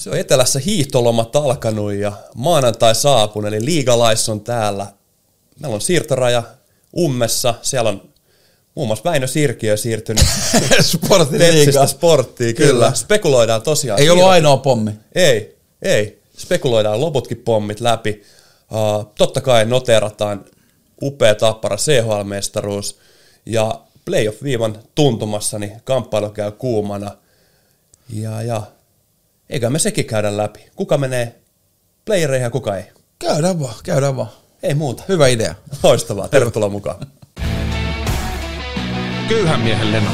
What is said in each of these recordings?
Se on etelässä hiihtolomat alkanut ja maanantai saapun, eli liigalais on täällä. Meillä on siirtoraja Ummessa, siellä on muun muassa Väinö Sirkiö siirtynyt Tepsistä sporttiin, kyllä. kyllä. Spekuloidaan tosiaan. Ei ollut ainoa pommi. Ei, ei. Spekuloidaan loputkin pommit läpi. Uh, totta kai noterataan upea tappara CHL-mestaruus ja playoff-viivan tuntumassa, niin kamppailu käy kuumana. Ja, ja eikä me sekin käydä läpi. Kuka menee playereihin ja kuka ei? Käydään vaan, käydään vaan. Ei muuta. Hyvä idea. Loistavaa, tervetuloa mukaan. Köyhän miehen leno.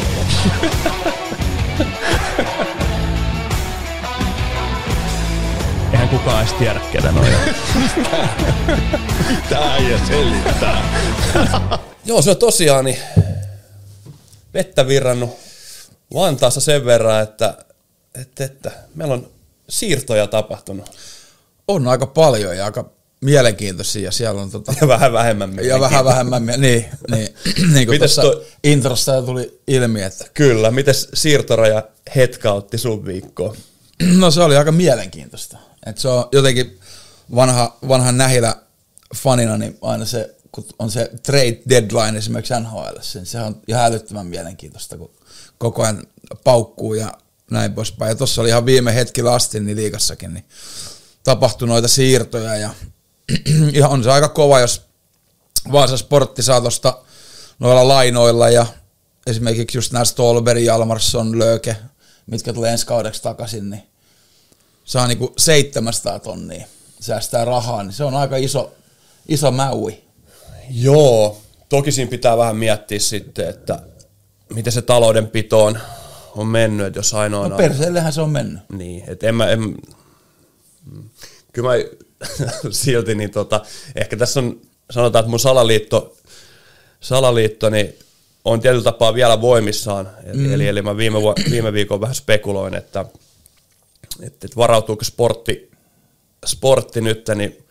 Eihän kukaan edes tiedä, ketä noin Tää ja selittää. Joo, se on tosiaan niin vettä virrannut Vantaassa sen verran, että, että, että meillä on siirtoja tapahtunut. On aika paljon ja aika mielenkiintoisia ja siellä on tota, Ja vähän vähemmän ja vähän vähemmän, mie- niin, niin, niin kuin tuossa toi- introssa jo tuli ilmi, että Kyllä, miten siirtoraja hetkautti sun viikkoa? no se oli aika mielenkiintoista. Et se on jotenkin vanha, vanhan nähilä fanina, niin aina se, kun on se trade deadline esimerkiksi NHL, niin se on ihan älyttömän mielenkiintoista, kun koko ajan paukkuu ja näin poispäin. Ja tuossa oli ihan viime hetkillä asti niin liikassakin, niin tapahtui noita siirtoja ja, ja on se aika kova, jos Vaasa Sportti saa tuosta noilla lainoilla ja esimerkiksi just nämä Stolberg, Jalmarsson, Lööke, mitkä tulee ensi kaudeksi takaisin, niin saa niinku 700 tonnia säästää rahaa, niin se on aika iso, iso mäui. Joo, toki siinä pitää vähän miettiä sitten, että miten se taloudenpito on, on mennyt, että jos ainoana... No perseellehän se on mennyt. Niin, että en mä, en, kyllä mä silti, niin tota, ehkä tässä on, sanotaan, että mun salaliitto, salaliitto niin on tietyllä tapaa vielä voimissaan. Mm. Eli, eli mä viime, vu- viime viikon vähän spekuloin, että, että, että varautuuko sportti, sportti nyt, niin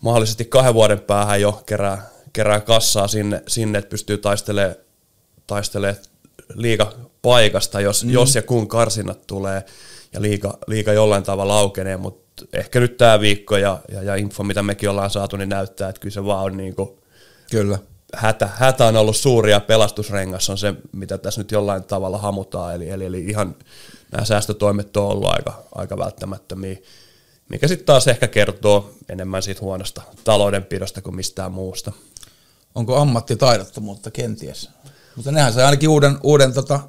mahdollisesti kahden vuoden päähän jo kerää, kerää kassaa sinne, sinne että pystyy taistelemaan taistelee liiga paikasta, jos, mm. jos ja kun karsinnat tulee ja liiga, liiga jollain tavalla aukenee, mutta ehkä nyt tämä viikko ja, ja, ja info, mitä mekin ollaan saatu, niin näyttää, että kyllä se vaan on niin kuin Kyllä. hätä, hätä on ollut suuri ja pelastusrengas on se, mitä tässä nyt jollain tavalla hamutaan, eli, eli, eli ihan nämä säästötoimet on ollut aika, aika välttämättömiä, mikä sitten taas ehkä kertoo enemmän siitä huonosta taloudenpidosta kuin mistään muusta. Onko ammattitaidottomuutta kenties? Mutta nehän sai ainakin uuden, uuden tota,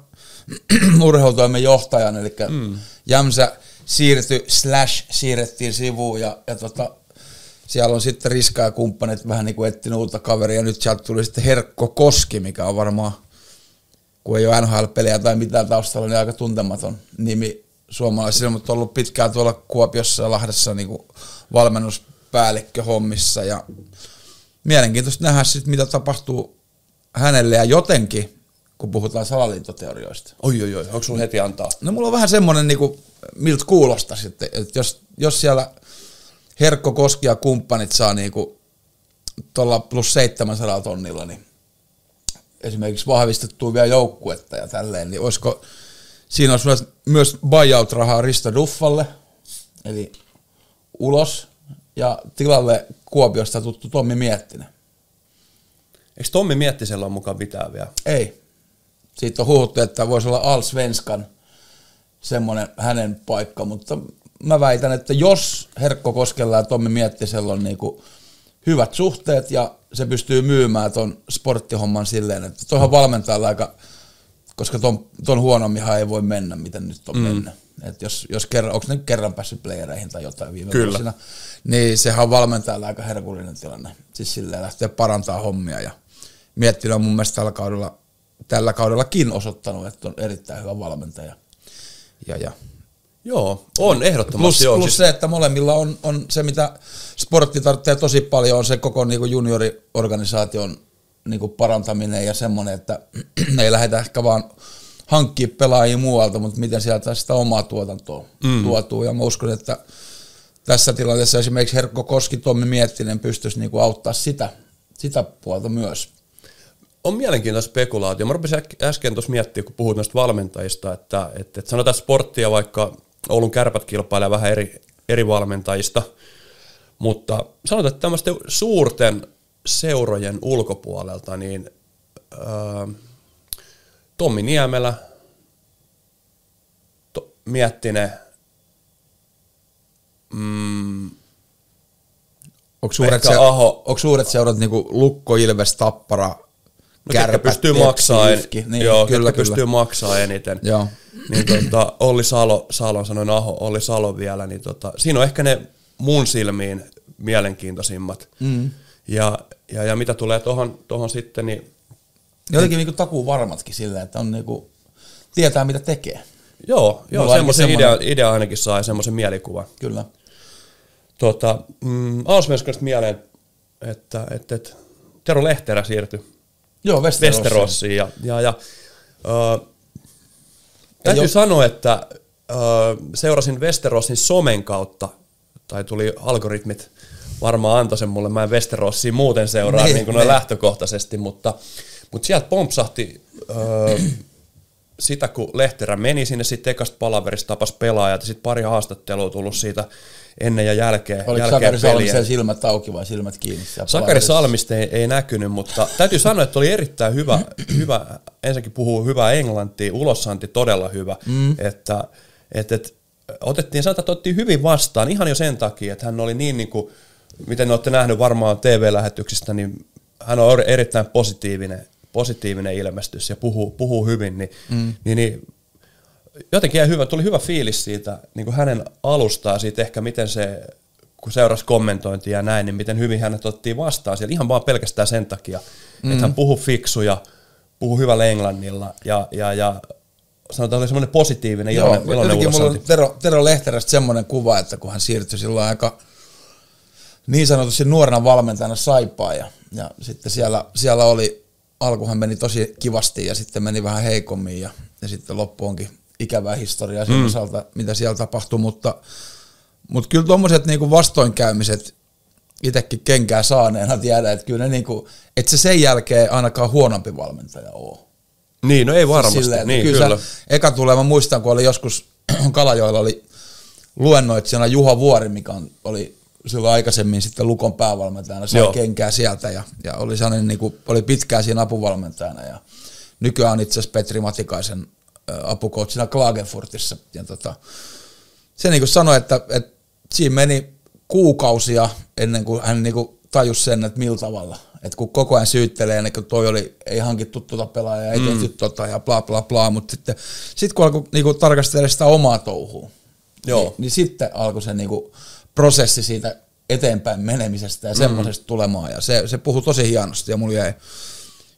urheilutoimen johtajan, eli mm. Jämsä siirtyi, slash siirrettiin sivuun ja, ja tota, siellä on sitten Riska ja kumppanit vähän niin kuin etsinyt uutta kaveria. Nyt sieltä tuli sitten Herkko Koski, mikä on varmaan, kun ei ole NHL-pelejä tai mitään taustalla, niin aika tuntematon nimi suomalaisille, mutta on ollut pitkään tuolla Kuopiossa ja Lahdessa niin kuin valmennuspäällikkö hommissa ja mielenkiintoista nähdä sitten, mitä tapahtuu hänelle ja jotenkin, kun puhutaan salaliittoteorioista. Oi, oi, oi, onko sulla heti antaa? No mulla on vähän semmoinen, niin kuin, miltä kuulostaa sitten, että jos, jos siellä Herkko Koski ja kumppanit saa niin kuin tuolla plus 700 tonnilla, niin esimerkiksi vahvistettua vielä joukkuetta ja tälleen, niin olisiko, siinä olisi myös, myös buyout-rahaa Risto Duffalle, eli ulos, ja tilalle Kuopiosta tuttu Tommi Miettinen. Eikö Tommi Miettisellä ole mukaan mitään vielä? Ei. Siitä on huhuttu, että voisi olla Al Svenskan semmoinen hänen paikka, mutta mä väitän, että jos Herkko Koskella ja Tommi Miettisellä on niinku hyvät suhteet ja se pystyy myymään ton sporttihomman silleen, että tuohon valmentajalla aika, koska ton, ton huonomminhan ei voi mennä, miten nyt on mm. mennyt. Et jos, jos kerran, onko ne nyt kerran päässyt playereihin tai jotain viime Kyllä. vuosina, niin sehän on valmentajalla aika herkullinen tilanne. Siis silleen lähtee parantaa hommia ja Miettinen on mun mielestä tällä kaudella, tällä kaudellakin osoittanut, että on erittäin hyvä valmentaja. Ja, ja. Joo, on ehdottomasti. Plus, joo, plus se, että molemmilla on, on se, mitä sportti tarvitsee tosi paljon, on se koko niin kuin junioriorganisaation niin kuin parantaminen ja semmoinen, että ei lähdetä ehkä vaan hankkia pelaajia muualta, mutta miten sieltä sitä omaa tuotantoa mm. tuotuu. Ja mä uskon, että tässä tilanteessa esimerkiksi Herkko Koski, Tommi Miettinen pystyisi niin kuin auttaa sitä, sitä puolta myös. On mielenkiintoista spekulaatio. Mä rupesin äsken tuossa miettimään, kun puhuit noista valmentajista, että, että, että sanotaan sporttia vaikka Oulun kärpät kilpailee vähän eri, eri valmentajista, mutta sanotaan, että tämmöisten suurten seurojen ulkopuolelta, niin ää, Tommi Niemelä, to, Miettinen, mm, Onko suuret, Pekka Aho. onko suuret seurat niinku Lukko, Ilves, Tappara, no ketkä pystyy maksaa, en? Niin, joo, kyllä, kyllä. pystyy maksaa eniten. Joo. Niin tota, Olli Salo, Salon sanoin Aho, Olli Salo vielä, niin tota, siinä on ehkä ne mun silmiin mielenkiintoisimmat. Mm. Ja, ja, ja, mitä tulee tohon, tohon sitten, niin Jotenkin niinku takuu varmatkin silleen, että on niinku, tietää mitä tekee. joo, joo semmoisen idea, semmoinen- idea ainakin sai, semmoisen mielikuvan. Kyllä. Tota, mm, mieleen, että, että, että Tero Lehterä siirtyi Joo, Westerossiin. Westerossiin. Ja, ja, ja äh, täytyy jo- sanoa, että äh, seurasin Westerossin somen kautta, tai tuli algoritmit varmaan antoi sen mulle, mä en Westerossiin muuten seuraa Niin, niin, niin kuin noin niin. lähtökohtaisesti, mutta, mutta sieltä pompsahti äh, sitä, kun Lehterä meni sinne, sitten ekasta palaverista tapas pelaajat, ja sitten pari haastattelua tullut siitä ennen ja jälkeen, Oliko jälkeen Sakari. Salmisen silmät auki vai silmät kiinni? Sakari? Salmista ei, ei näkynyt, mutta täytyy sanoa, että oli erittäin hyvä, hyvä ensinnäkin puhuu hyvää englantia, ulossanti todella hyvä, mm. että, että, että otettiin, sanotaan, että otettiin hyvin vastaan ihan jo sen takia, että hän oli niin, niin kuin, miten olette nähnyt varmaan TV-lähetyksistä, niin hän on erittäin positiivinen, positiivinen ilmestys ja puhuu, puhuu hyvin, niin, mm. niin, niin jotenkin hyvä, tuli hyvä fiilis siitä niin kuin hänen alustaa siitä ehkä miten se, kun seurasi kommentointia ja näin, niin miten hyvin hänet otettiin vastaan siellä ihan vaan pelkästään sen takia, mm. että hän puhui fiksuja, puhui hyvällä englannilla ja, ja, ja sanotaan, oli semmoinen positiivinen Joo, iloinen, iloinen jotenkin mulla on. Tero, Tero Lehterästä semmoinen kuva, että kun hän siirtyi silloin aika niin sanotusti nuorena valmentajana saipaa ja, ja sitten siellä, siellä oli, alkuhan meni tosi kivasti ja sitten meni vähän heikommin ja, ja sitten loppu onkin ikävää historiaa sen mm. osalta, mitä siellä tapahtui, mutta, mutta kyllä tuommoiset niinku vastoinkäymiset itsekin kenkää saaneena tiedä, että kyllä ne niinku, että se sen jälkeen ainakaan huonompi valmentaja ole. Niin, no ei varmasti, Silleen, niin kyllä, kyllä. Eka tulee, mä muistan, kun oli joskus Kalajoella oli luennoitsijana Juha Vuori, mikä on, oli silloin aikaisemmin sitten Lukon päävalmentajana, sai Joo. kenkää sieltä ja, ja oli sellainen, niin kuin, oli pitkään siinä apuvalmentajana ja nykyään on itse asiassa Petri Matikaisen apukoutsina Klagenfurtissa ja tota, se niin kuin sanoi, että, että siinä meni kuukausia ennen kuin hän niin kuin tajusi sen, että millä tavalla. Että kun koko ajan syyttelee, ennen kuin toi oli, ei hankittu tuota pelaajaa, ei tehty tota ja bla bla bla, mutta sitten sit kun alkoi niin kuin tarkastella sitä omaa touhua, Joo. Niin, niin sitten alkoi se niin kuin prosessi siitä eteenpäin menemisestä ja semmoisesta tulemaan. Ja se, se puhui tosi hienosti ja mulla jäi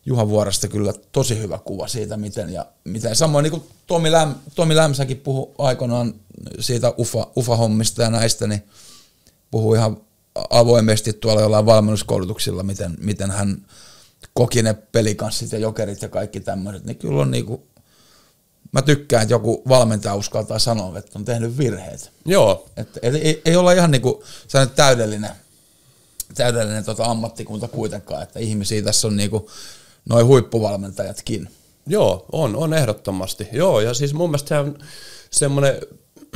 Juha Vuoresta kyllä tosi hyvä kuva siitä, miten ja miten. Samoin niin kuin Tomi, Läm, Tomi Lämsäkin puhui aikoinaan siitä UFA, UFA-hommista ja näistä, niin puhui ihan avoimesti tuolla jollain valmennuskoulutuksilla, miten, miten hän koki ne pelikanssit ja jokerit ja kaikki tämmöiset, niin kyllä on niinku, mä tykkään, että joku valmentaja uskaltaa sanoa, että on tehnyt virheet. Joo, Että et, ei, ei olla ihan niinku sellainen täydellinen, täydellinen tota ammattikunta kuitenkaan, että ihmisiä tässä on niinku noin huippuvalmentajatkin. Joo, on, on ehdottomasti. Joo, ja siis mun mielestä se on semmoinen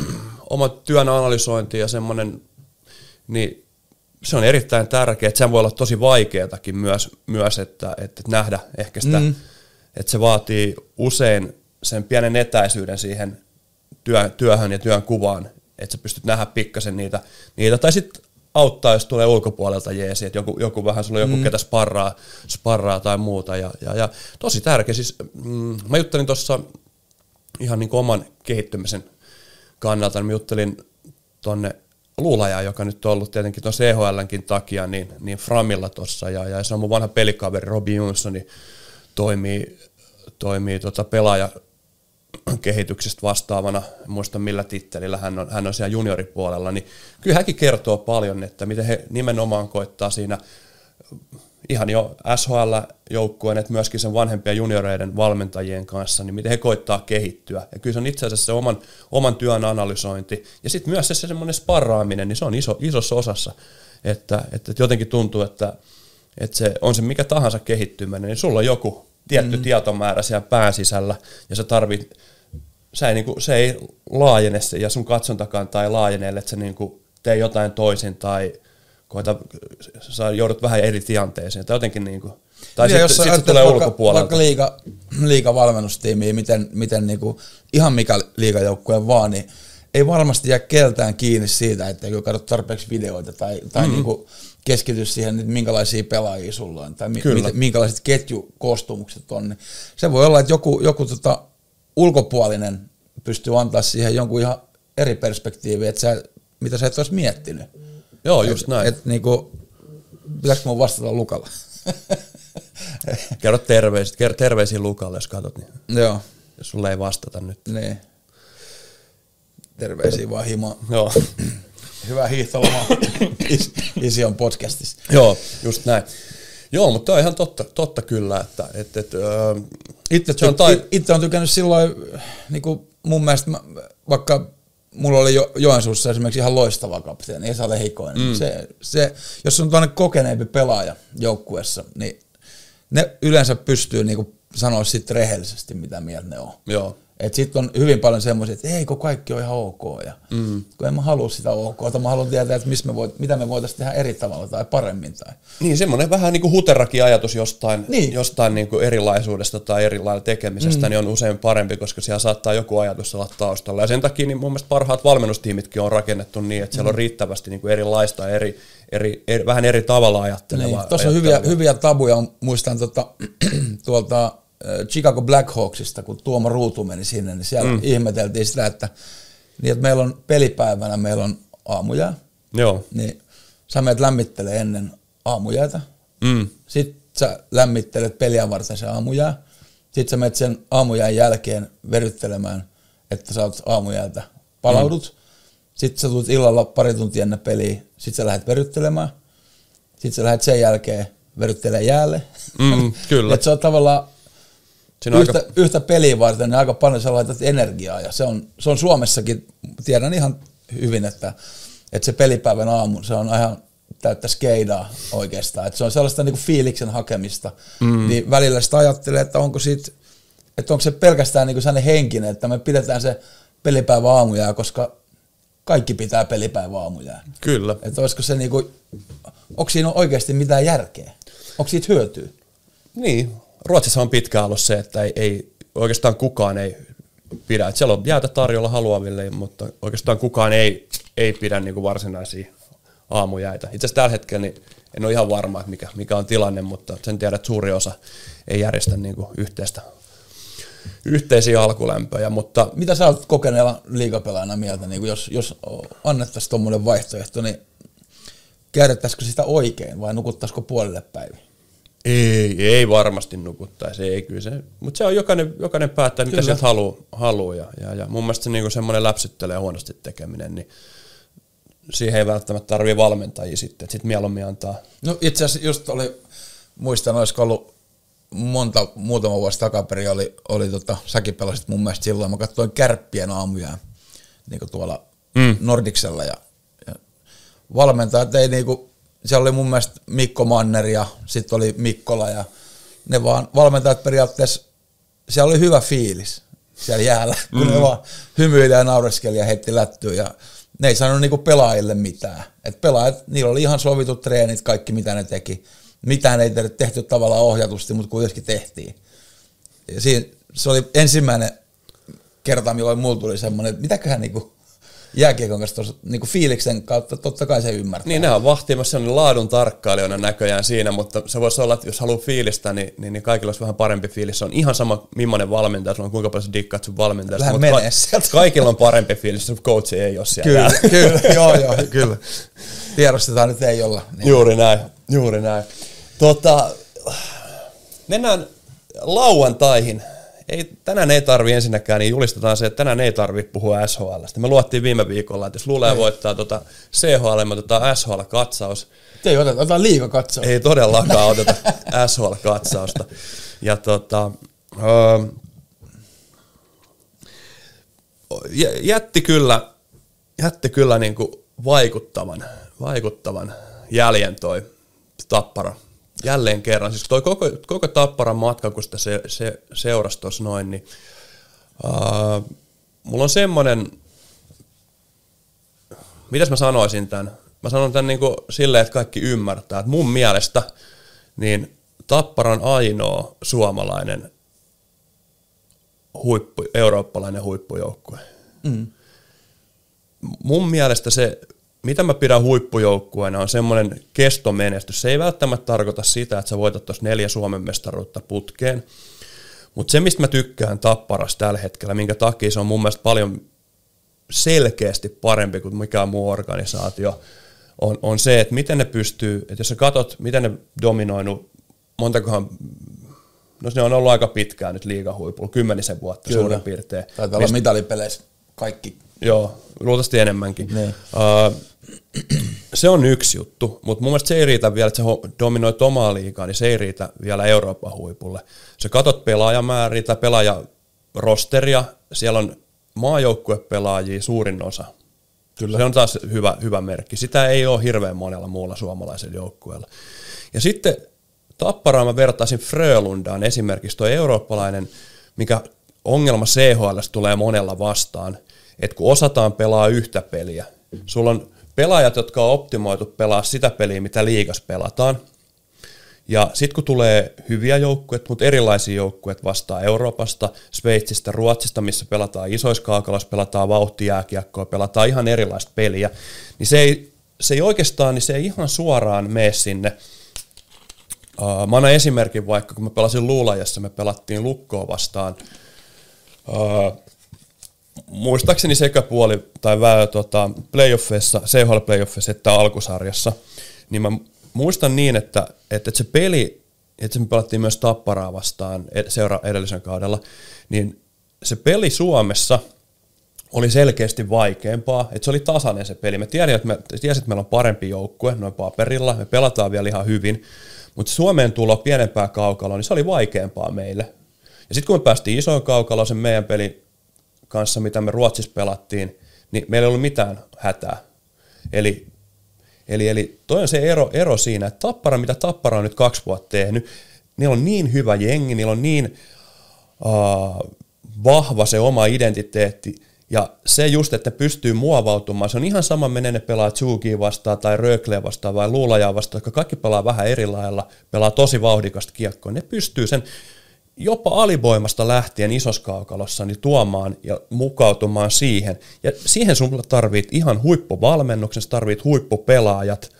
oma työn analysointi ja semmoinen, niin se on erittäin tärkeää, että se voi olla tosi vaikeatakin myös, myös että, että nähdä ehkä sitä, mm. että se vaatii usein sen pienen etäisyyden siihen työ, työhön ja työn kuvaan, että sä pystyt nähdä pikkasen niitä, niitä tai sitten auttaa, jos tulee ulkopuolelta jeesi, että joku, joku vähän, sulla on joku, mm. ketä sparraa, sparraa tai muuta. Ja, ja, ja tosi tärkeä. Siis, mm, mä juttelin tuossa ihan niin kuin oman kehittymisen kannalta, niin mä juttelin tonne Luulajaan, joka nyt on ollut tietenkin tuossa EHLnkin takia, niin, niin Framilla tuossa, ja, ja se on mun vanha pelikaveri Robin Jonssoni, toimii, toimii tota pelaaja kehityksestä vastaavana, muista millä tittelillä hän on, hän on siellä junioripuolella, niin kyllä hänkin kertoo paljon, että miten he nimenomaan koittaa siinä ihan jo SHL-joukkueen, että myöskin sen vanhempien junioreiden valmentajien kanssa, niin miten he koittaa kehittyä. Ja kyllä se on itse asiassa se oman, oman työn analysointi. Ja sitten myös se, se semmoinen sparraaminen, niin se on iso, isossa osassa. Että, että, että jotenkin tuntuu, että, että se on se mikä tahansa kehittyminen, niin sulla on joku tietty mm. tietomäärä siellä pään sisällä, ja sä tarvit se ei, niinku, se ei laajene se, ja sun katsontakanta ei laajene, että sä niinku tee jotain toisin tai koeta, sä joudut vähän eri tilanteeseen. Tai jotenkin niinku, tai Niin, sitten jos sit sä se tulee vaikka, ulkopuolelta. Vaikka liiga, liiga valmennustiimiä, miten, miten niinku, ihan mikä liigajoukkueen vaan, niin ei varmasti jää keltään kiinni siitä, että kun katsot tarpeeksi videoita tai, tai mm-hmm. niinku keskity siihen, että minkälaisia pelaajia sulla on tai mi, Kyllä. minkälaiset ketjukoostumukset on. Niin se voi olla, että joku, joku tota, ulkopuolinen pystyy antaa siihen jonkun ihan eri perspektiivi, että sä, mitä sä et olisi miettinyt. Joo, just näin. Et, niinku, pitäisikö mun vastata Lukalla? Kerro terveiset, kerro terveisiä Lukalle, jos katsot, niin Joo. jos sulle ei vastata nyt. Niin. Terveisiä vaan himaa. Joo. Hyvää hiihtolomaa. Is, isi on podcastissa. Joo, just näin. Joo, mutta tämä on ihan totta, totta kyllä, että et, et, öö, Itse, se on tai, itse on tykännyt silloin, niin kuin mun mielestä, mä, vaikka mulla oli jo, Joensuussa esimerkiksi ihan loistava kapteeni, Esa Lehikoinen. Mm. Se, se, jos on tuonne kokeneempi pelaaja joukkueessa, niin ne yleensä pystyy niin kuin sanoa sitten rehellisesti, mitä mieltä ne on. joo, Et sitten on hyvin paljon semmoisia, että ei kun kaikki on ihan ok. Ja mm. Kun en mä halua sitä ok, mä haluan tietää, että missä me voit, mitä me voitaisiin tehdä eri tavalla tai paremmin. Tai. Niin, semmoinen vähän niin kuin huterakin ajatus jostain, Niin. jostain niin kuin erilaisuudesta tai eri lailla tekemisestä, mm. niin on usein parempi, koska siellä saattaa joku ajatus olla taustalla. Ja sen takia niin mun mielestä parhaat valmennustiimitkin on rakennettu niin, että siellä on riittävästi niin kuin erilaista, eri, eri, eri, vähän eri tavalla ajattelevaa. Niin. Tuossa on hyviä, hyviä tabuja, muistan tota, tuolta Chicago Blackhawksista, kun Tuomo Ruutu meni sinne, niin siellä mm. ihmeteltiin sitä, että, niin, että meillä on pelipäivänä, meillä on aamujää, Joo. niin sä menet lämmittelee ennen aamujäätä, Mm. Sitten sä lämmittelet peliä varten se aamujää. Sitten sä menet sen aamujään jälkeen veryttelemään, että sä oot aamujäältä palaudut. Mm. Sitten sä tulet illalla pari tuntia ennen peliä. Sitten sä lähdet veryttelemään. Sitten sä lähdet sen jälkeen veryttelemään jäälle. Mm, kyllä. Et se on tavallaan Siinä yhtä, aika, yhtä peliä varten niin aika paljon sä laitat energiaa. Ja se on, se on Suomessakin, tiedän ihan hyvin, että, että se pelipäivän aamu, se on ihan täyttä skeidaa oikeastaan. Että se on sellaista niinku fiiliksen hakemista. Mm. Niin välillä sitä ajattelee, että onko siitä, että onko se pelkästään niinku sellainen henkinen, että me pidetään se pelipäivä aamujää, koska kaikki pitää pelipäivä aamujää. kyllä. Että olisiko se niinku, onko siinä oikeasti mitään järkeä? Onko siitä hyötyä? Niin, Ruotsissa on pitkään ollut se, että ei, ei oikeastaan kukaan ei pidä. Et siellä on jäätä tarjolla haluaville, mutta oikeastaan kukaan ei, ei pidä niinku varsinaisia aamujäitä. Itse asiassa tällä hetkellä niin en ole ihan varma, että mikä, mikä on tilanne, mutta sen tiedän, että suuri osa ei järjestä niinku yhteistä, yhteisiä alkulämpöjä, mutta Mitä sä oot kokeneella liigapelaajana mieltä, niin jos, jos annettaisiin tuommoinen vaihtoehto, niin käytettäisikö sitä oikein vai nukuttaisiko puolelle päivin? Ei, ei varmasti nukuttaisi, ei kyllä se. Mutta se on jokainen, jokainen päättää, mitä sieltä haluaa. Haluu, ja, ja, ja mun mielestä se niinku semmoinen läpsyttelee huonosti tekeminen, niin siihen ei välttämättä tarvii valmentajia sitten, että sitten mieluummin antaa. No itse asiassa just oli, muistan, olisiko ollut monta, muutama vuosi takaperin, oli, oli tota, säkin pelasit mun mielestä silloin, mä katsoin kärppien aamuja niin tuolla mm. Nordiksella ja, ja valmentajat ei niinku, siellä oli mun mielestä Mikko Manner ja sitten oli Mikkola ja ne vaan valmentajat periaatteessa, siellä oli hyvä fiilis siellä jäällä, kun mm. ne vaan hymyili ja naureskeli ja heitti lättyä ja ne ei sanonut niinku pelaajille mitään. Et pelaajat, niillä oli ihan sovitut treenit, kaikki mitä ne teki. Mitään ei tehty- tehty tavallaan ohjatusti, mutta kuitenkin tehtiin. Ja siinä, se oli ensimmäinen kerta, milloin mulla tuli semmoinen, että mitäköhän niinku jääkiekon kanssa tuossa niinku fiiliksen kautta, totta kai se ymmärtää. Niin, nehän on vahtimassa on laadun tarkkailijoina näköjään siinä, mutta se voisi olla, että jos haluaa fiilistä, niin, niin, niin kaikilla olisi vähän parempi fiilis. Se on ihan sama, millainen valmentaja, sulla on kuinka paljon sä dikkaat sun valmentajasta. Mutta menee sieltä. kaikilla on parempi fiilis, sun coachi ei ole siellä. Kyllä, kyllä, joo, joo, kyllä. Tiedostetaan nyt ei olla. Niin. Juuri näin, juuri näin. Tota, mennään lauantaihin. Ei, tänään ei tarvi ensinnäkään, niin julistetaan se, että tänään ei tarvi puhua SHLstä. Me luottiin viime viikolla, että jos Lule voittaa tota CHL, me otetaan SHL-katsaus. Ei oteta, otetaan liiga katsoa. Ei todellakaan oteta SHL-katsausta. Ja tota, öö, jä- jätti kyllä, jätti kyllä niin kuin vaikuttavan, vaikuttavan jäljen toi Tappara. Jälleen kerran. Siis toi koko, koko Tapparan matka, kun sitä se, se, seurasi tuossa noin, niin uh, mulla on semmoinen, mitäs mä sanoisin tämän? Mä sanon tämän niin kuin silleen, että kaikki ymmärtää, että mun mielestä niin Tappara on ainoa suomalainen huippu, eurooppalainen huippujoukkue. Mm. Mun mielestä se, mitä mä pidän huippujoukkueena, on semmoinen kestomenestys. Se ei välttämättä tarkoita sitä, että sä voitat tuossa neljä Suomen mestaruutta putkeen, mutta se, mistä mä tykkään Tapparasta tällä hetkellä, minkä takia se on mun mielestä paljon selkeästi parempi kuin mikään muu organisaatio, on, on se, että miten ne pystyy, että jos sä katot, miten ne dominoinut, montakohan, no ne on ollut aika pitkään nyt liigahuipulla, kymmenisen vuotta Kyllä. suurin piirtein. Taitaa olla mitalipeleissä kaikki. Joo, luultavasti enemmänkin. Niin. Uh, se on yksi juttu, mutta mun mielestä se ei riitä vielä, että se dominoi omaa liikaa, niin se ei riitä vielä Euroopan huipulle. Se katot pelaajamääriä tai pelaajarosteria, siellä on maajoukkuepelaajia suurin osa. Kyllä. Se on taas hyvä, hyvä merkki. Sitä ei ole hirveän monella muulla suomalaisella joukkueella. Ja sitten Tapparaan mä vertaisin Frölundaan esimerkiksi tuo eurooppalainen, mikä ongelma CHL tulee monella vastaan, että kun osataan pelaa yhtä peliä, sulla on pelaajat, jotka on optimoitu pelaa sitä peliä, mitä liigas pelataan, ja sitten kun tulee hyviä joukkueita, mutta erilaisia joukkueita vastaa Euroopasta, Sveitsistä, Ruotsista, missä pelataan isoiskaakalossa, pelataan vauhtijääkiekkoa, pelataan ihan erilaista peliä, niin se ei, se ei oikeastaan, niin se ei ihan suoraan mene sinne. Mä annan esimerkin vaikka, kun mä pelasin Luulajassa, me pelattiin Lukkoa vastaan. Muistaakseni sekä puoli tai vähän tota, playoffeissa, CHL playoffeissa että alkusarjassa, niin mä muistan niin, että, että se peli, että me pelattiin myös Tapparaa vastaan seura edellisen kaudella, niin se peli Suomessa oli selkeästi vaikeampaa, että se oli tasainen se peli. Me tiedin, että, me, tiesin, että meillä on parempi joukkue noin paperilla, me pelataan vielä ihan hyvin, mutta Suomeen tulo pienempää kaukaloa, niin se oli vaikeampaa meille. Ja sitten kun me päästiin isoon kaukaloon sen meidän peli kanssa, mitä me Ruotsissa pelattiin, niin meillä ei ollut mitään hätää. Eli Eli, eli toi on se ero, ero siinä, että Tappara, mitä Tappara on nyt kaksi vuotta tehnyt, niillä on niin hyvä jengi, niillä on niin uh, vahva se oma identiteetti, ja se just, että pystyy muovautumaan, se on ihan sama, menee ne pelaa Tsukiin vastaan tai Rökleä vastaan vai Luulajaa vastaan, jotka kaikki pelaa vähän eri lailla, pelaa tosi vauhdikasta kiekkoa. Ne pystyy sen jopa alivoimasta lähtien isoskaukalossa niin tuomaan ja mukautumaan siihen. Ja siihen sun tarvit ihan huippuvalmennuksen, tarvit huippupelaajat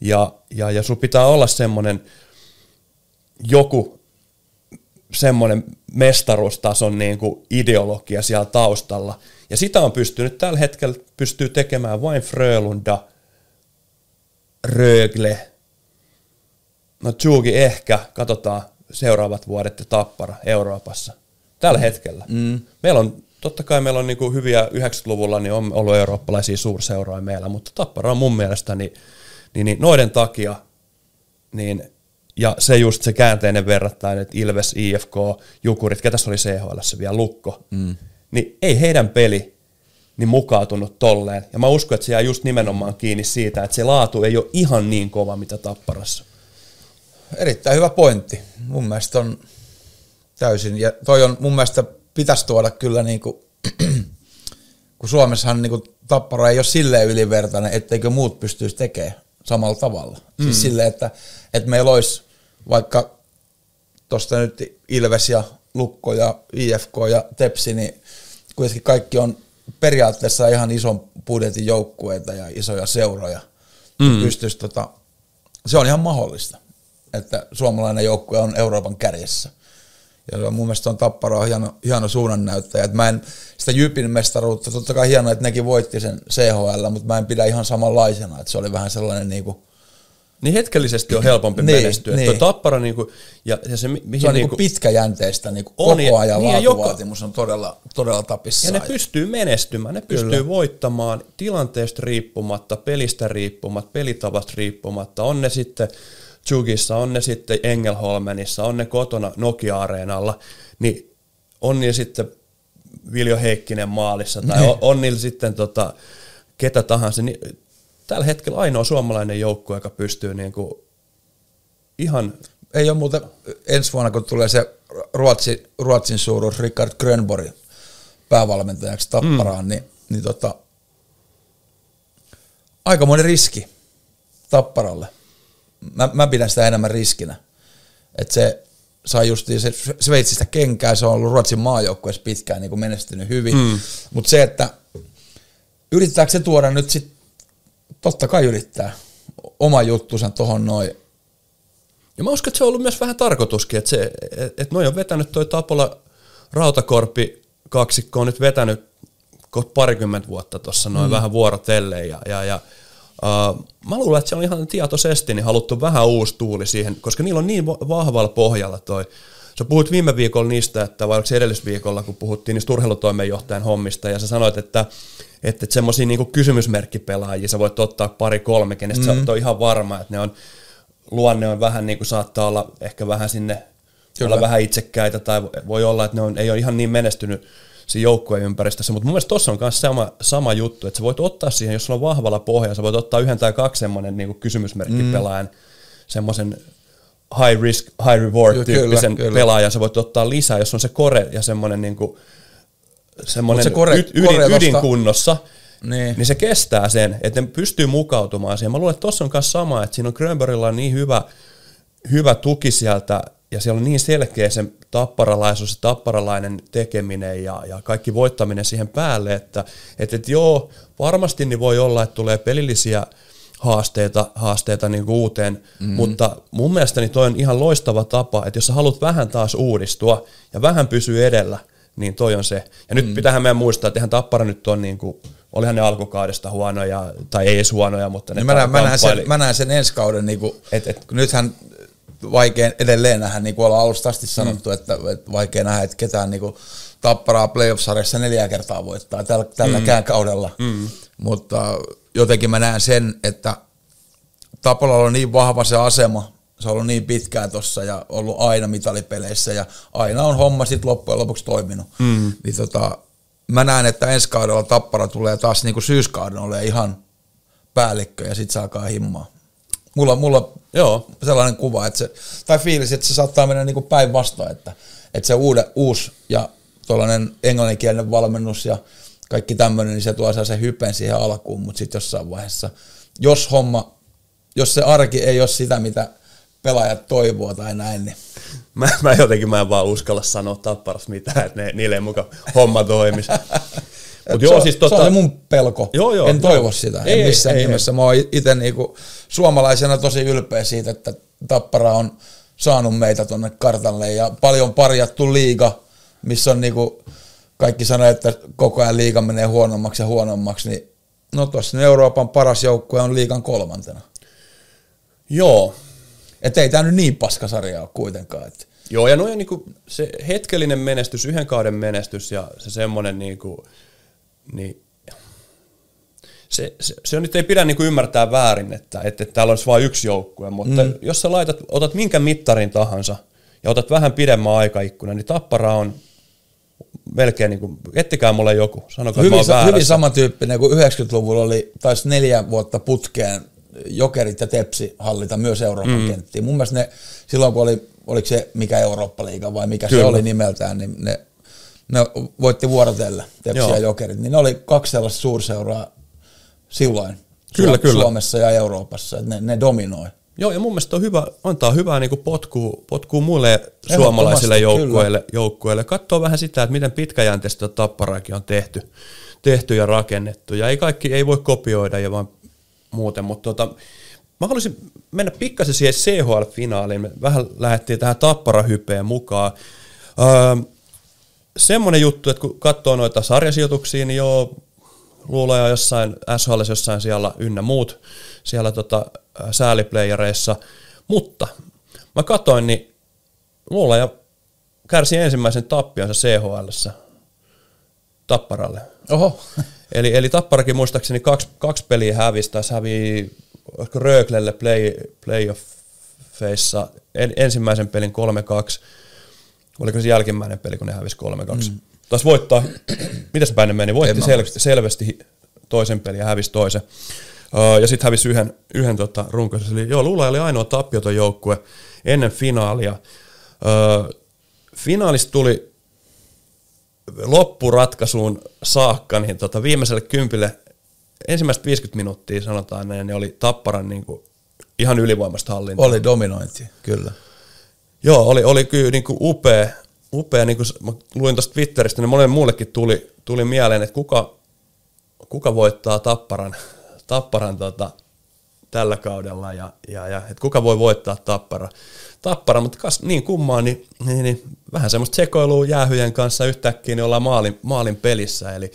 ja, ja, ja sun pitää olla semmoinen joku semmoinen mestaruustason niin kuin ideologia siellä taustalla. Ja sitä on pystynyt tällä hetkellä pystyy tekemään vain Frölunda, Rögle, no Tjugi ehkä, katsotaan, seuraavat vuodet ja Tappara Euroopassa tällä hetkellä. Mm. Meillä on, totta kai meillä on niin hyviä 90-luvulla, niin on ollut eurooppalaisia suurseuroja meillä, mutta Tappara on mun mielestä niin, niin, niin noiden takia, niin, ja se just se käänteinen verrattain, että Ilves, IFK, Jukurit, ketä oli CHL vielä, Lukko, mm. niin ei heidän peli niin mukautunut tolleen. Ja mä uskon, että se jää just nimenomaan kiinni siitä, että se laatu ei ole ihan niin kova, mitä Tapparassa erittäin hyvä pointti. Mun mielestä on täysin, ja toi on mun mielestä pitäisi tuoda kyllä niin kuin, kun Suomessahan niin kuin tappara ei ole silleen ylivertainen, etteikö muut pystyisi tekemään samalla tavalla. Siis mm. Siis silleen, että, että meillä olisi vaikka tuosta nyt Ilves ja Lukko ja IFK ja Tepsi, niin kuitenkin kaikki on periaatteessa ihan ison budjetin joukkueita ja isoja seuroja. Mm. Pystyisi tota, se on ihan mahdollista että suomalainen joukkue on Euroopan kärjessä. Ja mun mielestä on Tappara on hieno, hieno suunnannäyttäjä. Että mä en, sitä Jypin mestaruutta, totta kai hienoa, että nekin voitti sen CHL, mutta mä en pidä ihan samanlaisena. Että se oli vähän sellainen niin kuin, niin hetkellisesti on helpompi niin, menestyä. Niin. tappara niinku, ja, ja se, mihin se on niinku, pitkäjänteistä, niinku on, koko ajan niin, laatuvaatimus on todella, todella tapissa. Ja ne pystyy menestymään, ne pystyy Kyllä. voittamaan tilanteesta riippumatta, pelistä riippumatta, pelitavasta riippumatta. On ne sitten Chugissa, on ne sitten Engelholmenissa, on ne kotona Nokia-areenalla, niin on niillä sitten Viljo Heikkinen maalissa tai niin. on, on niillä sitten tota, ketä tahansa, niin tällä hetkellä ainoa suomalainen joukkue, joka pystyy niin kuin ihan... Ei ole muuten ensi vuonna, kun tulee se Ruotsi, Ruotsin suuruus, Richard Grönborg päävalmentajaksi Tapparaan, mm. niin, niin tota, aikamoinen riski Tapparalle. Mä, mä pidän sitä enemmän riskinä. Että se sai justiin se Sveitsistä kenkää, se on ollut Ruotsin maajoukkueessa pitkään niin kuin menestynyt hyvin. Mm. Mutta se, että yrittääkö se tuoda nyt sitten, totta kai yrittää oma juttusen tuohon noin. Ja mä uskon, että se on ollut myös vähän tarkoituskin, että, se, että noi on vetänyt toi Tapola Rautakorpi kaksikko on nyt vetänyt parikymmentä vuotta tuossa noin mm. vähän vuorotelleen ja, ja, ja Uh, mä luulen, että se on ihan tietoisesti niin haluttu vähän uusi tuuli siihen, koska niillä on niin vahvalla pohjalla toi. Sä puhuit viime viikolla niistä, että vai edellisviikolla, kun puhuttiin niistä urheilutoimenjohtajan hommista, ja sä sanoit, että että, että semmoisia niin kysymysmerkkipelaajia sä voit ottaa pari kolme, kenestä mm. sä oot ihan varma, että ne on, luonne on vähän niin kuin saattaa olla ehkä vähän sinne, olla vähän itsekkäitä, tai voi olla, että ne on, ei ole ihan niin menestynyt siinä joukkueen ympäristössä, mutta mun mielestä tuossa on myös sama, sama juttu, että sä voit ottaa siihen, jos sulla on vahvalla pohja, sä voit ottaa yhden tai kaksi semmoinen niin kysymysmerkkipelaajan, mm. semmoisen high risk, high reward Joo, tyyppisen kyllä, pelaajan, sä voit ottaa lisää, jos on se kore ja semmoinen niin kuin, semmoinen se kore, yd, ydin, kore ydinkunnossa, niin. niin se kestää sen, että ne pystyy mukautumaan siihen. Mä luulen, että tuossa on myös sama, että siinä on Grönbergilla niin hyvä, hyvä tuki sieltä, ja siellä on niin selkeä se tapparalaisuus ja tapparalainen tekeminen ja, ja kaikki voittaminen siihen päälle, että et, et joo, varmasti niin voi olla, että tulee pelillisiä haasteita, haasteita niin kuin uuteen, mm. mutta mun mielestäni toi on ihan loistava tapa, että jos sä haluat vähän taas uudistua ja vähän pysyä edellä, niin toi on se. Ja nyt mm. pitäähän meidän muistaa, että ihan Tappara nyt on niin kuin, olihan ne alkukaudesta huonoja, tai ei edes huonoja, mutta ne niin mä, näen, mä, näen sen, mä näen sen ensi kauden, niin kuin, et, et, nythän vaikea edelleen nähdä, niin kuin ollaan alusta asti sanottu, mm. että, että vaikea nähdä, että ketään niin kuin tapparaa playoff-sarjassa neljä kertaa voittaa tällä, tälläkään mm. kaudella. Mm. Mutta jotenkin mä näen sen, että Tapolalla on niin vahva se asema, se on ollut niin pitkään tuossa ja ollut aina mitalipeleissä ja aina on homma sitten loppujen lopuksi toiminut. Mm. Niin tota, mä näen, että ensi kaudella Tappara tulee taas niin kuin syyskauden ole ihan päällikkö ja sitten saakaa himmaa. Mulla, mulla joo, sellainen kuva, että se, tai fiilis, että se saattaa mennä niin päinvastoin, että, että se uude, uusi ja tuollainen englanninkielinen valmennus ja kaikki tämmöinen, niin se tuo se hypen siihen alkuun, mutta sitten jossain vaiheessa, jos homma, jos se arki ei ole sitä, mitä pelaajat toivoo tai näin, niin Mä, mä jotenkin mä en vaan uskalla sanoa tapparas mitään, että ne, niille ei muka homma toimisi. Mut joo, se, siis tota... se on se mun pelko. Joo, joo, en toivo joo. sitä, ei, en missään ei, nimessä. Ei. Mä oon itse niinku suomalaisena tosi ylpeä siitä, että Tappara on saanut meitä tuonne kartalle ja paljon parjattu liiga, missä on niinku, kaikki sanoo, että koko ajan liiga menee huonommaksi ja huonommaksi, niin no tuossa Euroopan paras joukkue on liigan kolmantena. Joo. Että ei tämä nyt niin paskasarja ole kuitenkaan. Että. Joo, ja noin niinku se hetkellinen menestys, yhden kauden menestys ja se semmoinen niinku, niin se, se, se on nyt ei pidä niin kuin ymmärtää väärin, että, että, täällä olisi vain yksi joukkue, mutta mm. jos sä laitat, otat minkä mittarin tahansa ja otat vähän pidemmän aikaikkunan, niin Tappara on melkein, niin kuin, ettikää mulle joku, sanokaa, hyvin, että sa- hyvin samantyyppinen kuin 90-luvulla oli, taisi neljä vuotta putkeen Jokerit ja Tepsi hallita myös Euroopan mm. kenttiin. Mun mielestä ne, silloin kun oli, oliko se mikä Eurooppa-liiga vai mikä Kyllä. se oli nimeltään, niin ne ne voitti vuorotella, Tepsi ja Jokerit, niin ne oli kaksi sellaista suurseuraa silloin kyllä, Su- kyllä. Suomessa ja Euroopassa, että ne, ne dominoi. Joo, ja mun mielestä on hyvä, antaa hyvää niin potkua, potkua muille suomalaisille joukkueille, joukkueille. Katsoo vähän sitä, että miten pitkäjänteistä tapparaakin on tehty, tehty ja rakennettu. Ja ei kaikki ei voi kopioida ja vaan muuten, mutta tota, mä haluaisin mennä pikkasen siihen CHL-finaaliin. Me vähän lähdettiin tähän tapparahypeen mukaan. Öö, semmoinen juttu, että kun katsoo noita sarjasijoituksia, niin joo, luulee jossain SHL jossain siellä ynnä muut siellä tota, sääliplayereissa, mutta mä katsoin, niin luulee ja kärsi ensimmäisen tappionsa CHL Tapparalle. Oho. Eli, eli Tapparakin muistaakseni kaksi, kaksi peliä hävisi, tai hävii Röglelle play, playoffeissa en, ensimmäisen pelin 3-2, oliko se jälkimmäinen peli, kun ne hävisi 3-2. Mm. Taas voittaa, mitäs päin ne meni, voitti sel- selvästi toisen pelin ja hävisi toisen. Uh, ja sitten hävisi yhden, yhden tota, runkoisen. Eli joo, Luula oli ainoa tappioton joukkue ennen finaalia. Uh, finaalista tuli loppuratkaisuun saakka, niin tota, viimeiselle kympille ensimmäiset 50 minuuttia sanotaan näin, niin oli Tapparan niin kuin, ihan ylivoimasta hallintaa. Oli dominointi, kyllä. Joo, oli, oli kyllä niin kuin upea, upea niin kuin mä luin tuosta Twitteristä, niin monelle muullekin tuli, tuli mieleen, että kuka, kuka voittaa Tapparan, tapparan tota, tällä kaudella ja, ja, ja että kuka voi voittaa Tappara. Tappara, mutta kas, niin kummaa, niin, niin, niin, vähän semmoista sekoilua jäähyjen kanssa yhtäkkiä, niin ollaan maalin, maalin pelissä. Eli,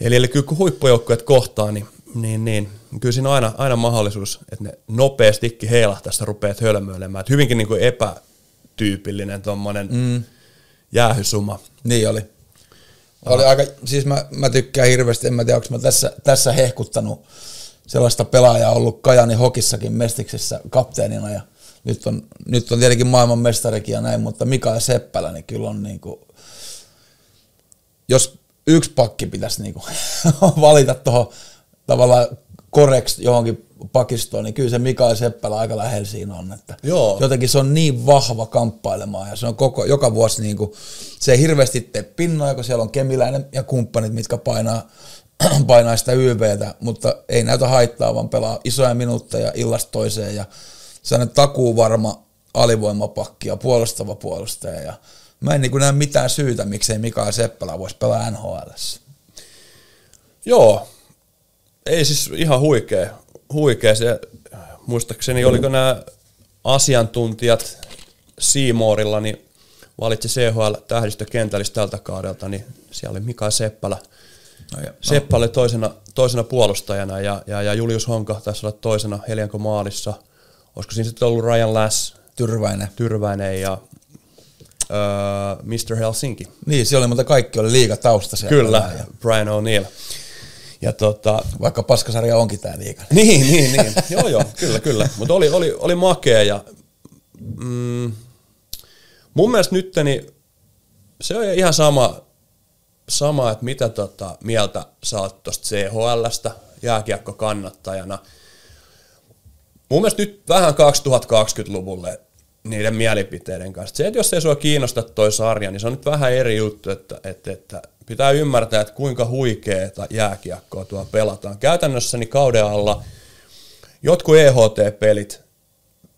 eli, eli kyllä kun huippujoukkueet kohtaa, niin, niin, niin kyllä siinä on aina, aina mahdollisuus, että ne nopeastikin heilahtaessa rupeat hölmöilemään. Että hyvinkin niin kuin epätyypillinen tuommoinen mm. jäähysuma. Niin oli. Oli aika, siis mä, mä tykkään hirveästi, en mä tiedä, onko mä tässä, tässä hehkuttanut sellaista pelaajaa ollut Kajani Hokissakin Mestiksessä kapteenina ja nyt on, nyt on tietenkin maailman mestarikin ja näin, mutta Mikael Seppälä, niin kyllä on niin kuin, jos yksi pakki pitäisi niin kuin valita tuohon tavallaan koreks johonkin pakistoon, niin kyllä se Mikael Seppälä aika lähellä siinä on. Että Joo. Jotenkin se on niin vahva kamppailemaan ja se on koko, joka vuosi niin kuin, se ei hirveästi tee pinnoja, kun siellä on Kemiläinen ja kumppanit, mitkä painaa, painaa sitä YVtä, mutta ei näytä haittaa, vaan pelaa isoja minuutteja illasta toiseen ja sellainen takuu varma alivoimapakki ja puolustava puolustaja ja mä en niin kuin näe mitään syytä, miksei Mikael Seppälä voisi pelaa NHL. Joo, ei siis ihan huikea, huikea se, muistaakseni oliko nämä asiantuntijat Seamorilla, niin valitsi CHL tähdistökentällistä tältä kaudelta, niin siellä oli Mikael Seppälä. No, no. Seppä oli toisena, toisena puolustajana ja, ja, ja Julius Honka taisi olla toisena Helianko maalissa. Olisiko siinä sitten ollut Ryan Lass, Tyrväinen. Tyrväinen ja öö, Mr. Helsinki. Niin, se oli, mutta kaikki oli liiga tausta siellä. Kyllä, ja... Brian O'Neill. Ja tota, Vaikka paskasarja onkin tämä liiga. Niin, niin, niin. joo, joo, kyllä, kyllä. Mutta oli, oli, oli makea ja mm, mun mielestä nyt niin se on ihan sama, sama että mitä tota, mieltä sä oot tuosta CHLstä jääkiekko kannattajana. Mun mielestä nyt vähän 2020-luvulle niiden mielipiteiden kanssa. Se, että jos ei sua kiinnosta toi sarja, niin se on nyt vähän eri juttu, että, että, että pitää ymmärtää, että kuinka huikeeta jääkiekkoa tuo pelataan. Käytännössä niin kauden alla jotkut EHT-pelit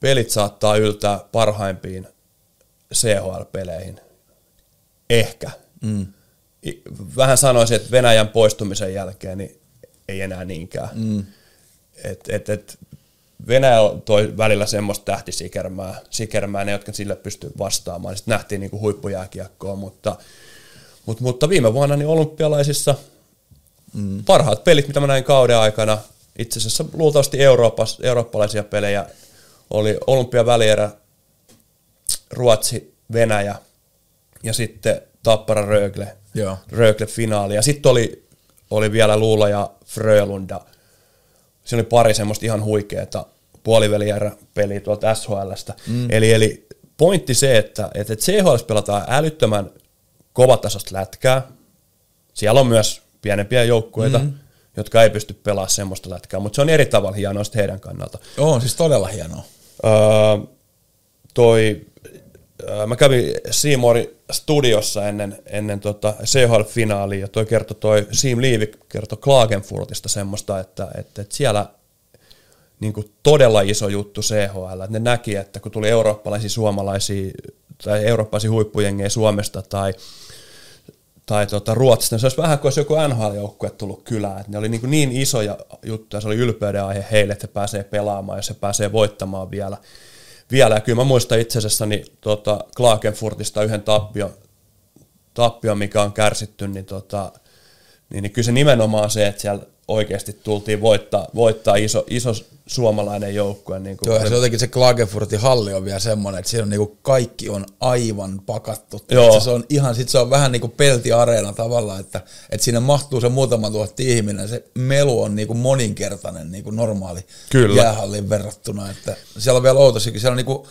pelit saattaa yltää parhaimpiin CHL-peleihin. Ehkä. Mm. Vähän sanoisin, että Venäjän poistumisen jälkeen niin ei enää niinkään. Mm. Et, et, et Venäjä toi välillä semmoista tähtisikermää, sikermää, ne, jotka sille pystyy vastaamaan. Sitten nähtiin niinku huippujääkiekkoa, mutta, mutta, mutta viime vuonna niin olympialaisissa mm. parhaat pelit, mitä mä näin kauden aikana, itse asiassa luultavasti Euroopas, eurooppalaisia pelejä, oli olympiavälierä, Ruotsi, Venäjä ja sitten Tappara Rögle, Joo. Rögle finaali. Ja sitten oli, oli vielä Luula ja Frölunda. Siinä oli pari semmoista ihan huikeeta puolivälierä peliä tuolta SHLstä. Mm. Eli, eli pointti se, että, että CHL pelataan älyttömän kovatasosta lätkää. Siellä on myös pienempiä joukkueita, mm. jotka ei pysty pelaamaan semmoista lätkää, mutta se on eri tavalla hienoa heidän kannalta. On siis todella hienoa. Öö, toi, öö, mä kävin Seamorin studiossa ennen, ennen tota CHL-finaalia, ja toi kertoi, toi Siim Liivi kertoi Klagenfurtista semmoista, että, että, että siellä niin kuin todella iso juttu CHL, että ne näki, että kun tuli eurooppalaisia suomalaisia tai eurooppalaisia huippujengejä Suomesta tai, tai tota Ruotsista, niin se olisi vähän kuin olisi joku NHL-joukkue tullut kylään. Että ne oli niin, niin isoja juttuja, se oli ylpeyden aihe heille, että he pääsee pelaamaan ja se pääsee voittamaan vielä. vielä. Ja kyllä mä muistan itse asiassa niin, tota, Klagenfurtista yhden tappion, tappio, mikä on kärsitty, niin, tota, niin, niin kyllä se nimenomaan se, että siellä oikeasti tultiin voittaa, voittaa iso, iso suomalainen joukkue. Niin kuin Joo, ja se jotenkin se Klagenfurtin halli on vielä semmoinen, että siellä on niin kuin kaikki on aivan pakattu. Joo. Se on ihan, sit se on vähän niin kuin peltiareena tavallaan, että, että sinne mahtuu se muutama tuhat ihminen. Se melu on niin kuin moninkertainen niin kuin normaali Kyllä. jäähallin verrattuna. Että siellä on vielä outoisikin, siellä on niin kuin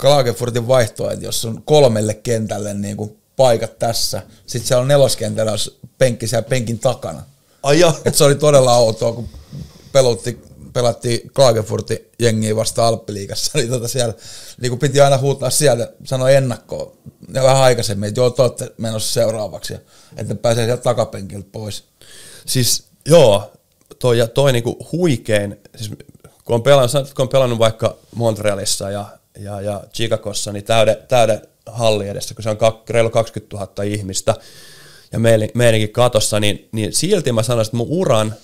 Klagenfurtin vaihtoa, että jos on kolmelle kentälle niin kuin paikat tässä, sitten siellä on neloskentällä penkki siellä penkin takana. Ai jo. Et se oli todella outoa, kun pelutti pelattiin Klagenfurtin jengiä vasta Alppiliigassa, niin tota siellä niin kuin piti aina huutaa sieltä, sanoa ennakkoon ja vähän aikaisemmin, että joo, te olette menossa seuraavaksi, että pääsee sieltä takapenkiltä pois. Siis joo, toi, ja toi niinku huikein, siis kun on pelannut, kun on pelannut vaikka Montrealissa ja, ja, ja Chicagossa, niin täyden, täyden halli edessä, kun se on kak, reilu 20 000 ihmistä, ja meidän, meidänkin katossa, niin, niin silti mä sanoisin, että mun uran,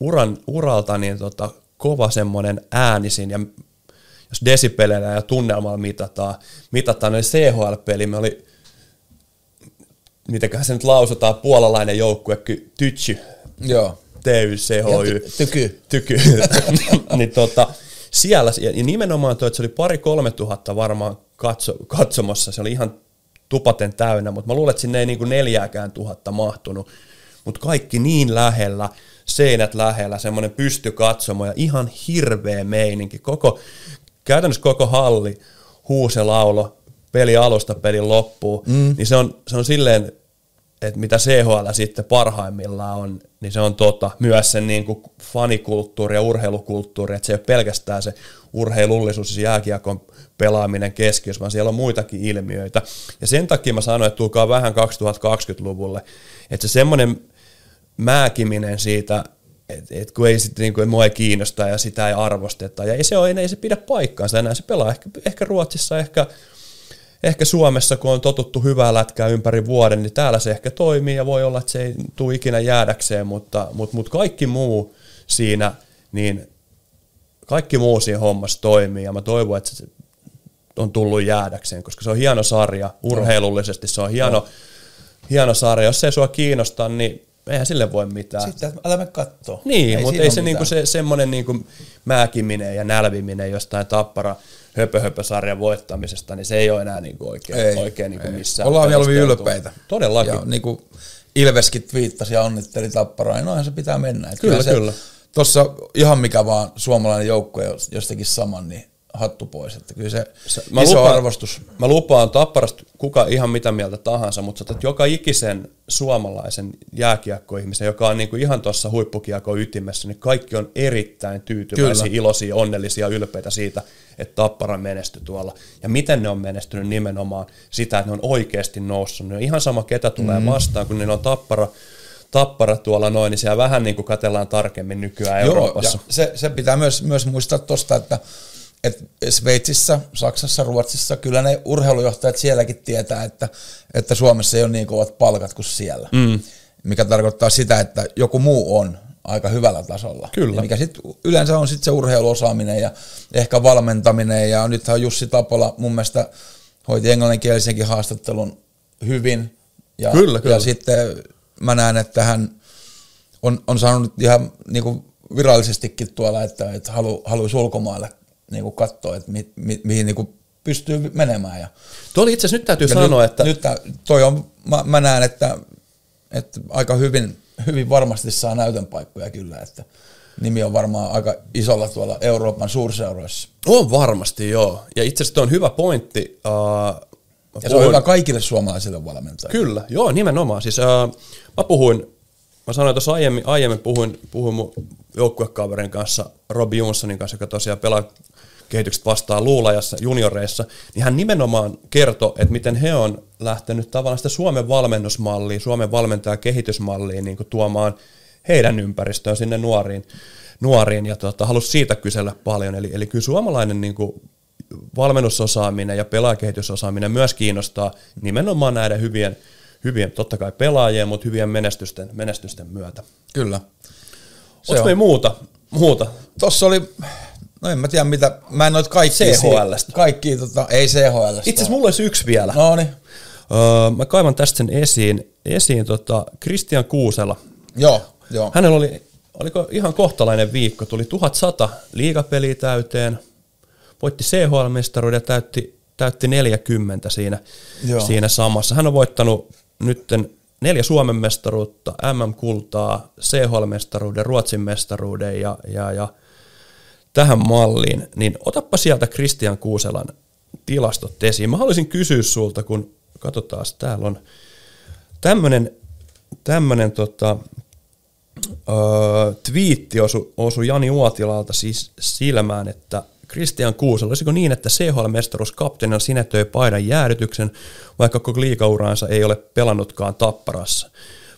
uran uralta niin tota, kova semmoinen äänisin, ja jos desibeleillä ja tunnelmalla mitataan, mitataan niin CHL-peli, me oli, mitenköhän se nyt lausutaan, puolalainen joukkue, Tytsy, Joo. TYCHY. Ty- tyky. Tyky. niin tota, siellä, ja nimenomaan toi, että se oli pari kolme tuhatta varmaan katso, katsomassa, se oli ihan tupaten täynnä, mutta mä luulen, että sinne ei niinku neljääkään tuhatta mahtunut, mutta kaikki niin lähellä, seinät lähellä, semmoinen pysty katsomo ja ihan hirveä meininki, koko, käytännössä koko halli, huuselaulo, peli alusta pelin loppuun, mm. niin se on, se on silleen, että mitä CHL sitten parhaimmillaan on, niin se on tota, myös sen niin kuin fanikulttuuri ja urheilukulttuuri, että se ei ole pelkästään se urheilullisuus ja jääkiekon pelaaminen keskiössä, vaan siellä on muitakin ilmiöitä. Ja sen takia mä sanoin, että tulkaa vähän 2020-luvulle, että se semmoinen määkiminen siitä, että et kun ei sitten niin kuin, mua ei kiinnosta ja sitä ei arvosteta, ja ei se, ole, ei se pidä paikkaansa enää, se pelaa ehkä, ehkä Ruotsissa, ehkä ehkä Suomessa, kun on totuttu hyvää lätkää ympäri vuoden, niin täällä se ehkä toimii ja voi olla, että se ei tule ikinä jäädäkseen, mutta, mutta, mutta kaikki muu siinä, niin kaikki muu siinä hommassa toimii. Ja mä toivon, että se on tullut jäädäkseen, koska se on hieno sarja, urheilullisesti se on hieno, no. hieno sarja. Jos se ei sua kiinnosta, niin eihän sille voi mitään. Sitten älä me kattoo. Niin, ei mutta ei se, niinku se semmoinen niinku määkiminen ja nälviminen jostain tappara höpö-höpö-sarjan voittamisesta, niin se ei ole enää niinku oikein, ei, oikein niinku missään. Ollaan mieluummin ylpeitä. Todellakin. Ja niin kuin Ilveskin twiittasi ja onnitteli tapparaa, niin noinhan se pitää mennä. Et kyllä, se, kyllä. Tuossa ihan mikä vaan suomalainen joukkue jostakin saman, niin hattu pois. Että kyllä se, se mä iso lupaan, arvostus. Mä lupaan Tapparasta kuka ihan mitä mieltä tahansa, mutta sä joka ikisen suomalaisen jääkiekkoihmisen, joka on niinku ihan tuossa huippukiekon ytimessä, niin kaikki on erittäin tyytyväisiä, Kyllä. iloisia, onnellisia, ylpeitä siitä, että Tappara menestyi tuolla. Ja miten ne on menestynyt nimenomaan sitä, että ne on oikeasti noussut. Ne on ihan sama, ketä tulee mm. vastaan, kun ne on Tappara, tappara tuolla noin, niin siellä vähän niin kuin katellaan tarkemmin nykyään Joo, Euroopassa. Ja se, se pitää myös, myös muistaa tuosta, että et Sveitsissä, Saksassa, Ruotsissa, kyllä ne urheilujohtajat sielläkin tietää, että, että Suomessa ei ole niin kovat palkat kuin siellä. Mm. Mikä tarkoittaa sitä, että joku muu on aika hyvällä tasolla. Kyllä. Ja mikä sit yleensä on sitten se urheiluosaaminen ja ehkä valmentaminen. Ja nythän Jussi Tapola mun mielestä hoiti englanninkielisenkin haastattelun hyvin. Ja, kyllä, kyllä. ja sitten mä näen, että hän on, on saanut ihan niin kuin virallisestikin tuolla, että, että halu, haluaisi ulkomaille niin kuin katsoa, että mi, mi, mihin niin kuin pystyy menemään. Ja, Tuo oli itse asiassa nyt täytyy sanoa, nyt, että... Nyt toi on, mä, mä näen, että, että aika hyvin, hyvin varmasti saa näytön paikkoja kyllä, että nimi on varmaan aika isolla tuolla Euroopan suurseuroissa. On varmasti, joo. Ja itse asiassa on hyvä pointti. Uh, ja se on hyvä kaikille suomalaisille valmentajille. Kyllä, joo, nimenomaan. Siis, uh, mä puhuin, mä sanoin tuossa aiemmin, aiemmin puhuin, puhuin mun joukkuekaverin kanssa, Robbie Jonssonin kanssa, joka tosiaan pelaa kehitykset vastaan luulajassa junioreissa, niin hän nimenomaan kertoi, että miten he on lähtenyt tavallaan sitä Suomen valmennusmallia, Suomen valmentaja kehitysmallia niin tuomaan heidän ympäristöön sinne nuoriin, nuoriin ja tota, halusi siitä kysellä paljon. Eli, eli kyllä suomalainen niin kuin, valmennusosaaminen ja pelaajakehitysosaaminen myös kiinnostaa nimenomaan näiden hyvien, hyvien totta kai pelaajien, mutta hyvien menestysten, menestysten myötä. Kyllä. Onko me muuta? muuta? Tuossa oli No en mä tiedä mitä, mä en noit kaikki CHLstä. Kaikki, tota, ei CHLstä. Itse asiassa mulla olisi yksi vielä. No niin. Öö, mä kaivan tästä sen esiin. Esiin tota, Christian Kuusela. Joo, joo. Hänellä oli, oliko ihan kohtalainen viikko, tuli 1100 liigapeliä täyteen, voitti CHL-mestaruuden ja täytti, täytti 40 siinä, joo. siinä samassa. Hän on voittanut nytten neljä Suomen mestaruutta, MM-kultaa, CHL-mestaruuden, Ruotsin mestaruuden ja, ja, ja tähän malliin, niin otappa sieltä Kristian Kuuselan tilastot esiin. Mä haluaisin kysyä sulta, kun katsotaan, täällä on tämmöinen tämmönen tota, öö, twiitti osui osu Jani Uotilalta siis silmään, että Christian Kuusel, olisiko niin, että CHL-mestaruus kapteenina sinetöi paidan jäädytyksen, vaikka koko liikauraansa ei ole pelannutkaan tapparassa.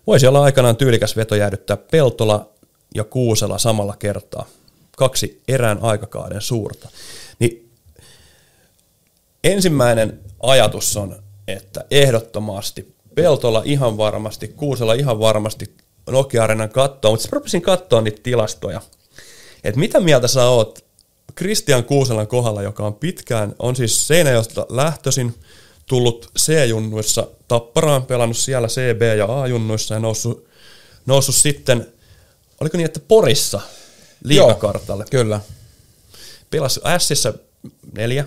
Voisi olla aikanaan tyylikäs veto jäädyttää Peltola ja Kuusela samalla kertaa. Kaksi erään aikakauden suurta. Niin ensimmäinen ajatus on, että ehdottomasti Peltola ihan varmasti, Kuusela ihan varmasti Nokia-areenan kattoa, mutta sitten rupesin katsoa niitä tilastoja. Että mitä mieltä sä oot Christian Kuuselan kohdalla, joka on pitkään, on siis Seinäjosta lähtöisin, tullut C-junnuissa Tapparaan, pelannut siellä C, B ja A-junnuissa ja noussut, noussut sitten, oliko niin, että Porissa liikakartalle. Kyllä. Pelasi Sissä neljä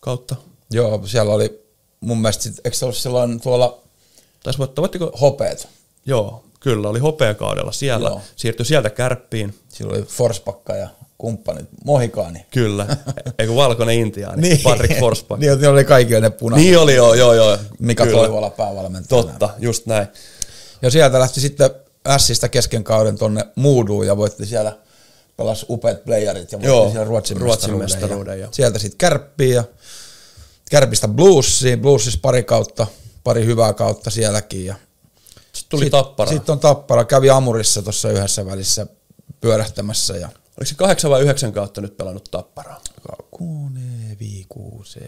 kautta. Joo, siellä oli mun mielestä, sit, eikö se ollut silloin tuolla Taisi voittaa, voittiko? hopeet? Joo, kyllä, oli hopeakaudella siellä. Joo. Siirtyi sieltä kärppiin. Siellä oli Forspakka ja kumppanit, Mohikaani. Kyllä, eikö valkoinen intiaani, niin. Patrick Forsberg. niin, ne oli kaikki ne punaiset. Niin oli, joo, joo, joo. Mika Kyllä. Toivola päävalmentajana. Totta, just näin. Ja sieltä lähti sitten Sistä kesken kauden tonne Mooduun ja voitti siellä, pelasi upeat playerit ja Joo, siellä Ruotsin, Ruotsin mestaruuden. mestaruuden, ja joo. sieltä sitten Kärppiin ja Kärpistä Bluesiin, Bluesissa pari kautta, pari hyvää kautta sielläkin. Ja Sitten tuli Tappara. Sitten on Tappara, kävi Amurissa tuossa yhdessä välissä pyörähtämässä ja Oliko se kahdeksan vai yhdeksän kautta nyt pelannut Tapparaa? Kuune, viikuuse,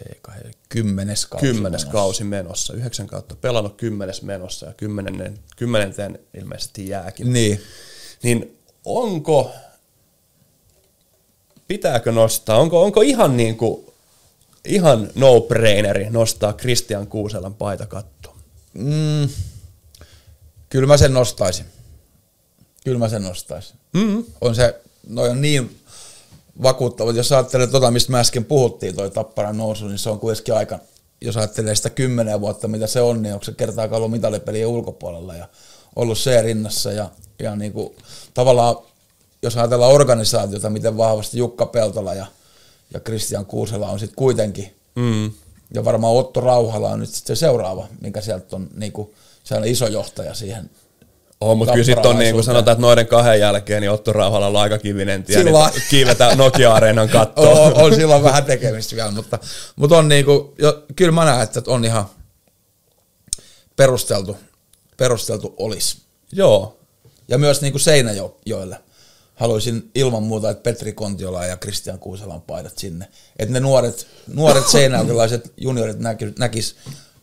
kymmenes kausi. Kymmenes menossa. kausi menossa. Yhdeksän kautta pelannut kymmenes menossa ja kymmenennen, kymmenenteen ilmeisesti jääkin. Niin. Niin onko, pitääkö nostaa, onko, onko ihan niin kuin, ihan no-braineri nostaa Christian Kuuselan paita kattoon? Mm, kyllä mä sen nostaisin. Kyllä mä sen nostaisin. Mm. On se, noi on niin vakuuttavat. Jos ajattelee tota, mistä me äsken puhuttiin, toi Tapparan nousu, niin se on kuitenkin aika, jos ajattelee sitä kymmenen vuotta, mitä se on, niin onko se kertaakaan ollut mitalipelien ulkopuolella ja ollut C-rinnassa ja, ja niin kuin, tavallaan, jos ajatellaan organisaatiota, miten vahvasti Jukka Peltola ja, ja Christian Kuusela on sitten kuitenkin, Mm. ja varmaan Otto Rauhala on nyt sitten se seuraava, minkä sieltä on niin kuin, sellainen iso johtaja siihen On, mutta kyllä sitten on niin kuin sanotaan, että noiden kahden jälkeen niin Otto Rauhala on aika kivinen tie, Sillä niin kiivetä Nokia-areenan kattoon. on, on silloin vähän tekemistä vielä, mutta, mutta on niinku, jo, kyllä mä näen, että on ihan perusteltu, perusteltu olisi. Joo, Ja myös niinku Seinäjoelle haluaisin ilman muuta, että Petri Kontiola ja Kristian Kuuselan paidat sinne. Että ne nuoret, nuoret seinäjokelaiset juniorit näkis, näkis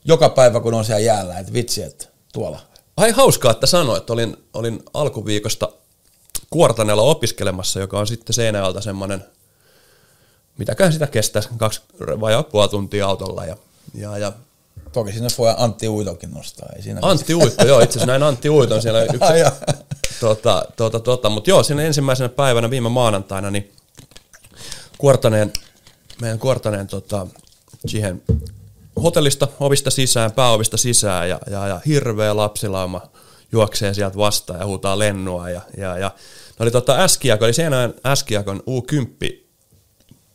joka päivä, kun on siellä jäällä, että vitsi, että tuolla. Ai hauskaa, että sanoit. Olin, olin alkuviikosta Kuortaneella opiskelemassa, joka on sitten Seinäjoelta semmoinen, mitäköhän sitä kestäisi, kaksi vai puoli tuntia autolla. Ja, ja, ja Toki sinne voi Antti Uitokin nostaa. Ei siinä Antti Uitto, joo, itse asiassa näin Antti Uiton siellä yksi. Tota, tota, tota, mutta joo, siinä ensimmäisenä päivänä viime maanantaina, niin Kuortaneen, meidän Kuortaneen tota, siihen hotellista ovista sisään, pääovista sisään ja, ja, ja hirveä lapsilauma juoksee sieltä vastaan ja huutaa lennua. Ja, ja, ja ne oli tota Äskiakon, eli Seinäjoen Äskiakon U10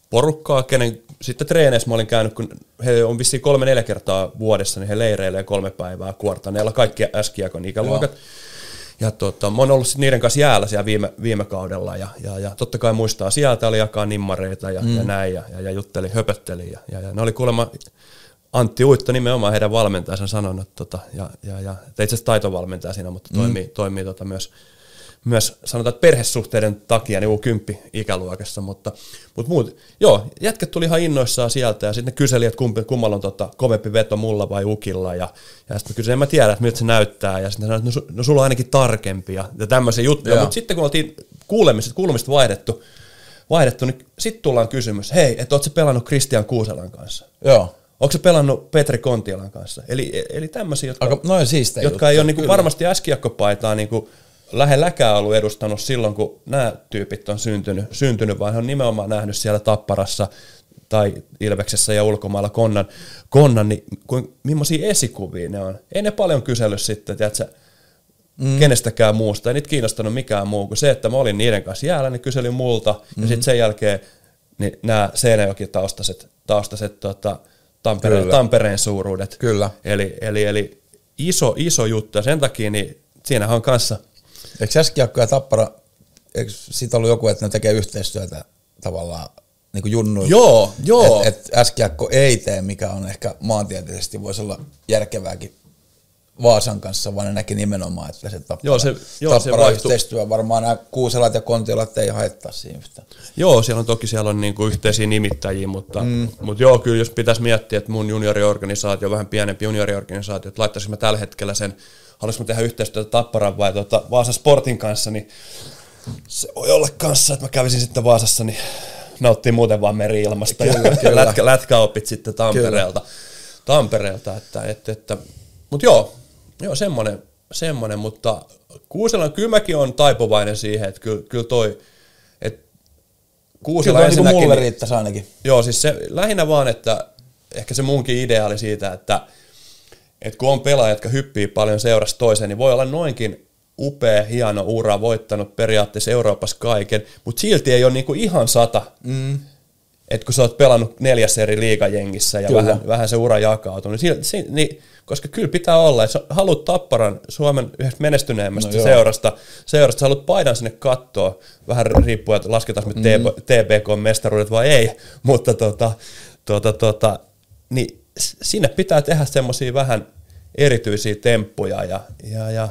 porukkaa, kenen sitten treeneissä mä olin käynyt, kun he on vissiin kolme neljä kertaa vuodessa, niin he leireilee kolme päivää kuortaneella, kaikki Äskiakon ikäluokat. Ja tota, mä oon ollut sit niiden kanssa jäällä siellä viime, viime kaudella ja, ja, ja, totta kai muistaa, sieltä oli jakaa nimmareita ja, mm. ja näin ja, ja, ja jutteli, höpötteli ja, ja, ja ne oli kuulemma, Antti Uitto nimenomaan heidän valmentajansa sanonut, tota, ja, ja, ja itse asiassa taitovalmentaja siinä, mutta toimii, toimii tota myös, myös sanotaan, että perhesuhteiden takia niin U10 ikäluokassa, mutta, mutta muut, joo, jätkät tuli ihan innoissaan sieltä ja sitten ne kyseli, että kumpi, kummalla on tota, kovempi veto mulla vai ukilla ja, ja sitten mä kysyin, en mä tiedä, että miltä se näyttää ja sitten sanoin, että no, no sulla on ainakin tarkempi ja, ja tämmöisiä juttuja, mutta sitten kun oltiin kuulemista, kuulumista vaihdettu, vaihdettu niin sitten tullaan kysymys, hei, että ootko pelannut Christian Kuuselan kanssa? Joo. Onko se pelannut Petri Kontiolan kanssa? Eli, eli tämmöisiä, jotka, Aika, noin jotka juttuja, ei ole niinku kyllä. varmasti äskiakkopaitaa niinku lähelläkään ollut edustanut silloin, kun nämä tyypit on syntynyt, syntynyt, vaan he on nimenomaan nähnyt siellä Tapparassa tai Ilveksessä ja ulkomailla konnan, konnan niin kuin, millaisia esikuvia ne on. Ei ne paljon kysellyt sitten, tiedätkö, mm. kenestäkään muusta, ei niitä kiinnostanut mikään muu kuin se, että mä olin niiden kanssa jäällä, ne kyseli multa, mm. ja sitten sen jälkeen niin nämä Seinäjoki-taustaset taustaset, tota, Tampereen, Kyllä. Tampereen suuruudet. Kyllä. Eli, eli, eli iso, iso juttu, ja sen takia niin siinähän on kanssa Eikö Äskiakko ja Tappara, eikö siitä ollut joku, että ne tekee yhteistyötä tavallaan niin kuin junnuilla? Joo, joo. Että et Äskiakko ei tee, mikä on ehkä maantieteellisesti voisi olla järkevääkin Vaasan kanssa, vaan ne näki nimenomaan, että se Tappara, Joo, se- joo, se tappara vaihtui. yhteistyö, varmaan nämä Kuuselat ja Kontiolat ei haittaa siinä yhtään. Joo, siellä on toki siellä on niinku yhteisiä nimittäjiä, mutta, mm. mutta joo, kyllä jos pitäisi miettiä, että mun junioriorganisaatio, vähän pienempi junioriorganisaatio, että laittaisin mä tällä hetkellä sen, haluaisinko mä tehdä yhteistyötä Tapparan vai tuota Vaasa Sportin kanssa, niin se voi olla kanssa, että mä kävisin sitten Vaasassa, niin nauttii muuten vaan meri-ilmasta Kyllä, ja kyllä. lätkä, lätkäopit sitten Tampereelta. Tampereelta että, että, että, mutta joo, joo semmoinen, semmoinen, mutta Kuuselan kyllä mäkin on taipuvainen siihen, että kyllä, kyllä toi, että Kuusela Kyllä niin kuin ensinnäkin, mulle riittäisi ainakin. Joo, siis se lähinnä vaan, että ehkä se munkin idea oli siitä, että, että kun on pelaajat, jotka hyppii paljon seurasta toiseen, niin voi olla noinkin upea, hieno ura, voittanut periaatteessa Euroopassa kaiken, mutta silti ei ole niinku ihan sata. Mm. Että kun sä oot pelannut neljässä eri liigajengissä ja Kyllä. vähän, vähän se ura jakautuu, niin, si- si- niin, koska kyllä pitää olla, että haluat Tapparan Suomen yhdestä menestyneemmästä No joo. seurasta, seurasta, sä haluat paidan sinne kattoon, vähän riippuen, että lasketaan me mm. TPK-mestaruudet vai ei, mutta tota, tota, tota, niin sinne pitää tehdä semmoisia vähän erityisiä temppuja ja, ja, ja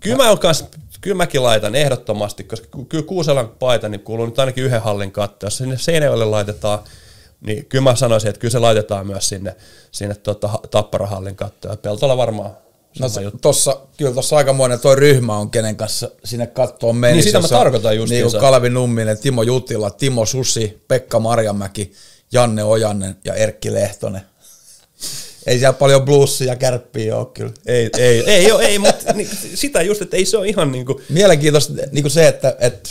kyllä mä, kans, kyllä mäkin laitan ehdottomasti, koska ky- kyllä Kuuselan paita niin kuuluu nyt ainakin yhden hallin katto. Jos sinne Seinäjoelle laitetaan, niin kyllä mä sanoisin, että kyllä se laitetaan myös sinne, sinne tota, ha- Tapparahallin kattoon. Ja Peltola varmaan No tossa, kyllä tuossa aikamoinen toi ryhmä on, kenen kanssa sinne kattoon meni. Niin sitä mä tarkoitan justiinsa. Niin kuin Kalvi Numminen, Timo Jutila, Timo Susi, Pekka Marjamäki, Janne Ojanen ja Erkki Lehtonen. Ei siellä paljon bluesia ja kärppiä ole kyllä. Ei, ei, ei, ole, ei mutta niin, sitä just, että ei se ole ihan niin kuin, Mielenkiintoista niin kuin se, että, että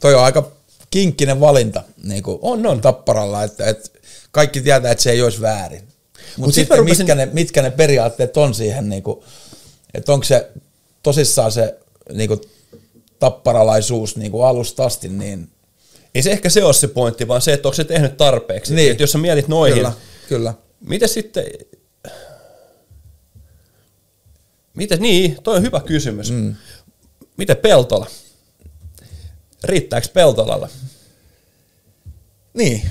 toi on aika kinkkinen valinta niin kuin On, on. Tapparalla, että, että kaikki tietää, että se ei olisi väärin. Mutta Mut Mut sit sitten rupesin- mitkä ne, mitkä ne periaatteet on siihen, niin kuin, että onko se tosissaan se niin kuin, tapparalaisuus niin kuin alusta asti, niin ei se ehkä se ole se pointti, vaan se, että onko se tehnyt tarpeeksi. Niin. Että jos sä mietit noihin, kyllä, kyllä. Miten sitten, miten, niin, toi on hyvä kysymys. Mm. Miten Peltola? Riittääkö Peltolalla? Niin.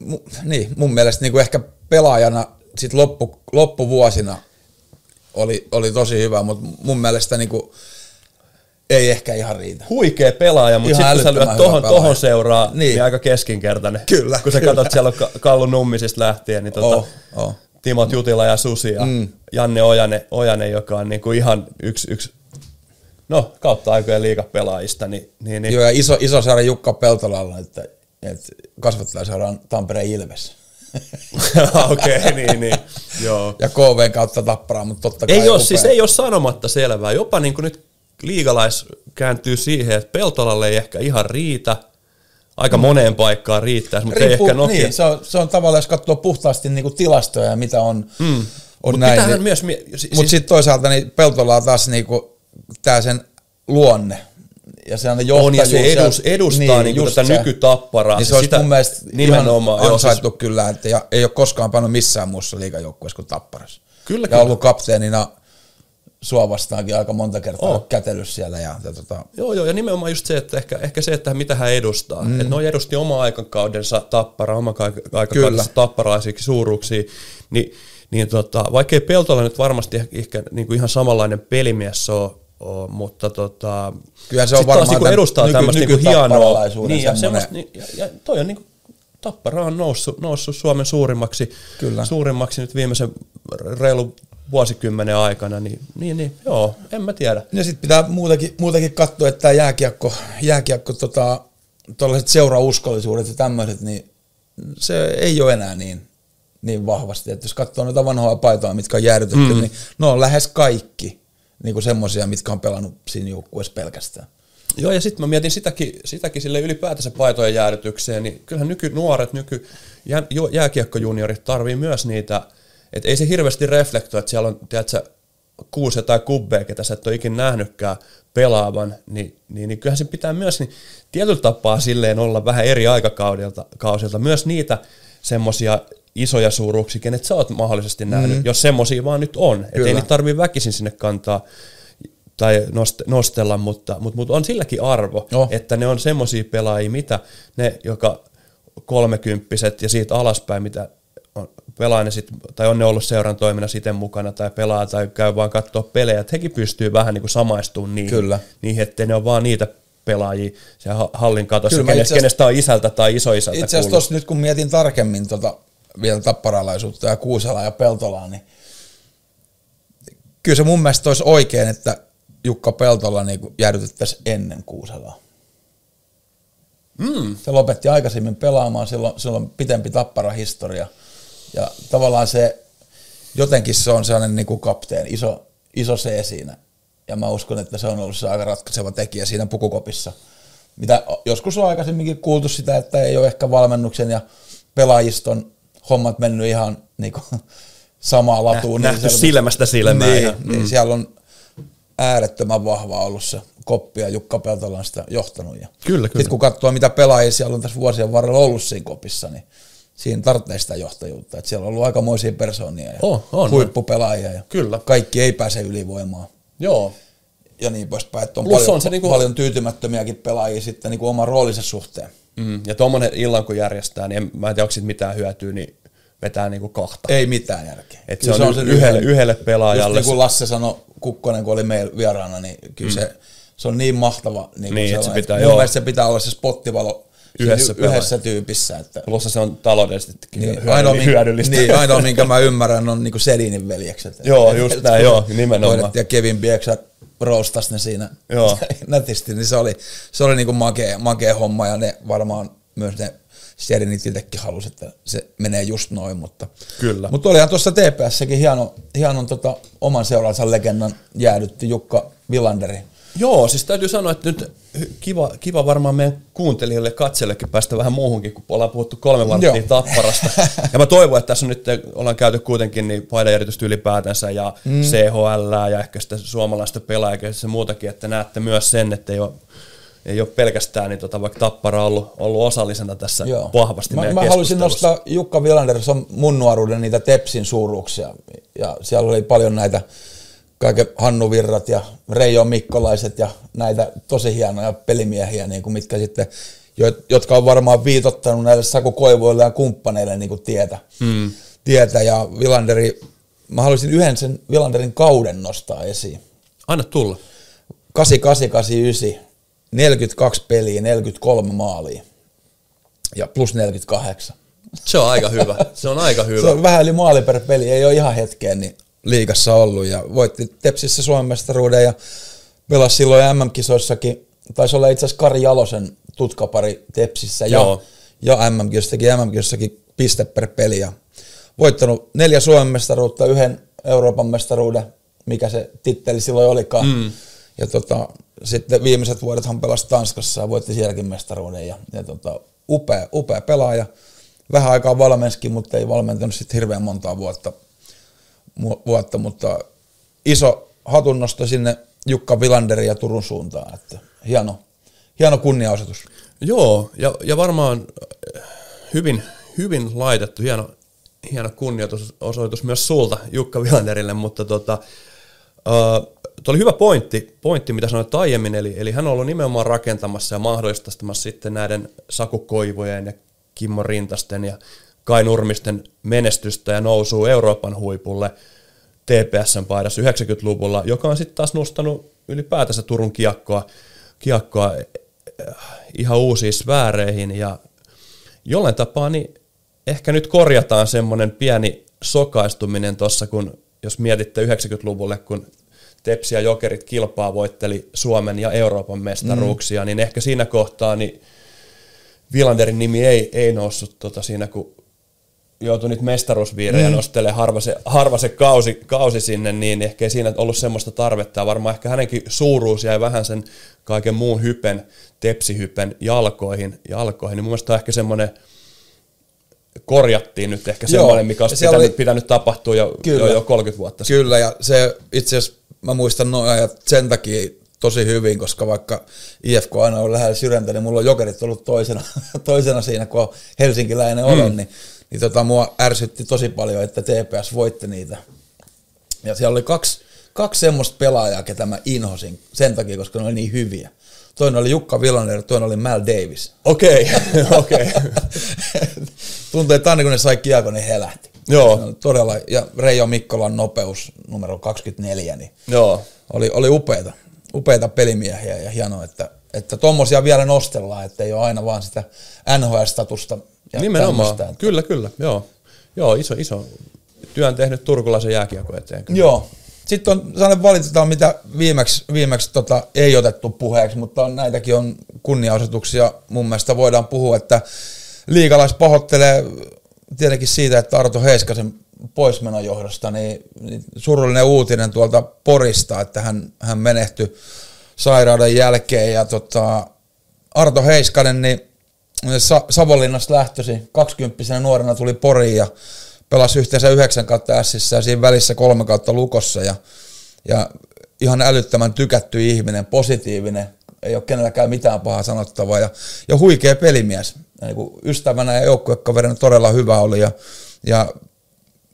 Mu, niin, mun mielestä niin kuin ehkä pelaajana sit loppu, loppuvuosina oli, oli tosi hyvä, mutta mun mielestä niin kuin, ei ehkä ihan riitä. Huikea pelaaja, mutta sitten kun sä lyöt tohon, pelaaja. tohon seuraa, niin. Niin. aika keskinkertainen. Kyllä, Kun sä kyllä. katsot, siellä on Kallu Nummisista lähtien, niin tota, Oh, oh. Timot Jutila ja Susi ja mm. Janne Ojanen, Ojanen, joka on niinku ihan yksi, yksi no kautta aikojen liigapelaajista, niin, niin, niin Joo, ja iso, iso saada Jukka Peltolalla, että, että kasvattajaseuraan Tampereen Ilves. okei, okay, niin, niin, joo. ja KV kautta tapparaa, mutta totta kai Ei ole, upea. siis ei ole sanomatta selvää. Jopa niin kuin nyt liigalais kääntyy siihen, että Peltolalle ei ehkä ihan riitä. Aika moneen paikkaan riittäisi, mutta ei Riippuu, ehkä Nokia. niin, se, on, se on tavallaan, jos katsoo puhtaasti niin kuin tilastoja ja mitä on, mm. on Mutta näin. Niin, myös... Mie- si- mutta siis, sitten toisaalta niin Peltola on taas niinku, tää sen luonne ja se on on ja johtajuus. se edus, edustaa niin, niin tätä se. nykytapparaa. Niin se olisi mun mielestä nimenomaan. ihan siis- ansaittu kyllä, että ja, ei ole koskaan pannut missään muussa liigajoukkueessa kuin Tapparassa. Kyllä, ja kyllä. ollut kapteenina sua vastaankin aika monta kertaa Oh. kätellyt siellä. Ja, ja tota, Joo, joo, ja nimenomaan just se, että ehkä, ehkä se, että mitä hän edustaa. Mm. Että ne edusti oma aikakaudensa tappara, oma aikakaudensa tapparaisiksi suuruuksia, niin, niin tota, vaikkei Peltola nyt varmasti ehkä, ehkä niin kuin ihan samanlainen pelimies ole, ole mutta tota, Kyllähän se on taas varmaan niin kuin edustaa nyky- tämmöistä niin hienoa. nykytapparalaisuuden Niin, ja, semmoista, niin, ja, ja toi on niin kuin, Tappara on noussut, noussut Suomen suurimmaksi, Kyllä. suurimmaksi nyt viimeisen reilu vuosikymmenen aikana, niin, niin, niin joo, en mä tiedä. Ja sitten pitää muutakin, muutakin katsoa, että tämä jääkiekko, jääkiekko tota, tuollaiset seurauskollisuudet ja tämmöiset, niin se ei ole enää niin, niin vahvasti. Että jos katsoo noita vanhoja paitoja, mitkä on jäädytetty, mm. niin ne on lähes kaikki niin kuin semmoisia, mitkä on pelannut siinä joukkueessa pelkästään. Joo, ja sitten mä mietin sitäkin, sitäkin sille ylipäätänsä paitojen jäädytykseen, niin kyllähän nykynuoret, nyky jääkiekkojuniorit tarvii myös niitä, että ei se hirveästi reflektoi, että siellä on, tiedätkö, kuusi tai kubbeja, ketä sä et ole ikinä nähnytkään pelaavan, niin, niin, niin kyllähän se pitää myös niin tietyllä tapaa silleen olla vähän eri aikakausilta, kausilta, myös niitä semmoisia isoja suuruuksia, kenet sä oot mahdollisesti nähnyt, mm. jos semmoisia vaan nyt on. Että ei niitä tarvii väkisin sinne kantaa tai nost- nostella, mutta, mutta, mutta on silläkin arvo, Joo. että ne on semmoisia pelaajia, mitä ne, joka kolmekymppiset ja siitä alaspäin, mitä on, pelaa ne sit, tai on ne ollut seuran toiminnassa itse mukana tai pelaa tai käy vaan katsoa pelejä, että hekin pystyy vähän niin kuin samaistumaan niihin, Kyllä. niihin ettei ne ole vaan niitä pelaajia siellä ha- hallin katossa, Kyllä kenestä, kenestä on isältä tai isoisältä Itse asiassa tuossa nyt kun mietin tarkemmin tota, vielä tapparalaisuutta ja Kuuselaa ja Peltolaa, niin kyllä se mun mielestä olisi oikein, että Jukka Peltola niin jäädytettäisiin ennen Kuuselaa. Mm. Se lopetti aikaisemmin pelaamaan, silloin, silloin pitempi tapparahistoria. Ja tavallaan se, jotenkin se on sellainen niin kuin kapteen, iso, iso C siinä. Ja mä uskon, että se on ollut se aika ratkaiseva tekijä siinä pukukopissa. Mitä joskus on aikaisemminkin kuultu sitä, että ei ole ehkä valmennuksen ja pelaajiston hommat mennyt ihan niin kuin samaa latuun. nähty siellä- silmästä silmään Niin, ihan, niin siellä on äärettömän vahva ollut se koppi ja Jukka Peltola on sitä johtanut. Ja Kyllä, kyllä. Sitten kun katsoo, mitä pelaajia siellä on tässä vuosien varrella ollut siinä kopissa, niin siinä tarvitsee sitä johtajuutta. Et siellä on ollut aikamoisia persoonia ja On, on, huippupelaajia ja Kyllä. kaikki ei pääse ylivoimaan Joo, ja niin poispäin. Että on Plus paljon, on se niinku- paljon tyytymättömiäkin pelaajia sitten niinku oman roolinsa suhteen. Mm, ja tuommoinen illan kun järjestää, niin en, mä en tiedä, onko siitä mitään hyötyä, niin vetää niinku kahta. Ei mitään järkeä. Et Kyllä se on, sen yhdelle, yhdelle Just pelaajalle. niin kuin Lasse sanoi, Kukkonen, kun oli meillä vieraana, niin kyllä mm. se, se on niin mahtava. Niin, Niin, niin että se että pitää- mun joo. se pitää olla se spottivalo Yhdessä pelaaja. yhdessä tyypissä. Että, Plus se on taloudellisestikin niin, hyödyllistä. ainoa, hyödyllistä. niin, ainoa, minkä mä ymmärrän, on niin Sedinin veljekset. Joo, just näin, joo, nimenomaan. Ja Kevin Bieksa roustas ne siinä Joo. nätisti, niin se oli, se oli niin kuin makea, makea homma ja ne varmaan myös ne Sedinit itsekin halusi, että se menee just noin, mutta Kyllä. mutta olihan tuossa TPSsäkin hieno, hienon tota, oman seuransa legendan jäädytti Jukka Villanderi. Joo, siis täytyy sanoa, että nyt kiva, kiva varmaan meidän kuuntelijoille ja katselijoillekin päästä vähän muuhunkin, kun ollaan puhuttu kolme varttia Joo. tapparasta. ja mä toivon, että tässä nyt ollaan käyty kuitenkin niin paidajärjestystä ylipäätänsä ja mm. CHL ja ehkä sitä suomalaista pelaajaa ja muutakin, että näette myös sen, että ei ole, ei ole pelkästään niin tota, vaikka tappara ollut, ollut osallisena tässä Joo. vahvasti Mä, meidän mä haluaisin nostaa Jukka Villander, se on mun nuoruuden niitä Tepsin suuruuksia. Ja siellä oli paljon näitä kaiken Hannu Virrat ja Reijo Mikkolaiset ja näitä tosi hienoja pelimiehiä, niin kuin mitkä sitten, jo- jotka on varmaan viitottanut näille Saku Koivuille ja kumppaneille niin kuin tietä. Mm. tietä. Ja Villanderi, mä haluaisin yhden sen Villanderin kauden nostaa esiin. Anna tulla. 8889, 42 peliä, 43 maalia ja plus 48. Se on aika hyvä. Se on aika hyvä. Se on vähän yli maali per peli, ei ole ihan hetkeen niin liigassa ollut ja voitti Tepsissä Suomen mestaruuden ja pelasi silloin MM-kisoissakin. Taisi olla itse asiassa Kari Jalosen tutkapari Tepsissä ja, Joo. ja MM-kisossakin, MM-kisossakin piste per peli ja voittanut neljä Suomen mestaruutta, yhden Euroopan mestaruuden, mikä se titteli silloin olikaan. Mm. Ja tota, sitten viimeiset vuodet hän pelasi Tanskassa ja voitti sielläkin mestaruuden. Ja, ja tota, upea, upea pelaaja. Vähän aikaa valmenskin, mutta ei valmentanut sitten hirveän montaa vuotta, vuotta mutta iso hatunnosto sinne Jukka Vilanderin ja Turun suuntaan. Että hieno, hieno kunniaosoitus. Joo, ja, ja varmaan äh, hyvin, hyvin laitettu, hieno, hieno kunnioitusosoitus myös sulta Jukka Vilanderille, mutta tota, äh, tuo oli hyvä pointti, pointti, mitä sanoit aiemmin, eli, eli hän on ollut nimenomaan rakentamassa ja mahdollistamassa sitten näiden Saku Koivojen ja Kimmo Rintasten ja Kai Nurmisten menestystä ja nousuu Euroopan huipulle TPSn paidassa 90-luvulla, joka on sitten taas nostanut ylipäätänsä Turun kiekkoa, kiekkoa äh, ihan uusiin sfääreihin ja jollain tapaa niin ehkä nyt korjataan semmoinen pieni sokaistuminen tuossa, kun jos mietitte 90-luvulle, kun Tepsi ja Jokerit kilpaa voitteli Suomen ja Euroopan mestaruuksia, mm. niin ehkä siinä kohtaa niin Vilanderin nimi ei, ei noussut tota siinä, kun joutui niitä mestaruusviirejä mm. nostelemaan harva se, harva se kausi, kausi sinne, niin ehkä ei siinä ollut semmoista tarvetta. Varmaan ehkä hänenkin suuruus jäi vähän sen kaiken muun hypen, tepsihypen jalkoihin, jalkoihin. niin mun mielestä ehkä semmoinen, korjattiin nyt ehkä Joo, semmoinen, mikä olisi pitänyt, oli- pitänyt tapahtua jo, Kyllä. jo, jo 30 vuotta sitten. Kyllä, ja se itse asiassa mä muistan noin ajat sen takia tosi hyvin, koska vaikka IFK aina on lähellä sydäntä, niin mulla on jokerit ollut toisena, toisena siinä, kun on helsinkiläinen olen, mm. niin, niin tota, mua ärsytti tosi paljon, että TPS voitti niitä. Ja siellä oli kaksi, kaksi semmoista pelaajaa, ketä mä inhosin sen takia, koska ne oli niin hyviä. Toinen oli Jukka Villaner, toinen oli Mal Davis. Okei, okei. Tuntuu, että aina kun ne sai kiekon, niin helähti. Joo. Se oli Todella, ja Reijo Mikkolan nopeus numero 24, niin Joo. oli, oli upeita, upeita pelimiehiä ja hienoa, että, että tommosia vielä nostellaan, että ei ole aina vaan sitä NHL-statusta ja Nimenomaan. tämmöistä, että- Kyllä, kyllä. Joo. Joo, iso, iso työn tehnyt turkulaisen jääkiekko eteen. Kyllä. Joo. Sitten on sellainen valitetaan, mitä viimeksi, viimeksi tota, ei otettu puheeksi, mutta on, näitäkin on kunniaosoituksia. Mun mielestä voidaan puhua, että liikalais pahoittelee tietenkin siitä, että Arto Heiskasen poismenon johdosta, niin, niin surullinen uutinen tuolta Porista, että hän, hän menehtyi sairauden jälkeen ja tota, Arto Heiskanen, niin Sa- Savonlinnasta lähtösi, 20 nuorena tuli Poriin ja pelasi yhteensä 9 kautta Sissä ja siinä välissä kolme kautta Lukossa ja, ja ihan älyttömän tykätty ihminen, positiivinen, ei ole kenelläkään mitään pahaa sanottavaa ja, ja huikea pelimies. Ja niin ystävänä ja joukkuekaverina todella hyvä oli ja, ja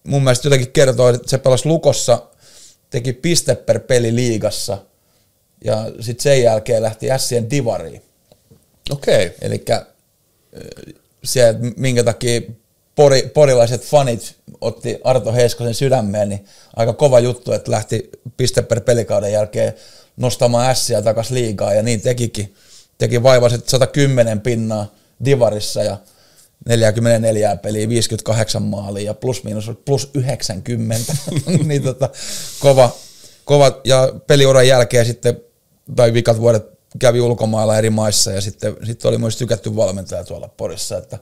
mun mielestä jotenkin kertoo, että se pelasi Lukossa, teki piste per peli liigassa ja sitten sen jälkeen lähti Sien divariin. Okei. Eli se, minkä takia pori, porilaiset fanit otti Arto Heiskosen sydämeen, niin aika kova juttu, että lähti piste per pelikauden jälkeen nostamaan ässiä takas liigaa, ja niin tekikin. Teki vaivaiset 110 pinnaa Divarissa ja 44 peliä, 58 maalia ja plus miinus plus 90. niin tota, kova, kova, ja peliuran jälkeen sitten, tai vikat vuodet kävi ulkomailla eri maissa ja sitten, sitten oli myös tykätty valmentaja tuolla Porissa, että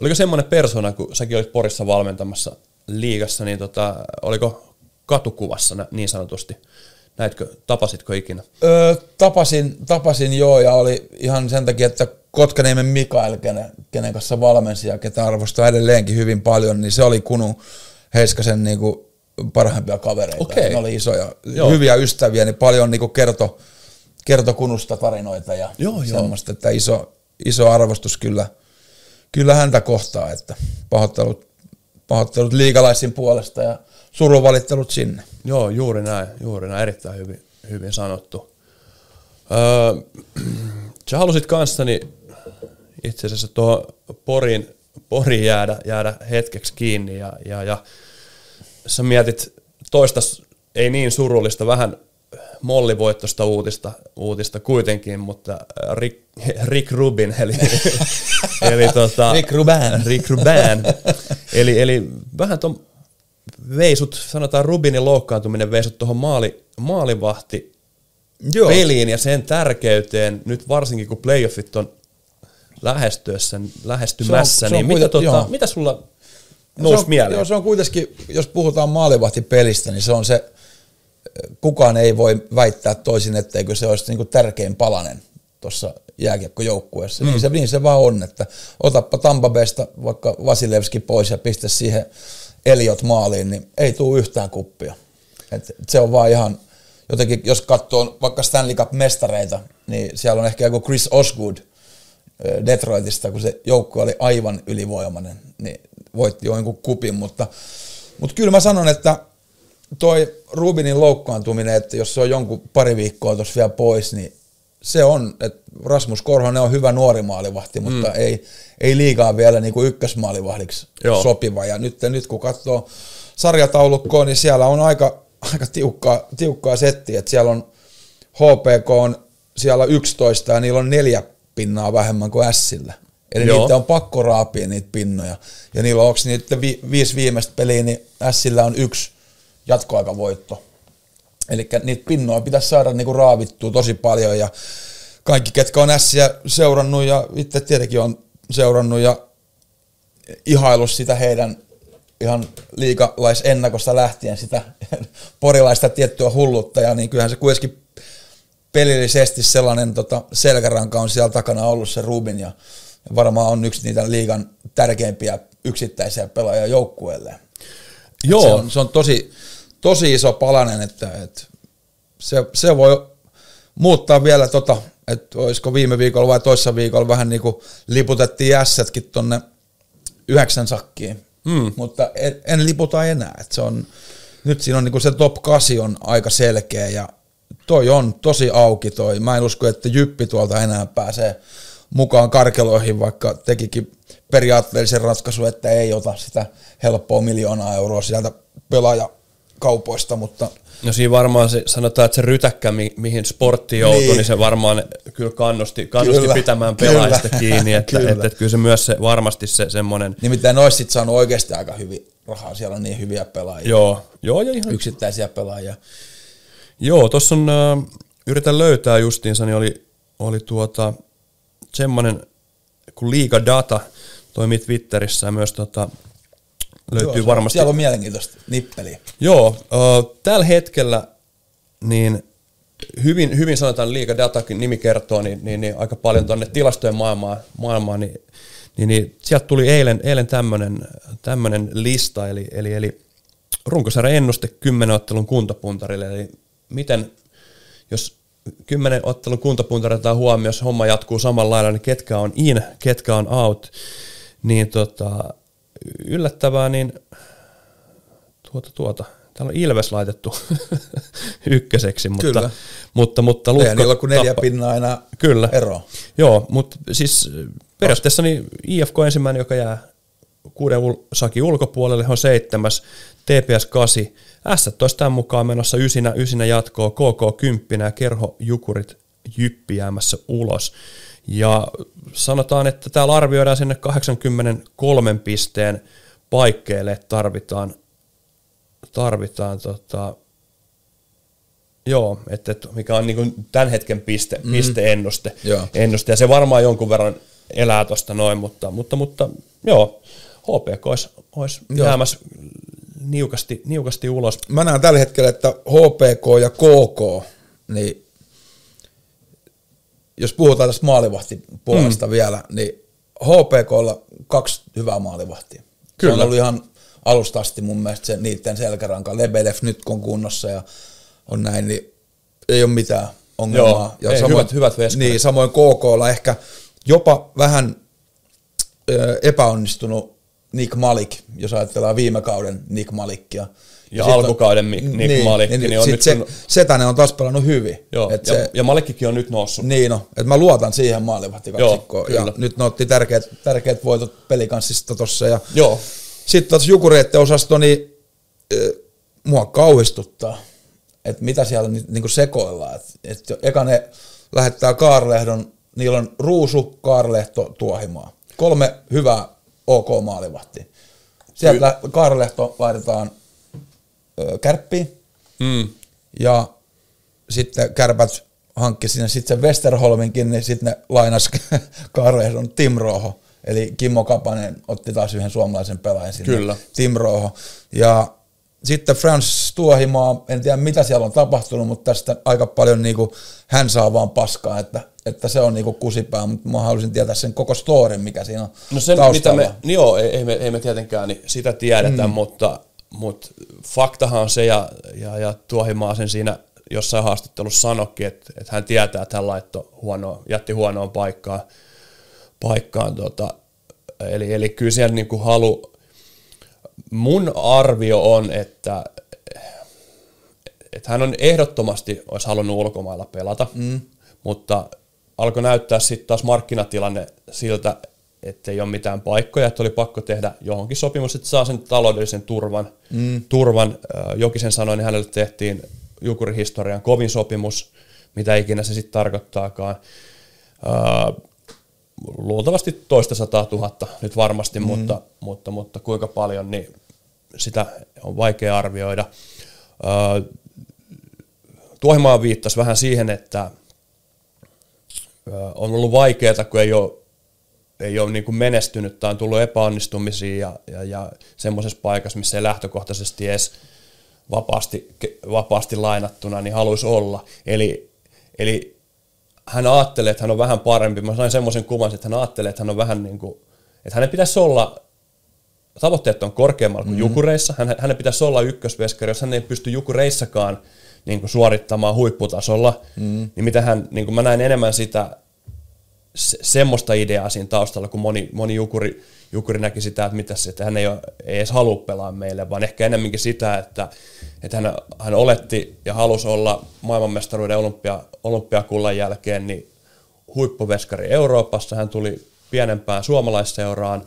Oliko semmoinen persona, kun säkin olit Porissa valmentamassa liigassa, niin tota, oliko katukuvassa niin sanotusti? Näitkö, tapasitko ikinä? Öö, tapasin, tapasin joo ja oli ihan sen takia, että Kotkaniemen Mikael, kenen, kenen kanssa valmensi ja ketä arvostaa edelleenkin hyvin paljon, niin se oli Kunu Heiskasen niinku parhaimpia kavereita. Okei. Ne oli isoja, Joo. hyviä ystäviä, niin paljon niinku kerto, kerto Kunusta tarinoita ja Joo, joo. semmoista, että iso, iso arvostus kyllä, kyllä häntä kohtaa, että pahoittelut, pahoittelut liigalaisin puolesta ja suruvalittelut sinne. Joo, juuri näin, juuri näin, erittäin hyvin, hyvin sanottu. Öö, sä halusit kanssani itse asiassa tuohon Porin, Poriin jäädä, jäädä hetkeksi kiinni ja, ja, ja sä mietit toista, ei niin surullista, vähän mollivoittoista uutista, uutista kuitenkin, mutta äh, Rick, Rick Rubin, eli, eli tota, Rick Rubin. Rick Rubin. eli, eli vähän tuon veisut, sanotaan Rubinin loukkaantuminen veisut tuohon maali, maalivahti Joo. peliin ja sen tärkeyteen, nyt varsinkin kun playoffit on lähestyessä, lähestymässä, Se on- se on niin mitä, tota, joo. mitä sulla se nousi on, mieleen? Joo, se on kuitenkin, jos puhutaan maalivahtipelistä, niin se on se, kukaan ei voi väittää toisin, etteikö se olisi niinku tärkein palanen tuossa jääkiekkojoukkueessa. Mm. Niin, se, niin se vaan on, että otappa Tampa Baysta vaikka Vasilevski pois ja pistä siihen Eliot maaliin, niin ei tule yhtään kuppia. Et se on vaan ihan, jotenkin jos katsoo vaikka Stanley Cup-mestareita, niin siellä on ehkä joku Chris Osgood Detroitista, kun se joukko oli aivan ylivoimainen, niin voitti jo jonkun kupin, mutta, mutta kyllä mä sanon, että toi Rubinin loukkaantuminen, että jos se on jonkun pari viikkoa tuossa vielä pois, niin se on, että Rasmus Korhonen on hyvä nuori maalivahti, mutta mm. ei, ei liikaa vielä niin kuin ykkösmaalivahdiksi Joo. sopiva. Ja nyt, nyt kun katsoo sarjataulukkoa, niin siellä on aika, aika tiukkaa, tiukkaa settiä, että siellä on HPK on siellä 11 ja niillä on neljä pinnaa vähemmän kuin Sillä. Eli Joo. niitä on pakko raapia niitä pinnoja. Ja niillä on, onko niitä vi, viisi viimeistä peliä, niin Sillä on yksi jatkoaikavoitto. Eli niitä pinnoja pitäisi saada niinku raavittua tosi paljon ja kaikki, ketkä on Ässiä seurannut ja itse tietenkin on seurannut ja ihaillut sitä heidän ihan liikalaisennakosta lähtien sitä porilaista tiettyä hullutta ja niin kyllähän se kuitenkin pelillisesti sellainen tota, selkäranka on siellä takana ollut se Rubin ja varmaan on yksi niitä liigan tärkeimpiä yksittäisiä pelaajia joukkueelle. Joo, Se on, se on tosi, tosi iso palanen, että, että se, se voi muuttaa vielä tota, että olisiko viime viikolla vai toissa viikolla vähän niin kuin liputettiin jässätkin tonne yhdeksän sakkiin, Mm. mutta en, en liputa enää, että se on, nyt siinä on niinku se top 8 on aika selkeä ja toi on tosi auki toi. Mä en usko, että Jyppi tuolta enää pääsee mukaan karkeloihin, vaikka tekikin periaatteellisen ratkaisu, että ei ota sitä helppoa miljoonaa euroa sieltä pelaajakaupoista, mutta No siinä varmaan se, sanotaan, että se rytäkkä, mi- mihin sportti joutui, niin. Niin. se varmaan kyllä kannusti, kannusti Kyllä, pitämään kyllä, pelaajista kiinni, että, kyllä. että, että kyllä se myös se, varmasti se semmoinen, nimittäin ne olisi saanut oikeasti aika hyvin rahaa, siellä on niin hyviä pelaajia, joo, joo, ja ihan, yksittäisiä pelaajia. joo, tuossa on, äh, yritän löytää justiinsa, niin oli, oli tuota, semmoinen, kun liiga data toimii Twitterissä ja myös tota, löytyy Joo, varmasti. Siellä on mielenkiintoista nippeliä. Joo, äh, tällä hetkellä niin hyvin, hyvin sanotaan liiga datakin nimi kertoo, niin, niin, niin aika paljon tuonne tilastojen maailmaan, maailmaan niin, niin, niin sieltä tuli eilen, eilen tämmöinen lista, eli, eli, eli runkosarjan ennuste 10 ottelun kuntopuntarille, eli miten, jos 10 ottelun kuntopuntarille otetaan huomioon, jos homma jatkuu samalla lailla, niin ketkä on in, ketkä on out, niin tota, yllättävää, niin tuota, tuota. Täällä on Ilves laitettu ykköseksi, mutta, Kyllä. mutta, mutta Eihän niillä ole kuin neljä tappa- pinnaa enää Kyllä. eroa. Joo, mutta siis periaatteessa niin IFK ensimmäinen, joka jää kuuden ul- sakin ulkopuolelle, on seitsemäs, TPS 8, S olisi tämän mukaan menossa ysinä, ysinä jatkoa, KK 10 ja Kerho Jukurit Jyppi jäämässä ulos. Ja sanotaan, että täällä arvioidaan sinne 83 pisteen paikkeille, että tarvitaan, tarvitaan tota, Joo, että, että mikä on niin tämän hetken piste, mm. pisteennuste. Joo. Ennuste, ja se varmaan jonkun verran elää tuosta noin, mutta, mutta, mutta joo, HPK olisi, olisi Joo. jäämässä niukasti, niukasti ulos. Mä näen tällä hetkellä, että HPK ja KK, niin jos puhutaan tästä maalivahtipuolesta mm. vielä, niin HPKlla kaksi hyvää maalivahtia. Kyllä. Se on ollut ihan alusta asti mun mielestä se niiden selkäranka. Lebedev nyt kun on kunnossa ja on näin, niin ei ole mitään ongelmaa. Joo, ei, hyvät- hyvät veskarit. Niin, samoin KKlla ehkä jopa vähän ö, epäonnistunut Nick Malik, jos ajatellaan viime kauden Nick Malikia. Ja sit alkukauden Nick Malik, niin on sit nyt se, kun- Setänen on taas pelannut hyvin. Joo, Et ja, se, ja Malikkikin on nyt noussut. niin no, että mä luotan siihen maalivahtikaksikkoon. Ja nyt ne otti tärkeät, tärkeät voitot pelikanssista tossa. Ja Joo, sitten tuossa Jukureitten osasto, niin äh, mua kauhistuttaa, että mitä siellä ni- niinku sekoillaan. Et, et eka ne lähettää Kaarlehdon, niillä on Ruusu, Kaarlehto, Tuohimaa. Kolme hyvää OK maalivahtia. Sieltä Kaarlehto laitetaan kärppiin mm. ja sitten kärpät hankki sinne sitten sen Westerholminkin, niin sitten ne lainas Kaarlehdon Tim Roho. Eli Kimmo Kapanen otti taas yhden suomalaisen pelaajan sinne. Kyllä. Tim Roho. Ja sitten Frans Tuohimaa, en tiedä mitä siellä on tapahtunut, mutta tästä aika paljon niinku, hän saa vaan paskaa, että, että se on niinku kusipää, mutta mä haluaisin tietää sen koko storin, mikä siinä on No se, mitä taustalla. me, niin joo, ei, ei, me, ei me tietenkään niin sitä tiedetä, mm. mutta, mutta faktahan on se, ja, ja, ja Tuohimaa sen siinä jossain haastattelussa sanoikin, että, että hän tietää, että hän laittoi huonoa, jätti huonoon paikkaan, paikkaan tota, eli, eli kyllä siellä niin kuin halu, mun arvio on, että, että hän on ehdottomasti olisi halunnut ulkomailla pelata, mm. mutta alkoi näyttää sitten taas markkinatilanne siltä, että ei ole mitään paikkoja, että oli pakko tehdä johonkin sopimus, että saa sen taloudellisen turvan. Mm. turvan. Äh, Jokisen sanoi, niin hänelle tehtiin Jukurihistorian kovin sopimus, mitä ikinä se sitten tarkoittaakaan. Äh, luultavasti toista sataa tuhatta nyt varmasti, mm. mutta, mutta, mutta kuinka paljon, niin sitä on vaikea arvioida. Öö, Tuohimaa viittasi vähän siihen, että on ollut vaikeaa, kun ei ole, ei ole niin kuin menestynyt tai on tullut epäonnistumisia ja, ja, ja semmoisessa paikassa, missä ei lähtökohtaisesti edes vapaasti, vapaasti lainattuna, niin haluaisi olla. Eli, eli hän ajattelee, että hän on vähän parempi. Mä sain semmoisen kuvan, että hän ajattelee, että hän on vähän niin kuin, että hänen pitäisi olla, tavoitteet on korkeammalla kuin mm. jukureissa, hän, hänen pitäisi olla ykkösveskari, jos hän ei pysty jukureissakaan niin kuin suorittamaan huipputasolla, mm. niin mitä hän, niin kuin mä näin enemmän sitä, se, semmoista ideaa siinä taustalla, kun moni, moni jukuri, jukuri näki sitä, että, mitäs, että hän ei, ole, ei edes halua pelaa meille, vaan ehkä enemmänkin sitä, että, että hän, hän oletti ja halusi olla maailmanmestaruuden olympia, olympiakullan jälkeen niin huippuveskari Euroopassa. Hän tuli pienempään suomalaisseuraan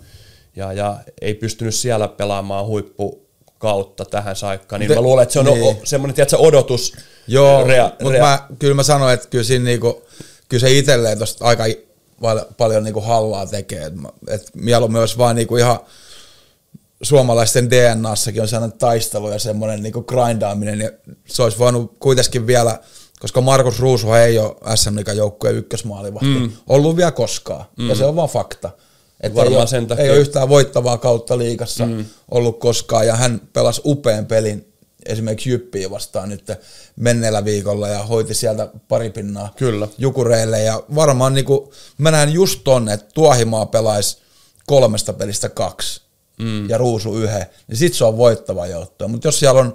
ja, ja ei pystynyt siellä pelaamaan huippu kautta tähän saikkaan, niin Te- mä luulen, että se on niin. o, semmoinen tiedätkö, odotus. Joo, rea, mutta mä, kyllä mä sanoin, että kyllä, siinä niinku, kyllä se itselleen tosta aika val- paljon niinku hallaa tekee. Et, et mieluummin olisi vaan niinku ihan suomalaisten DNAssakin on sellainen taistelu ja semmoinen niinku grindaaminen, ja se olisi voinut kuitenkin vielä, koska Markus Ruusu ei ole SM joukkueen ykkösmaalivahti mm. ollut vielä koskaan, mm. ja se on vaan fakta. Että ei, Varmaan ole, sen takia. ei ole yhtään voittavaa kautta liigassa mm. ollut koskaan, ja hän pelasi upean pelin esimerkiksi Jyppiä vastaan nyt menneellä viikolla ja hoiti sieltä pari pinnaa Kyllä. jukureille. Ja varmaan niinku, mä näen just tonne, että Tuohimaa pelaisi kolmesta pelistä kaksi mm. ja Ruusu yhden, niin sit se on voittava joukkue. Mutta jos siellä on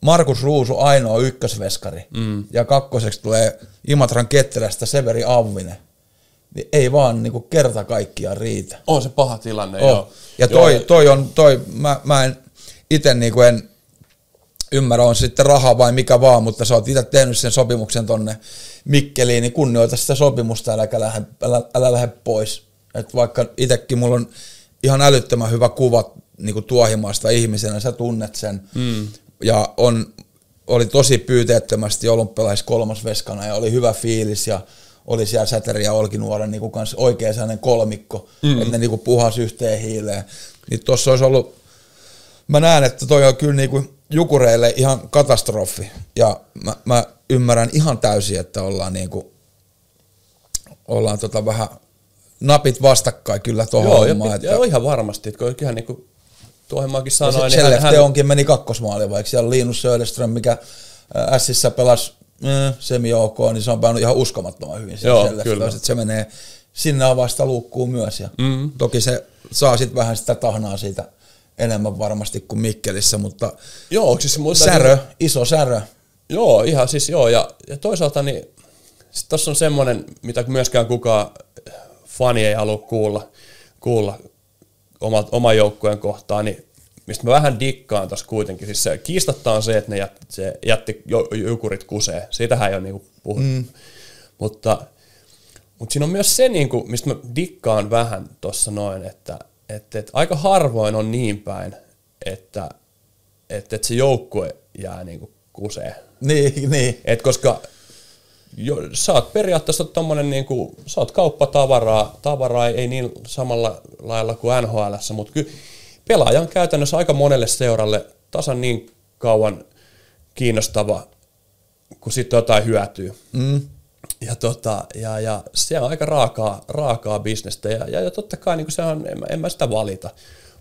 Markus Ruusu ainoa ykkösveskari mm. ja kakkoseksi tulee Imatran ketterästä Severi Auvinen, niin ei vaan niinku kerta kaikkiaan riitä. On se paha tilanne, Oh. joo. Ja toi, toi on, toi, mä, mä en itse niinku en ymmärrä, on se sitten raha vai mikä vaan, mutta sä oot itse tehnyt sen sopimuksen tonne Mikkeliin, niin kunnioita sitä sopimusta, äläkä lähde, älä, älä lähde pois. Et vaikka itsekin mulla on ihan älyttömän hyvä kuva niinku tuohimaasta ihmisenä, sä tunnet sen. Mm. Ja on, oli tosi pyyteettömästi olympialais kolmas veskana ja oli hyvä fiilis ja oli siellä Säteri ja Olkinuoren niinku kans oikein sellainen kolmikko, mm. että ne niinku puhas yhteen hiileen. Niin tossa olisi ollut mä näen, että toi on kyllä niinku jukureille ihan katastrofi. Ja mä, mä ymmärrän ihan täysin, että ollaan niinku, ollaan tota vähän napit vastakkain kyllä tuohon Joo, ja, hommaan. pit- Että joo, ihan varmasti, että ihan niin kuin Tuohimaakin ja sanoi, se, niin hän, hän, onkin meni kakkosmaali, vaikka siellä Linus Söderström, mikä ää, Sissä pelasi äh, semi ok, niin se on päänyt ihan uskomattoman hyvin. Joo, kyllä. että se menee sinne avasta luukkuun myös. Ja mm. Toki se saa sitten vähän sitä tahnaa siitä enemmän varmasti kuin Mikkelissä, mutta joo, siis mun särö, iso särö. Joo, ihan siis joo, ja, ja toisaalta niin tossa on semmoinen, mitä myöskään kukaan fani ei halua kuulla, kuulla oma, oman joukkueen kohtaan, niin mistä mä vähän dikkaan tuossa kuitenkin. Siis se kiistatta on se, että ne jät, se jätti jukurit kusee. Siitähän ei ole niinku puhuttu. Mm. Mutta, mutta siinä on myös se, niinku, mistä mä dikkaan vähän tuossa noin, että, että, että aika harvoin on niin päin, että, että, että se joukkue jää niinku kusee. Niin, niin. Et koska jo, sä oot periaatteessa tommonen niinku, sä oot kauppatavaraa, tavaraa ei niin samalla lailla kuin NHL, mutta kyllä pelaaja on käytännössä aika monelle seuralle tasan niin kauan kiinnostava, kun sitten jotain hyötyy. Mm. Ja, tota, ja, ja se on aika raakaa, raakaa bisnestä. Ja, ja, ja totta kai niin se on, en, mä- en mä sitä valita,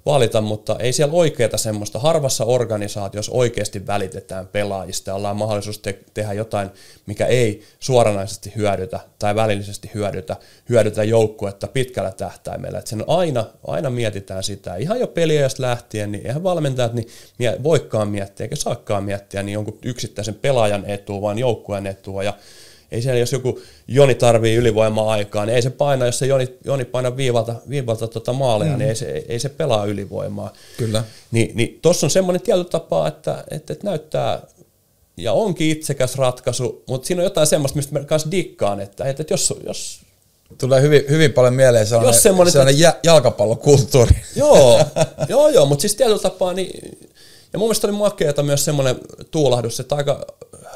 valita, mutta ei siellä oikeeta semmoista, harvassa organisaatiossa oikeasti välitetään pelaajista. Ja ollaan mahdollisuus te- tehdä jotain, mikä ei suoranaisesti hyödytä tai välillisesti hyödytä, hyödytä joukkuetta pitkällä tähtäimellä. Et sen aina, aina mietitään sitä, ihan jo peliajasta lähtien, niin eihän valmentajat niin mie- voikaan miettiä eikä saakaan miettiä niin jonkun yksittäisen pelaajan etua, vaan joukkueen etua. Ja ei siellä, jos joku Joni tarvii ylivoima-aikaa, niin ei se paina, jos se Joni, Joni paina viivalta, viivalta tota maaleja, mm. niin ei se, ei se pelaa ylivoimaa. Kyllä. Niin, niin tuossa on semmoinen tietty tapa, että, että, että näyttää, ja onkin itsekäs ratkaisu, mutta siinä on jotain semmoista, mistä mä kanssa dikkaan, että, että, että jos, jos Tulee hyvin, hyvin paljon mieleen sellainen, Jos semmoinen- sellainen jä, jalkapallokulttuuri. Joo, joo, joo, mutta siis tietyllä tapaa, niin, ja mun mielestä oli makeata myös semmoinen tuulahdus, että aika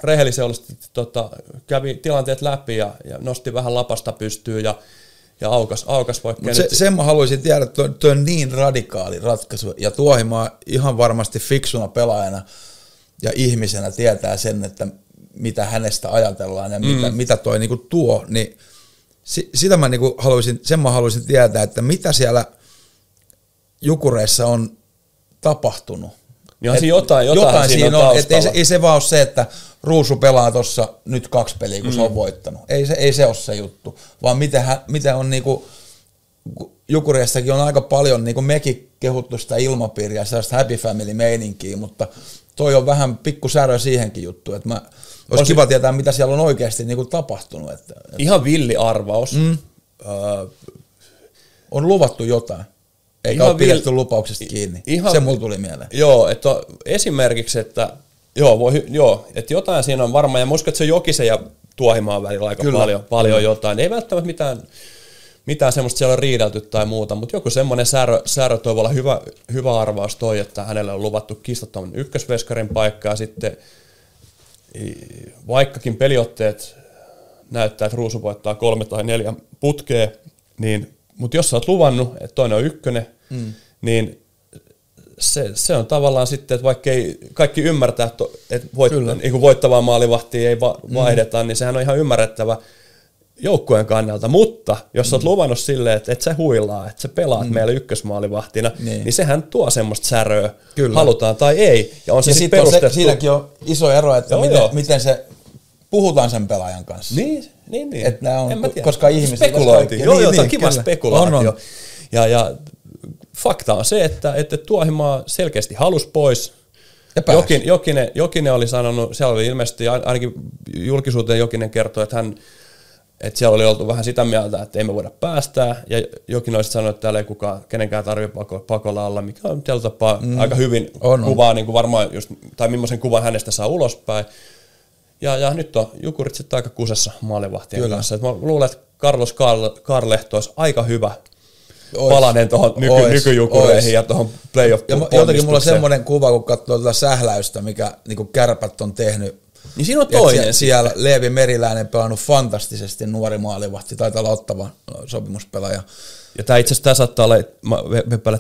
rehellisesti tota, kävi tilanteet läpi ja, ja nosti vähän lapasta pystyyn ja, ja aukas, aukas vaikka Mut se, sen mä haluaisin tiedä, että tuo, on niin radikaali ratkaisu. Ja Tuohimaa ihan varmasti fiksuna pelaajana ja ihmisenä tietää sen, että mitä hänestä ajatellaan ja mitä, Mm. mitä toi niinku tuo. Niin si, sitä mä niinku haluaisin, sen mä haluaisin tietää, että mitä siellä Jukureissa on tapahtunut. Niin on siinä jotain- jotain siinä on et ei, se, ei se vaan ole se, että Ruusu pelaa tuossa nyt kaksi peliä, kun mm. se on voittanut. Ei se, ei se ole se juttu, vaan miten, hän, miten on niinku, Jukuriassakin on aika paljon, niin kuin mekin kehuttu sitä ilmapiiriä, sellaista happy family meininkiä, mutta toi on vähän pikku särö siihenkin juttu, että mä, olisi On se- kiva tietää, mitä siellä on oikeasti niin kuin tapahtunut. Että, että Ihan villi arvaus. Mm. Öö, On luvattu jotain. Eikä Ihan ole pidetty vil- lupauksesta kiinni. Ihan- Se mulla tuli mieleen. Joo, että esimerkiksi, että joo, voi, joo, että jotain siinä on varmaan, ja muistan, että se on Jokisen ja Tuohimaan välillä aika Kyllä. paljon, paljon jotain. Ei välttämättä mitään, mitään semmoista siellä on riidelty tai muuta, mutta joku semmoinen säärö, säärö toi voi olla hyvä, hyvä arvaus toi, että hänelle on luvattu kistattoman ykkösveskarin paikka, ja sitten vaikkakin peliotteet näyttää, että Ruusu voittaa kolme tai neljä putkea, niin, mutta jos sä oot luvannut, että toinen on ykkönen, mm. niin se, se on tavallaan sitten, että vaikka ei kaikki ymmärtää, että, että voit, niin kuin voittavaa maalivahtia ei va, vaihdeta, mm. niin sehän on ihan ymmärrettävä joukkueen kannalta, mutta jos sä oot luvannut silleen, että et sä huilaa, että sä pelaat mm. meillä ykkösmaalivahtina, niin. Niin. sehän tuo semmoista säröä, Kyllä. halutaan tai ei, ja on se Ja sitten sitten on se, perustettu. siinäkin on iso ero, että Joo, miten, joo. miten se puhutaan sen pelaajan kanssa. Niin, niin, niin. Et nää on- En mä tiedä. koska ihmisillä Spekulointi. kaikki- Joo, niin, joo, niin, on kiva kyllä. spekulaatio. On, on. Ja, ja fakta on se, että, että Tuohimaa selkeästi halusi pois. Ja pääsi. Jokin, Jokinen, Jokinen oli sanonut, siellä oli ilmeisesti ain- ainakin julkisuuteen Jokinen kertoi, että hän että siellä oli oltu vähän sitä mieltä, että ei me voida päästää, ja Jokin olisi sanonut, että täällä ei kukaan, kenenkään tarvitse pako, pakolla olla, mikä on tällä tapaa mm. aika hyvin On, on. kuvaa, niin kuin varmaan just, tai millaisen kuvan hänestä saa ulospäin. Ja, ja nyt on Jukurit sitten aika kusessa maalivahtien Kyllä. kanssa. Et mä luulen, että Carlos Karl- Karlehto olisi aika hyvä. Palanen tuohon nyky, nykyjukureihin ja tuohon playoff Ja mu- jotenkin mulla on semmoinen kuva, kun katsoo tätä sähläystä, mikä niin kärpät on tehnyt. Niin siinä on toinen. sie- siellä Leevi Meriläinen pelannut fantastisesti nuori maalivahti, taitaa olla ottava sopimuspelaaja. Ja tämä itse asiassa saattaa olla, että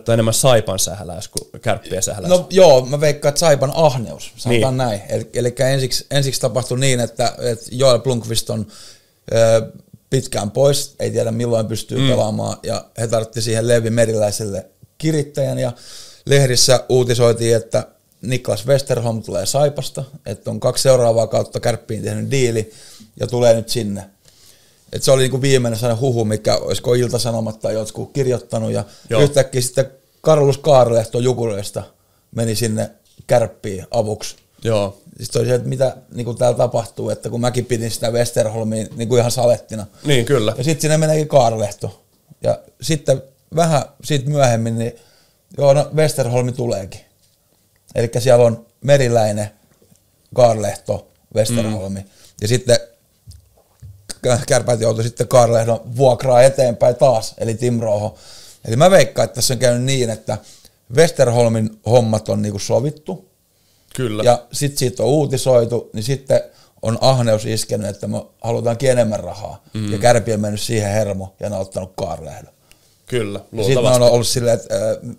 on enemmän Saipan sähläys kuin kärppien sähläys. No joo, mä veikkaan, että Saipan ahneus, sanotaan Niin. näin. Eli, eli ensiksi, ensiksi tapahtui niin, että, että Joel Blunkvist on ö, pitkään pois, ei tiedä milloin pystyy mm. pelaamaan, ja he tarvitti siihen Leevi Meriläiselle kirittäjän, ja lehdissä uutisoitiin, että Niklas Westerholm tulee Saipasta, että on kaksi seuraavaa kautta kärppiin tehnyt diili, ja tulee nyt sinne. Et se oli niinku viimeinen sellainen huhu, mikä olisiko Ilta-Sanomat tai jotkut kirjoittanut, ja Joo. Joo. yhtäkkiä sitten Karlus Kaarlehto Jukureista meni sinne kärppiin avuksi. Joo. Oli se, että mitä niin kuin täällä tapahtuu, että kun mäkin pidin sitä Westerholmia niin kuin ihan salettina. Niin, kyllä. Ja sitten sinne meneekin Kaarlehto. Ja sitten vähän siitä myöhemmin, niin joo, no Westerholmi tuleekin. Eli siellä on Meriläinen, Kaarlehto, Westerholmi. Mm. Ja sitten K- kärpät joutui sitten Kaarlehdon vuokraa eteenpäin taas, eli Tim Roho. Eli mä veikkaan, että tässä on käynyt niin, että Westerholmin hommat on niinku sovittu, Kyllä. ja sitten siitä on uutisoitu, niin sitten on ahneus iskenyt, että me halutaankin enemmän rahaa. Mm. Ja kärpi on mennyt siihen hermo ja ne on ottanut Kaarlehdon. Kyllä, Ja sitten luultavasti. on ollut silleen, että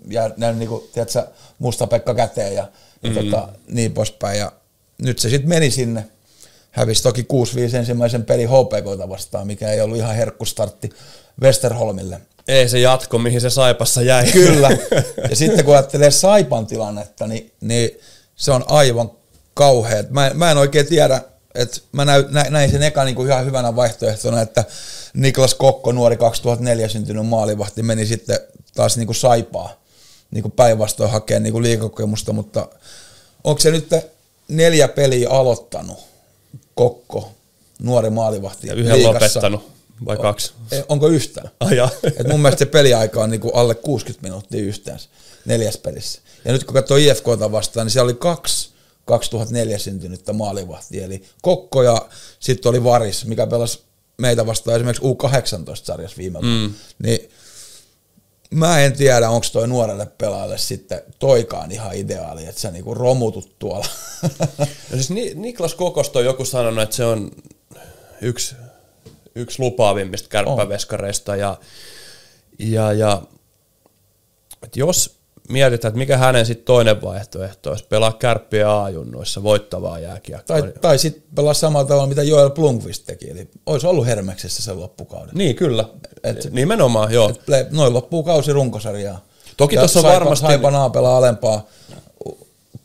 ja näin niinku, tiedätkö, musta Pekka käteen ja, ja Mm. tota, niin poispäin. Ja nyt se sitten meni sinne. Hävisi toki 6-5 ensimmäisen pelin HPKta vastaan, mikä ei ollut ihan herkkustartti Westerholmille. Ei se jatko, mihin se Saipassa jäi. Kyllä. Ja sitten kun ajattelee Saipan tilannetta, niin, niin se on aivan kauhea. Mä, en- mä en oikein tiedä, että mä näin, näin, sen eka niin kuin ihan hyvänä vaihtoehtona, että Niklas Kokko, nuori 2004 syntynyt maalivahti, meni sitten taas niin kuin Saipaa niin kuin päinvastoin hakea niin kuin liikakokemusta, mutta onko se nyt neljä peliä aloittanut Kokko, nuori maalivahti Ja yhden lopettanut, vai kaksi? Ei, Onko yhtään? Jaa. Et mun mielestä se peliaika on niinku alle 60 minuuttia yhteensä neljäs pelissä. Ja nyt kun katsoo IFKta vastaan, niin siellä oli kaksi 2004 syntynyttä maalivahtia, eli Kokko ja sitten oli Varis, mikä pelasi meitä vastaan esimerkiksi U18-sarjassa viime vuonna. Mm. Niin mä en tiedä, onko toi nuorelle pelaajalle sitten toikaan ihan ideaali, että sä niinku romutut tuolla. No siis Ni- Niklas Kokosta on joku sanonut, että se on yksi, yksi lupaavimmista kärppäveskareista. Ja, ja, ja että jos mietitään, että mikä hänen sitten toinen vaihtoehto olisi, pelaa kärppiä A-junnuissa voittavaa jääkiekkoa. tai tai sitten pelaa samalla tavalla, mitä Joel Blomqvist teki, eli olisi ollut Hermeksessä sen loppukauden. Niin, kyllä. Et- Et, Nimenomaan, joo. Play- Noin loppuu kausi runkosarjaa. Toki Ja tossa on varmasti- Saipa naa pelaa alempaa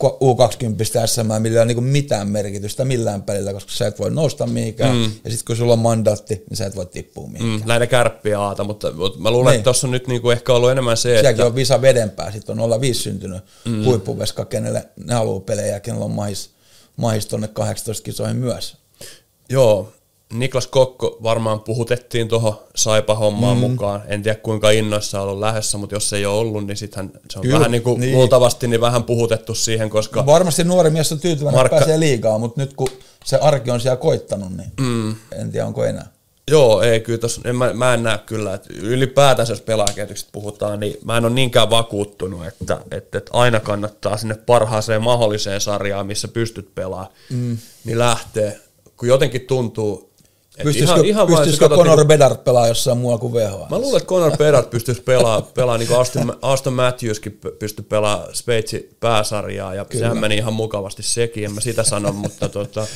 U20 SM, millä ei ole niinku mitään merkitystä millään pelillä, koska sä et voi nousta mihinkään. Mm. Ja sitten kun sulla on mandaatti, niin sä et voi tippua mihinkään. Mm, näitä kärppiä aata, mutta, mutta mä luulen, Niin. että tuossa on nyt niinku ehkä ollut enemmän se, Sielläkin että... on visa vedempää, sitten on 05 syntynyt mm. huippuveska, kenelle ne haluaa pelejä kenellä on mahis, mahis tonne 18 kisoihin myös. Joo, Niklas Kokko varmaan puhutettiin tuohon Saipa-hommaan mm. mukaan. En tiedä kuinka innoissa on ollut lähdössä, mutta jos ei ole ollut, niin sittenhän se on Kyllä, vähän niin kuin niin. luultavasti niin vähän puhutettu siihen, koska Varmasti nuori mies on tyytyväinen, Markka- pääsee liigaan, mutta nyt kun se arki on siellä koittanut, niin mm. en tiedä onko enää. Joo, ei kyllä tos, en, mä, mä en näe kyllä, että ylipäätänsä jos pelaajakehityksestä puhutaan, niin mä en ole niinkään vakuuttunut, että, että, että aina kannattaa sinne parhaaseen mahdolliseen sarjaan, missä pystyt pelaamaan, mm. niin lähtee, kun jotenkin tuntuu, Pystyisikö, ihan, ihan pystyisikö katsot Conor niinku- Bedard pelaa jossain muualla kuin VHL? Mä luulen, että Conor Bedard pystyisi pelaamaan, pelaa niin kuin Aston, Aston Matthewskin py- pystyi pelaamaan Sveitsin pääsarjaa, ja Kyllä. sehän meni ihan mukavasti sekin, en mä sitä sano, mutta tota,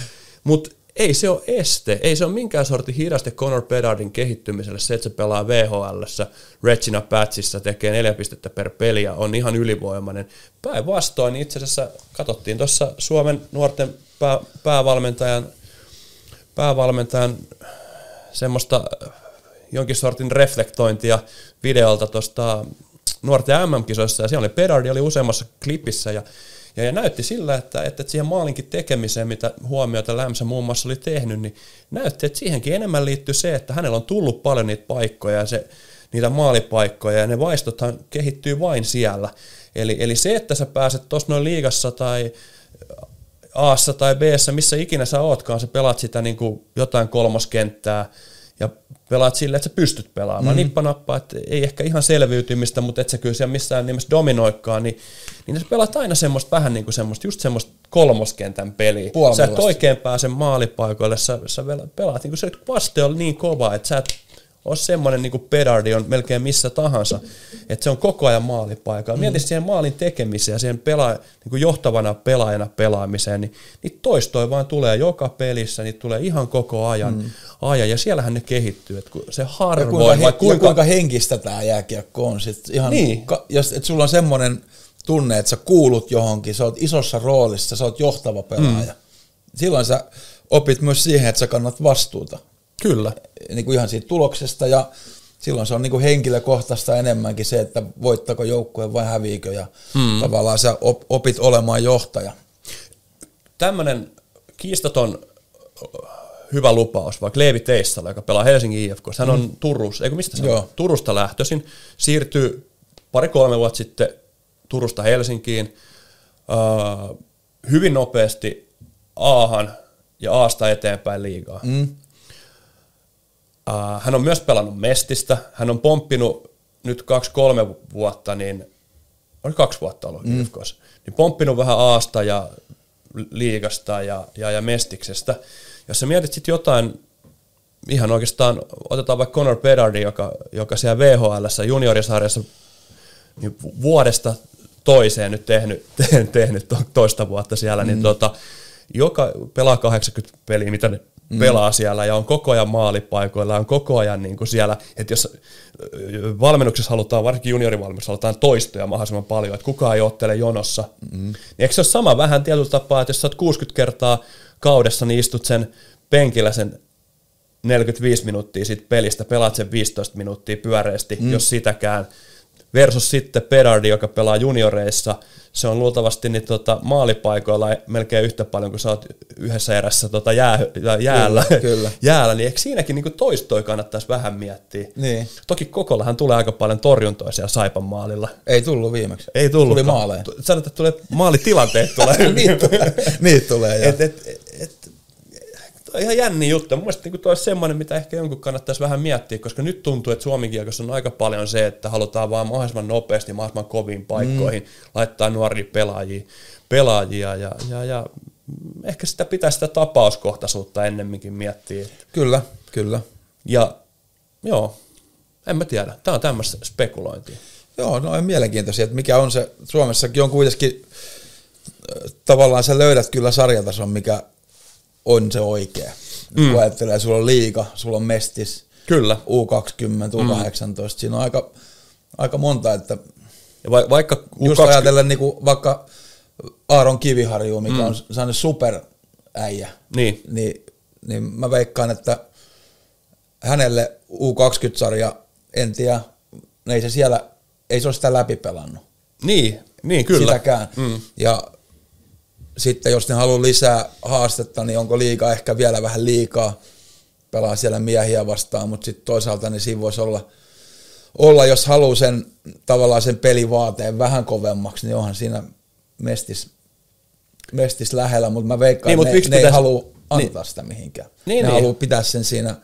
mut ei se ole este, ei se ole minkään sortin hidaste Conor Bedardin kehittymiselle, se, että se pelaa VHLssä, Regina Patsissa, tekee neljä pistettä per peli ja on ihan ylivoimainen. Päinvastoin niin itse asiassa katsottiin tuossa Suomen nuorten pää, päävalmentajan, päävalmentajan semmoista jonkin sortin reflektointia videolta tuosta nuorten MM-kisoissa, ja siellä oli Pedardi oli useammassa klipissä, ja, ja, ja näytti sillä, että, että siihen maalinkin tekemiseen, mitä huomiota Lämsä muun muassa oli tehnyt, niin näytti, että siihenkin enemmän liittyy se, että hänellä on tullut paljon niitä paikkoja, ja se, niitä maalipaikkoja, ja ne vaistothan kehittyy vain siellä. Eli, eli se, että sä pääset tuossa noin liigassa tai Aassa tai Bssä, missä ikinä sä ootkaan, sä pelaat sitä niin kuin jotain kolmoskenttää ja pelaat sille, että sä pystyt pelaamaan. Mm. Nippa että ei ehkä ihan selviytymistä, mutta et sä kyllä siellä missään nimessä dominoikaan, niin, niin sä pelaat aina semmoista vähän niin kuin semmoista, just semmoista kolmoskentän peliä. Sä et oikein pääse maalipaikoille, sä, sä pelaat niin kuin se vaste on niin kova, että sä et ole semmoinen niin kuin pedardi on melkein missä tahansa, että se on koko ajan maalipaikalla. Mm. Mieti siihen maalin tekemiseen ja siihen pelaa, niin kuin johtavana pelaajana pelaamiseen, niin niitä toistoja vaan tulee joka pelissä, niitä tulee ihan koko ajan, mm. ajan ja siellähän ne kehittyy, että se harvoin, ja kuinka, he, vai kuinka, kuinka, kuinka henkistä tämä jääkiekko on. Sit ihan, Niin. ka, jos, et sulla on semmoinen tunne, että sä kuulut johonkin, sä oot isossa roolissa, sä oot johtava pelaaja. Mm. Silloin sä opit myös siihen, että sä kannat vastuuta. Kyllä. Niin kuin ihan siitä tuloksesta ja silloin se on niin kuin henkilökohtaista enemmänkin se, että voittako joukkue vai häviikö ja mm. tavallaan sä op, opit olemaan johtaja. Tämmöinen kiistaton hyvä lupaus, vaikka Leevi Teissala, joka pelaa Helsingin IFK, hän on mm. Turussa, eikö mistä se on? Turusta lähtöisin, siirtyy pari-kolme vuotta sitten Turusta Helsinkiin, uh, hyvin nopeasti Aahan ja Aasta eteenpäin liigaa. Mm. Uh, hän on myös pelannut Mestistä, hän on pomppinut nyt kaksi-kolme vuotta, niin oli kaksi vuotta ollut mm. Niin pomppinut vähän Aasta ja liigasta ja, ja, ja Mestiksestä. Jos sä mietit sitten jotain, ihan oikeastaan, otetaan vaikka Conor Bedardin, joka, joka siellä VHL juniorisarjassa niin vuodesta toiseen nyt tehnyt, tehnyt toista vuotta siellä, mm. niin tota, joka pelaa 80 peliä, mitä ne. Pelaa siellä ja on koko ajan maalipaikoilla, on koko ajan niin kuin siellä, että jos valmennuksessa halutaan, varsinkin juniorivalmennuksessa halutaan toistoja mahdollisimman paljon, että kukaan ei ottele jonossa, mm. niin eikö se ole sama vähän tietyllä tapaa, että jos sä oot 60 kertaa kaudessa, niin istut sen penkillä sen 45 minuuttia siitä pelistä, pelaat sen 15 minuuttia pyöreästi, mm. jos sitäkään, versus sitten Pedardi, joka pelaa junioreissa, se on luultavasti niin tota, maalipaikoilla melkein yhtä paljon kuin sä oot yhdessä erässä tota, jää, jäällä, Kyllä, kyllä. jäällä, niin eikö siinäkin niin toistoi kannattaisi vähän miettiä? Niin. Toki Kokollahan tulee aika paljon torjuntoja siellä Saipan maalilla. Ei tullut viimeksi. Ei tullut. Tuli maaleja. Sanoit, että tulee maalitilanteet tulee. niitä tulee, niitä tulee et, et, et, ihan jänni juttu. Mun mielestä niin olisi semmoinen, mitä ehkä jonkun kannattaisi vähän miettiä, koska nyt tuntuu, että Suomen kiekossa on aika paljon se, että halutaan vaan mahdollisimman nopeasti, mahdollisimman koviin paikkoihin mm. laittaa nuoria pelaajia, pelaajia ja, ja, ja ehkä sitä pitää sitä tapauskohtaisuutta ennemminkin miettiä. Kyllä, kyllä. Ja joo, en mä tiedä. Tämä on tämmöistä spekulointia. Joo, no on mielenkiintoisia, että mikä on se, Suomessakin on kuitenkin, äh, tavallaan sä löydät kyllä sarjatason, mikä on se oikea. Mm. Kun ajattelee, sulla on liiga, sulla on mestis, Kyllä. U20, U18, mm. siinä on aika, aika monta, että Ja va- vaikka just U20 ajatellen niin kuin vaikka Aaron Kiviharju, mikä mm. on sellainen superäijä, Niin. niin, niin mä veikkaan, että hänelle U20-sarja, en tiedä, ei se siellä, ei se ole sitä läpi pelannut. Niin, niin kyllä. Sitäkään. Mm. Ja sitten jos ne haluaa lisää haastetta, niin onko liikaa ehkä vielä vähän liikaa pelaa siellä miehiä vastaan, mutta sitten toisaalta niin siinä voisi olla, olla, jos haluaa sen tavallaan sen pelivaateen vähän kovemmaksi, niin onhan siinä mestis, mestis lähellä, mutta mä veikkaan, Niin, niin, mut ne, ne ei pitäisi- halua antaa niin. sitä mihinkään. Niin, ne niin. haluaa pitää sen siinä.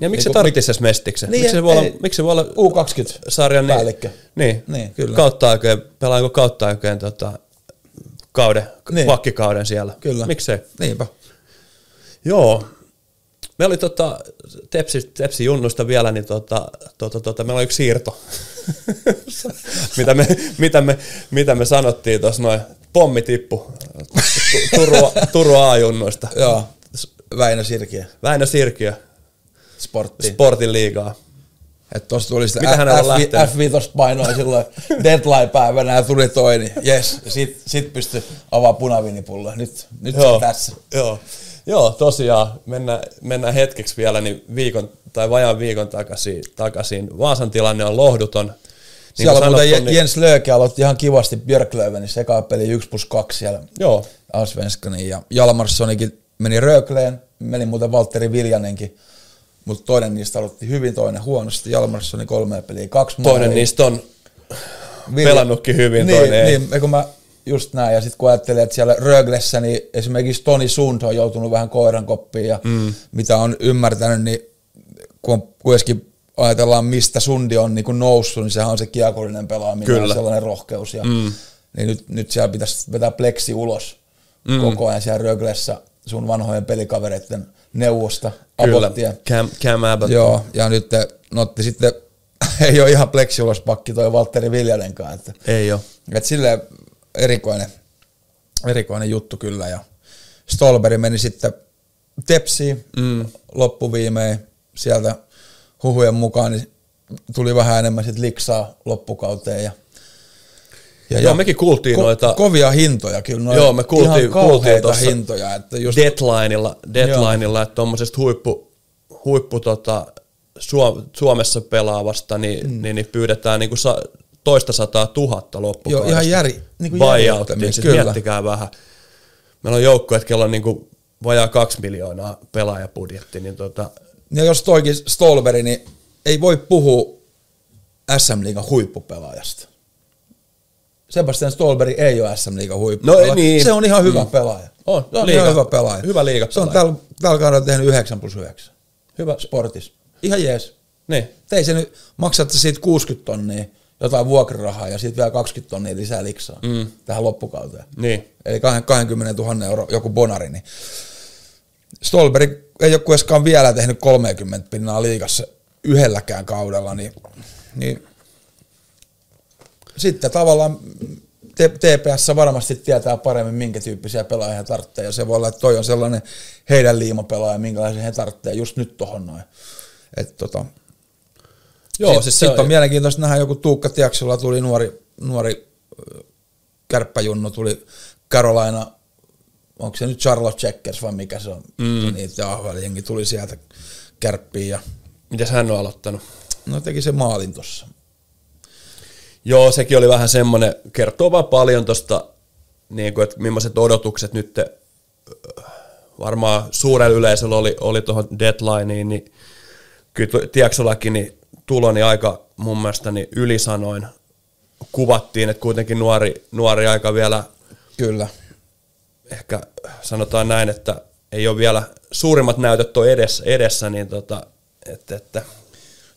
Ja miksi se niinku- tarvitsisi edes mestiksen? Niin, miksi, se voi olla, ei- miksi se voi olla U20 sarjan niin, päällikkö. Niin, Niin, kyllä. kautta aikojen, pelaanko kautta aikojen tota, kauden, niin. Vakkikauden siellä. Kyllä. Miksei? Niinpä. Joo. Me oli tota, Tepsi, Tepsi Junnusta vielä, niin tota, tota, tota, meillä oli yksi siirto. mitä, me, mitä, me, mitä me sanottiin tuossa noin, pommi tippu Tu- Turun, Turun A-junnuista. Joo, Väinö Sirkiä, Väinö Sirkiö, sportti. Sportin liigaa. Että tuossa tuli sitä Mitä hänellä on F- lähtenyt? F5 painoi silloin deadline-päivänä ja tuli toi, niin jes. Sit, sit pystyi avaamaan punavinipulloa. Nyt, nyt se on tässä. Joo. Joo, tosiaan, mennään, mennään hetkeksi vielä niin viikon tai vajaan viikon takaisin. takaisin. Vaasan tilanne on lohduton. Niin Siellä on muuten sanottu, Je- Jens Lööke aloitti ihan kivasti Björklövenissä eka peli 1 plus 2 siellä Joo, Allsvenskanin ja Jalmarssonikin meni Rökleen, meni muuten Valtteri Viljanenkin, mutta toinen niistä aloitti hyvin, toinen huonosti. Jalmarssoni kolme peliä, kaksi toinen maalia. niistä on Vilja- pelannutkin hyvin, niin, toinen niin, ei. kun mä just näin, ja sitten kun ajattelin, että siellä Röglessä, niin esimerkiksi Toni Sund on joutunut vähän koiran koppiin, ja mm. mitä on ymmärtänyt, niin kun on kuitenkin ajatellaan, mistä Sundi on niin noussut, niin sehän on se kiekollinen pelaaminen Kyllä. ja sellainen rohkeus. Ja, mm. Niin nyt, nyt siellä pitäisi vetää pleksi ulos mm. koko ajan siellä Röglessä sun vanhojen pelikavereiden neuvosta. Kyllä, Abbottia. Cam, Cam Abbott. Joo, ja nyt no, otti sitten, ei ole ihan pleksi ulos pakki toi Valtteri Viljanenkaan, että Ei ole. et silleen erikoinen, erikoinen juttu kyllä. Ja Stolberi meni sitten Tepsiin mm. loppuviimein. Sieltä huhujen mukaan niin tuli vähän enemmän sit liksaa loppukauteen. Ja, ja, Joo, mekin kuultiin noita- Kovia hintoja kyllä. Noin Joo, me kuultiin, ihan kuultiin tuossa hintoja. Että just, deadlineilla, deadlineilla että tuommoisesta huippu, huippu tota, Suom- Suomessa pelaavasta, niin, mm. niin, niin pyydetään niin kuin sa, toista sataa tuhatta loppukaudesta. Joo, ihan järi- niin kuin Buyouttiin, siis kyllä. miettikää vähän. Meillä on joukko, että kello on niin kuin vajaa kaksi miljoonaa pelaajapudjetti, niin tota, Ja jos toikin Stolberi, niin ei voi puhua SM Liigan huippupelaajasta. Sebastian Stolberi ei ole SM Liigan huippupelaaja. No niin. Se on ihan hyvä mm. pelaaja. On, se on liiga- ihan hyvä pelaaja. hyvä liigapelaaja. Se on tällä, tällä kaudella tehnyt 9 plus 9 hyvä. sportis. Ihan jees. Niin. Tei se nyt, maksatte siitä 60 tonnia jotain vuokrarahaa ja sitten vielä 20 tonnia lisää liksaa mm. tähän loppukauteen. Niin. Eli 20 000 euro joku bonari. Niin Stolberg ei ole kuitenkaan vielä tehnyt 30 pinnaa liigassa yhdelläkään kaudella, niin, niin sitten tavallaan TPS varmasti tietää paremmin, minkä tyyppisiä pelaajia he tarvitsee, ja se voi olla, että toi on sellainen heidän liimapelaaja, minkälaisen he tarvitsee just nyt tohon noin. Et tota, Joo, Sit- siis se sit on- on mielenkiintoista nähdä joku Tuukka Tiaksolla tuli nuori, nuori kärppäjunnu, tuli Carolina, onko se nyt Charlotte Checkers vai mikä se on, mm. niitä ahvelijengi tuli sieltä kärppiin ja Mites hän on aloittanut? no teki se maalin tossa. Joo, sekin oli vähän semmoinen, kertoo vaan paljon tuosta, niin kuin, että millaiset odotukset nyt äh, varmaan suurella yleisöllä oli, oli tuohon deadlineen, niin kyllä Tiaksolakin niin tulo niin aika mun mielestä niin ylisanoin kuvattiin, että kuitenkin nuori, nuori aika vielä Kyllä. ehkä sanotaan näin, että ei ole vielä suurimmat näytöt on edessä, edessä niin tota, että, että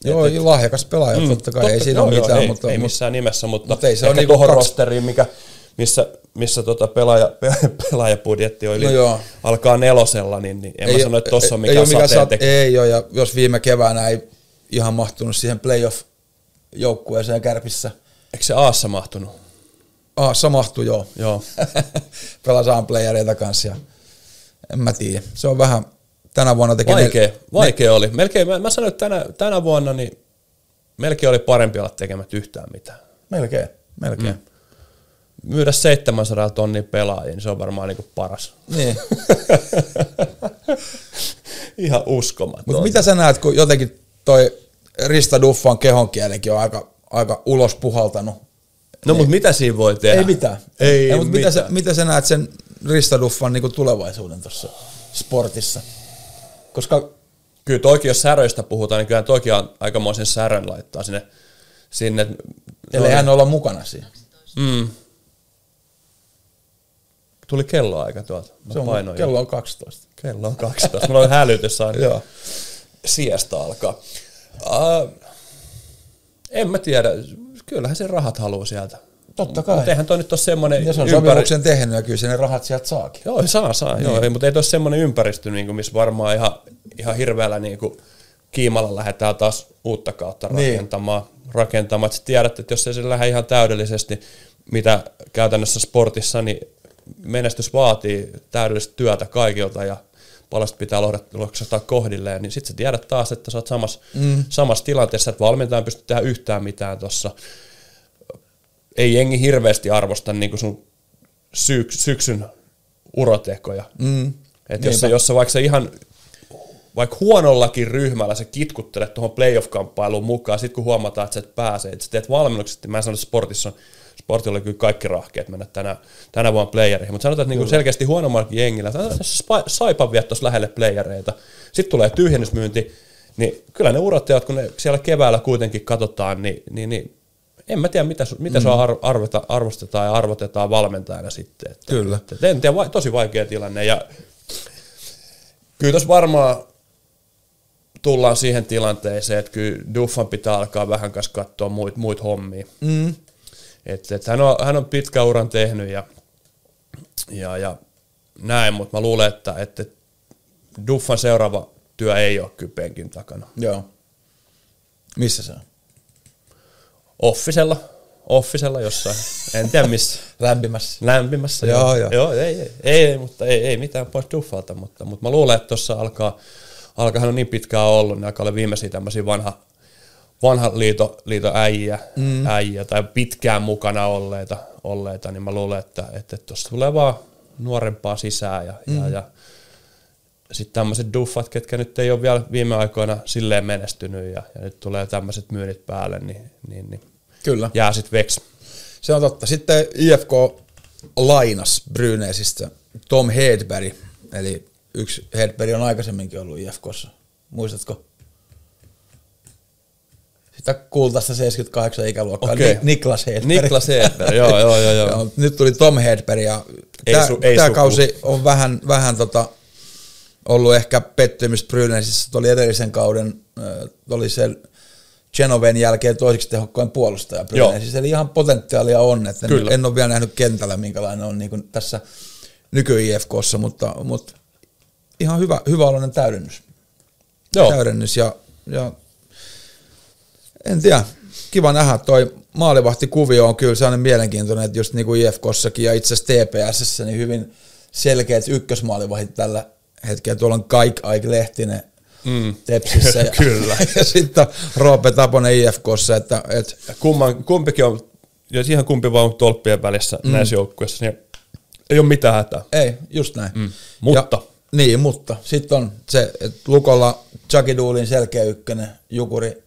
Joo, et- lahjakas pelaaja, mm, totta kai, totta- ei siinä ole mitään, ei, mutta, ei missään nimessä, mutta, mutta ei se ehkä ole niinku tuohon kaksi- rosteriin, mikä, missä, missä tota pelaaja, pelaajapudjetti on, eli No joo. alkaa nelosella, niin, niin en mä sano, että tossa on ei, mikään mikään sateentekijä. sate, ei ole, ja jos viime keväänä ei ihan mahtunut siihen playoff-joukkueeseen kärpissä, Eikö se Aassa mahtunut? Aassa mahtui joo. Joo. Pelasaan playereita kanssa ja en mä tiedä. Se on vähän, tänä vuonna teki... Vaikea, ne- vaikea oli. Melkein, mä, mä sanoin, että tänä, tänä vuonna niin melkein oli parempi olla tekemättä yhtään mitään. Melkein, melkein. Mm. Myydä 700 tonnia pelaajia, niin se on varmaan niin paras. Niin. Ihan uskomaton. Mutta mitä sä näet, kun jotenkin toi Rista Duffan kehonkielikin on aika, aika ulos puhaltanut? No mutta mitä siinä voi tehdä? Ei mitään. Ei, mutta mitä, sä, mitä sä näet sen Rista Duffan niinku tulevaisuuden tuossa sportissa? Koska kyllä toikin, jos säröistä puhutaan, niin kyllä toikin on aikamoisen särön laittaa sinne. sinne Ellei hän olla mukana siinä. Mm. Tuli kelloaika tuolta. Mä Se on, painoin kello on 12. kello on 12. Mulla on hälytys aina. Joo. Siestä alkaa. Uh, en mä tiedä. Kyllähän se rahat haluaa sieltä. Totta kai. Mutta eihän toi nyt ole semmoinen Ja se on ympäri... sopimuksen tehnyt ja kyllä ne rahat sieltä saakin. Joo, saa, saa. Niin. Joo, ei, mutta ei toi ole semmoinen ympäristö, niin kuin, missä varmaan ihan, ihan hirveällä niin kuin, kiimalla lähdetään taas uutta kautta Niin. rakentamaan. rakentamaan. Et sä tiedät, että jos ei se lähde ihan täydellisesti, mitä käytännössä sportissa, niin menestys vaatii täydellistä työtä kaikilta ja paljon sitä pitää loksata kohdilleen, niin sitten sä tiedät taas, että sä oot samassa, mm. samassa tilanteessa, että valmentaja ei pysty tehdä yhtään mitään tuossa. Ei jengi hirveästi arvosta niin kuin sun syk- syksyn urotekoja. Mm. Et jos, sä, jos sä vaikka sä ihan vaikka huonollakin ryhmällä sä kitkuttelet tuohon playoff-kamppailuun mukaan, sit kun huomataan, että sä et pääse, että sä teet valmennukset, mä en sano, että sportissa on, sportilla on kyllä kaikki rahkeet mennä tänä, tänä vuonna playereihin, mutta sanotaan, että niinku selkeästi huonommallakin jengillä, saipan viet tuossa lähelle playereita, sitten tulee tyhjennysmyynti, niin kyllä ne urottajat, kun ne siellä keväällä kuitenkin katsotaan, niin, niin, niin en mä tiedä, mitä, mitä mm. se ar- arvota, arvostetaan ja arvotetaan valmentajana sitten. Että, Kyllä. Että, en tiedä, tosi vaikea tilanne. Ja kyllä tuossa varmaan tullaan siihen tilanteeseen, että kyllä Duffan pitää alkaa vähän kanssa katsoa muita muit hommia. Mm. Et, et hän, on, hän on pitkä uran tehnyt ja, ja, ja näin, mutta mä luulen, että, että Duffan seuraava työ ei ole kyllä penkin takana. Joo. Missä se on? Offisella, offisella jossain, en tiedä missä. Lämpimässä. Lämpimässä. Joo, joo. joo ei, ei, ei, mutta ei, ei mitään pois Duffalta, mutta, mutta mä luulen, että tuossa alkaa, alkaa hän on niin pitkään ollut, niin alkaa olla viimeisiä tämmöisiä vanha, vanha liito, liito äijä, mm. äijä, tai pitkään mukana olleita, olleita niin mä luulen, että että tuossa tulee vaan nuorempaa sisään ja, mm. ja, ja sitten tämmöiset duffat, ketkä nyt ei ole vielä viime aikoina silleen menestynyt ja, ja nyt tulee tämmöiset myynnit päälle, niin, niin, niin Kyllä. jää sitten veksi. Se on totta. Sitten IFK lainas Brynäsistä Tom Hedberg, eli yksi Hedberg on aikaisemminkin ollut IFKssa. Muistatko? Sitä kultaista 78 ikäluokkaa. Okei. Ni- Niklas Hedberg. Niklas Hedberg, joo, joo, joo, joo. Nyt tuli Tom Hedberg ja tämä su- kausi on vähän, vähän tota, ollut ehkä pettymys Brynäsissä. Oli edellisen kauden, oli se Genoven jälkeen toiseksi tehokkain puolustaja Brynäsissä. Eli ihan potentiaalia on, että en, Kyllä. en ole vielä nähnyt kentällä, minkälainen on niin tässä nyky-IFKssa, mutta, mutta ihan hyvä, hyvä oloinen täydennys. Joo. täydennys ja, ja en tiedä, kiva nähdä toi maalivahtikuvio on kyllä sellainen mielenkiintoinen, että just niin kuin IFKssakin ja itse asiassa TPSssä niin hyvin selkeät ykkösmaalivahit tällä hetkellä. Tuolla on Kaik Aik Lehtinen mm. Tepsissä ja, Kyllä. ja sitten Roope Taponen IFKssa, että, että Kumman, kumpikin on, jos ihan kumpi vaan tolppien välissä mm. näissä joukkueissa, niin ei ole mitään hätää. Ei, just näin. Mm. Mutta. Ja, niin, mutta. Sitten on se, että Lukolla Chucky Doolin selkeä ykkönen, Jukuri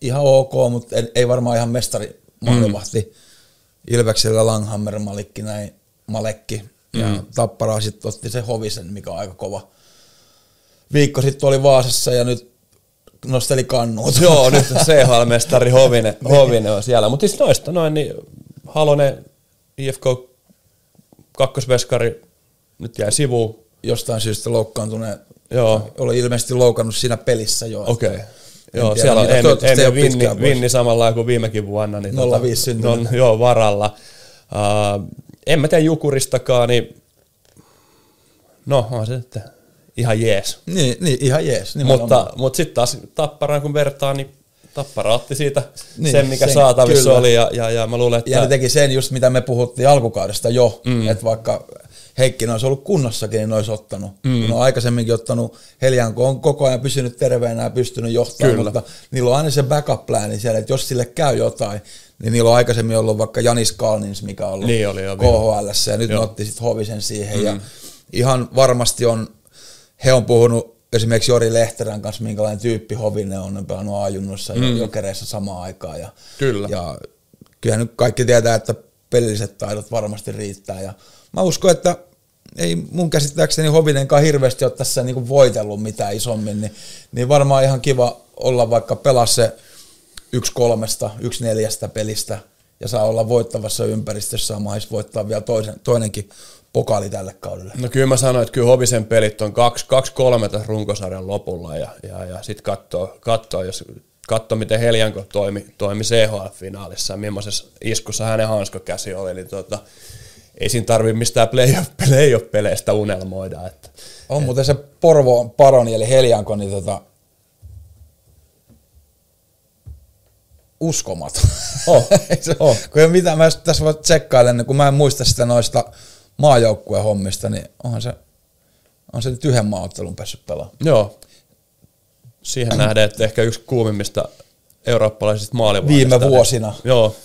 ihan ok, mutta ei, ei varmaan ihan mestari maalivahti. Mm. Ilveksellä Langhammer, Malikki, näin, Malekki. Ja Mm. Tapparaa sitten otti se Hovisen, mikä on aika kova. Viikko sitten oli Vaasassa ja nyt nosteli kannuut. Joo, nyt CHL-mestari Hovinen, Hovinen on siellä. Mutta siis noista noin, niin Halonen, IFK kakkosveskari, nyt jäi sivuun. Jostain syystä loukkaantuneen. Joo. Oli ilmeisesti loukannut siinä pelissä jo. Okei. Okay. Joo, tiedä, siellä on Emil ole pitkään Vinni. Vinni samalla kuin viimekin vuonna. Niin 05 syntynyt. on, joo, varalla. Uh, en mä tiedä Jukuristakaan, niin no on se että ihan jees. Niin, niin ihan jees. nimenomaan. Mutta, mutta sitten taas Tapparaan kun vertaa, niin Tappara otti siitä Niin, niin, sen, mikä sen- saatavissa kyllä. oli. Ja, ja, ja mä luulen, että... Ja ne teki sen just, mitä me puhuttiin alkukaudesta jo, mm. että vaikka Heikkinen olisi ollut kunnossakin, niin olisi ottanut. Mm. Ne on aikaisemminkin ottanut Heljan, kun on koko ajan pysynyt terveenä ja pystynyt johtamaan, Kyllä. mutta niillä on aina se backup-plani siellä, että jos sille käy jotain, niin niillä on aikaisemmin ollut vaikka Janis Kalnins, mikä on ollut Niin oli jo, KHL, ja nyt Joo. ne otti sitten Hovisen siihen, mm. ja ihan varmasti on, he on puhunut esimerkiksi Jori Lehterän kanssa, minkälainen tyyppi Hovinen on, on pelannut ajunnossa ja jokereissa samaan aikaan. Ja, Kyllä. ja kyllähän nyt kaikki tietää, että pelilliset taidot varmasti riittää. Ja mä uskon, että ei mun käsittääkseni Hovinenkaan hirveästi ole tässä niinku voitellut mitään isommin, niin, niin varmaan ihan kiva olla vaikka pelaa se yksi kolmesta, yksi neljästä pelistä ja saa olla voittavassa ympäristössä ja voittaa vielä toisen, toinenkin pokaali tälle kaudelle. No kyllä mä sanoin, että kyllä Hovisen pelit on kaksi, kaksi kolme tässä runkosarjan lopulla ja, ja, ja sitten katsoo, katsoo, jos katsoo, miten Heljanko toimi, toimi CHL-finaalissa ja millaisessa iskussa hänen hanskokäsi oli, niin tota, ei siinä tarvi mistään playoff, playoff-peleistä unelmoida. Että, On muuten se Porvo Paroni eli Heljanko, niin tota, uskomaton. Oh, se, oh. Kun ei mitään, mä tässä vaan tsekkailen, kun mä en muista sitä noista maajoukkueen hommista, niin onhan se, on se nyt yhden maaottelun päässyt pelaamaan. Joo. Siihen nähden, että ehkä yksi kuumimmista eurooppalaisista maalivahdista. Viime vuosina. Joo,